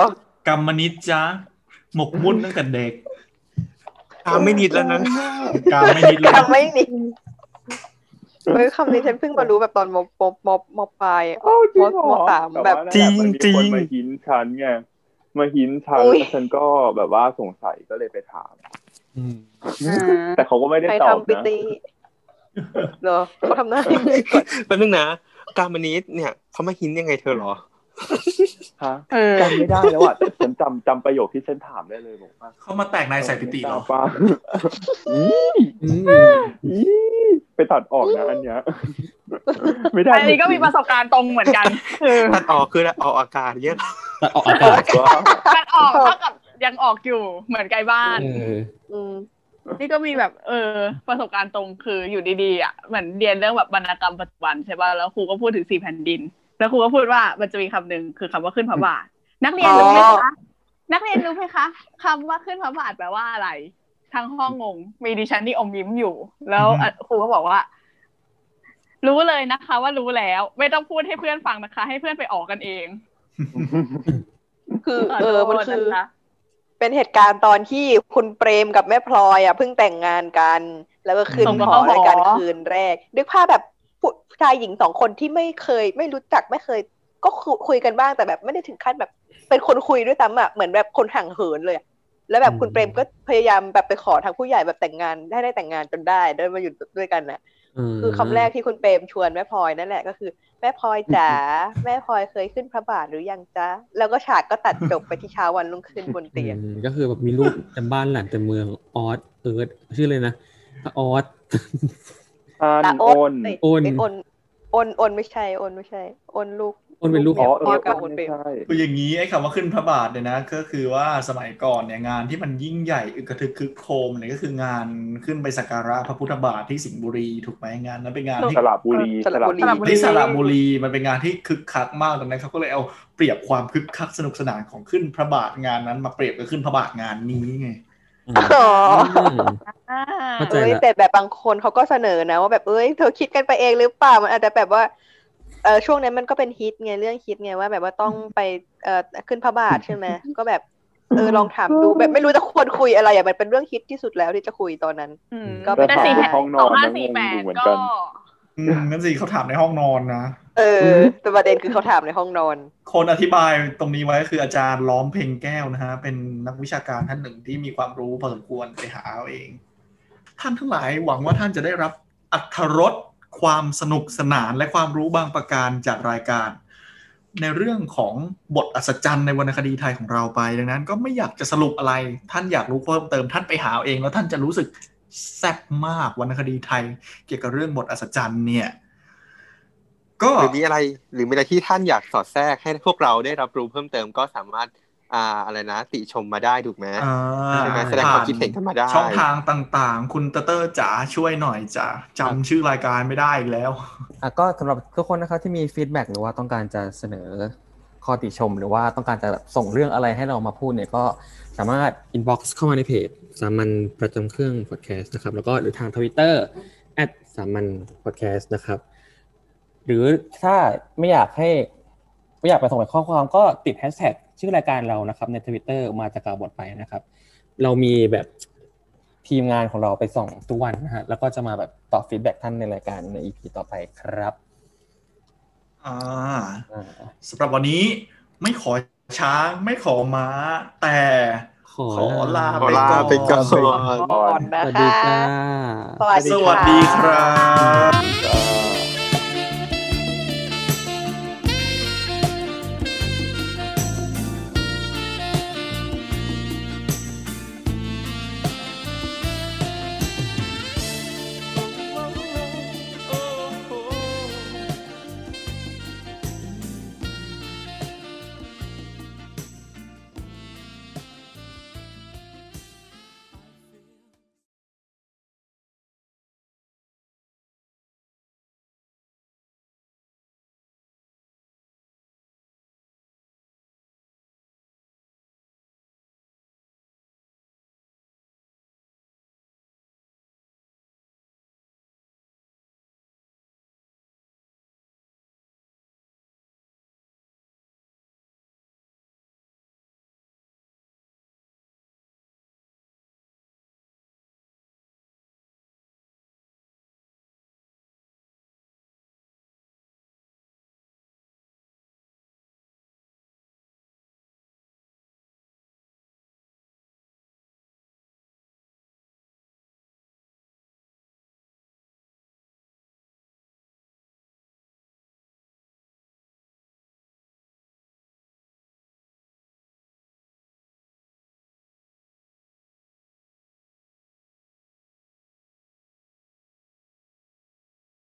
กรรมนิดจ้าหมกมุ่นตั้งแต่เด็กตามไม่นิดแล้วนะการไม่นิดเลยทำไม่นี่เฮ้ยคำนี้ฉันเพิ่งมารู้แบบตอนมมมมปลายอะโอ้จริงเหรอมสามแต่แบบว่านั่นแหละมันมีจริงคนมาหินฉันไง มาหินฉันอุ๊ยแล้วฉันก็แบบว่าสงสัยก็เลยไปถามอืมแต่เขาก็ไม่ได้ใครตอบทำปินะตี้เหรอเขาทำหน้ายังไงก่อนแป๊บนึงนะการมนิดเนี่ยเขามาหินยังไงเธอเหรอฮะเออจำไม่ได้แล้วอะแต่ฉันจำจำประโยคที่ฉันถามได้เลยบอกว่าเขามาแตกในใส่ปิติเหรอป้าอีอืมอีไปตัดออกนะอันเนี้ย ไม่ได้อันนี้ก็มีประสบการณ์ตรงเหมือนกันเออตัดออกคือออกอากาศเยอะตัดออกอากาศว่าการออกเท่ากับยังออกอยู่เหมือนไกลบ้านเอออืมนี่ก็มีแบบ เออ ประสบการณ์ตรงคืออยู่ดีๆอะเหมือนเรียนเรื่องแบบวรรณกรรมปัจจุบันใช่ป่ะแล้วครูก็พูดถึงสี่แผ่นดิน แล้วครูก็พูดว่ามันจะมีคำหนึ่งคือคำว่าขึ้นพระบาท นักเรียนรู้ไหมอ๋อคะนักเรียนรู้ไหมคะคำว่าขึ้นพระบาทแปลว่าอะไร ทั้งห้องงง มีดิฉันที่อมยิ้มอยู่ แล้วอะครูก็บอกว่า รู้เลยนะคะ ว่ารู้แล้ว ไม่ต้องพูดให้เพื่อนฟังนะคะ ให้เพื่อนไปออกกันเอง คือขเออโทษมันคือนะคะเป็นเหตุการณ์ตอนที่คุณเปรมกับแม่พลอยอะเพิ่งแต่งงานกัน แล้วก็ขึ้นส่งหมาอเข้าหอด้วยกันคืนแรกด้วยภาพแบบผู้ชายหญิงสองคนที่ไม่เคย ไม่รู้จักไม่เคย ก็คุคุยกันบ้างแต่แบบไม่ได้ถึงขั้นแบบ เป็นคนคุยด้วยซ้ำอะเหมือนแบบคนห่างเหินเลยอะแล้วแบบคุณเปรมก็พยายามแบบไปขอทางผู้ใหญ่แบบแต่งงานให้ได้แต่งงานจนได้ได้มาอยู่ด้วยกันน่ะ คือคำแรกที่คุณเปรมชวนแม่พลอยนั่นแหละก็คือ แม่พลอยจ๋าแม่พลอยเคยขึ้นพระบาทหรือยังจ๊ะ แล้วก็ฉากก็ตัดจบไปที่เช้าวันรุ่งขึ้นบนเตียงอืมก็คือแบบมีรูปเต็มบ้านหลานเต็มเมืองออสเอิร์ธชื่อเลยนะออสอันตาโอโอนนเอ้ยโอนเอ้ยโอนโอนโอนไม่ใช่โอนไม่ใช่โอนลูกโอนเป็นลูกอ๋อเมียเอพ่ออกับคุณเปรมใช่คืออย่างนี้ไอ้คำว่าขึ้นพระบาทเนี่ยนะ ก็คือว่าสมัยก่อนเนี่ยงานที่มันยิ่งใหญ่อึกกระทึกคึกโครมเนี่ยก็คืองานขึ้นไปสักการะพระพุทธบาทที่สิงห์บุรีถูกไหมงานนั้นเป็นงานที่สระบุรีสระบุรีสระบุรีที่สระบุรีมันเป็นงานที่คึกคักมากตอนนั้นเขาก็เลยเอาเปรียบความคึกคักสนุกสนานของขึ้นพระบาทงานนั้น มาเปรียบกับขึ้นพระบาทงานนี้ไงอ๋ออ่าเข้าใจเอ้ยละแต่แบบบางคนเขาก็เสนอนะว่าแบบเอ้ยเธอคิดกันไปเองหรือเปล่ามันอาจจะแบบว่า เออช่วงนั้นมันก็เป็นฮิตไงเรื่องฮิตไงว่า แบบว่าต้องไปเอ่อขึ้นพระบาทใช่ไหมก็แบบเออลองถามดูแบบไม่รู้จะควรคุยอะไรอะมันเป็นเรื่องฮิตที่สุดแล้วที่จะคุยตอนนั้นอืมก็เป็นแต่สี่ถามแปในดห้องนสอองนห้านะงสี่งแปอยู่ดเหมือนก็กันอืมนั่นสิเขาถามในห้องนอนนะเออแต่ประเด็นคือเขาถามในห้องนอน คนอธิบายตรงนี้ไว้ก็คืออาจารย์ล้อมเพลงแก้วนะฮะ เป็นนักวิชาการท่านหนึ่งที่มีความรู้พอสมควรไปหาเอาเอง ท่านทั้งหลายหวังว่าท่านจะได้รับอัธรส ความสนุกสนานและความรู้บางประการจากรายการ ในเรื่องของบทอัศจรรย์ในวรรณคดีไทยของเราไป ดังนั้นก็ไม่อยากจะสรุปอะไร ท่านอยากรู้เพิ่มเติมท่านไปหาเอง แล้วท่านจะรู้สึกแซ่บมากวรรณคดีไทย เกี่ยวกับเรื่องบทอัศจรรย์เนี่ย ก็หรือมีอะไรหรือมีอะไรที่ท่านอยากสอดแทรกให้พวกเราได้รับรู้เพิ่มเติมก็สามารถ อ่าอะไรนะ ติชมมาได้ถูกไหมอ่าใช่ไหมแสดงความคิดเห็นกันมาได้ ช่องทางต่างๆ คุณเตอร์เตอร์จ๋าช่วยหน่อยจ้ะจำชื่อรายการไม่ได้อีกแล้วอะก็สำหรับทุกคนนะครับที่มี feedback หรือว่าต้องการจะเสนอข้อติชม หรือว่าต้องการจะแบบส่งเรื่องอะไรให้เรามาพูดเนี่ยก็สามารถ inbox เข้ามาในเพจสามัญประจำเครื่อง podcast นะครับแล้วก็หรือทางทวิตเตอร์สามัญ podcast นะครับ หรือถ้าไม่อยากให้ไม่อยากไปส่งเป็นข้อความก็ติดแฮชแท็ก ชื่อรายการเรานะครับในทวิตเตอร์มาจะกล่าวบทไปนะครับ เรามีแบบทีมงานของเราไปส่องทุกวันนะฮะแล้วก็จะมาแบบตอบ feedback ท่านในรายการใน EP ต่อไปครับอ่าอ่าสำหรับวันนี้ไม่ขอช้างไม่ขอม้า แต่ขอขอลาขอลาไปก่อนก่อนนะสวัสดีคะจ้าสวัสดีครับครับ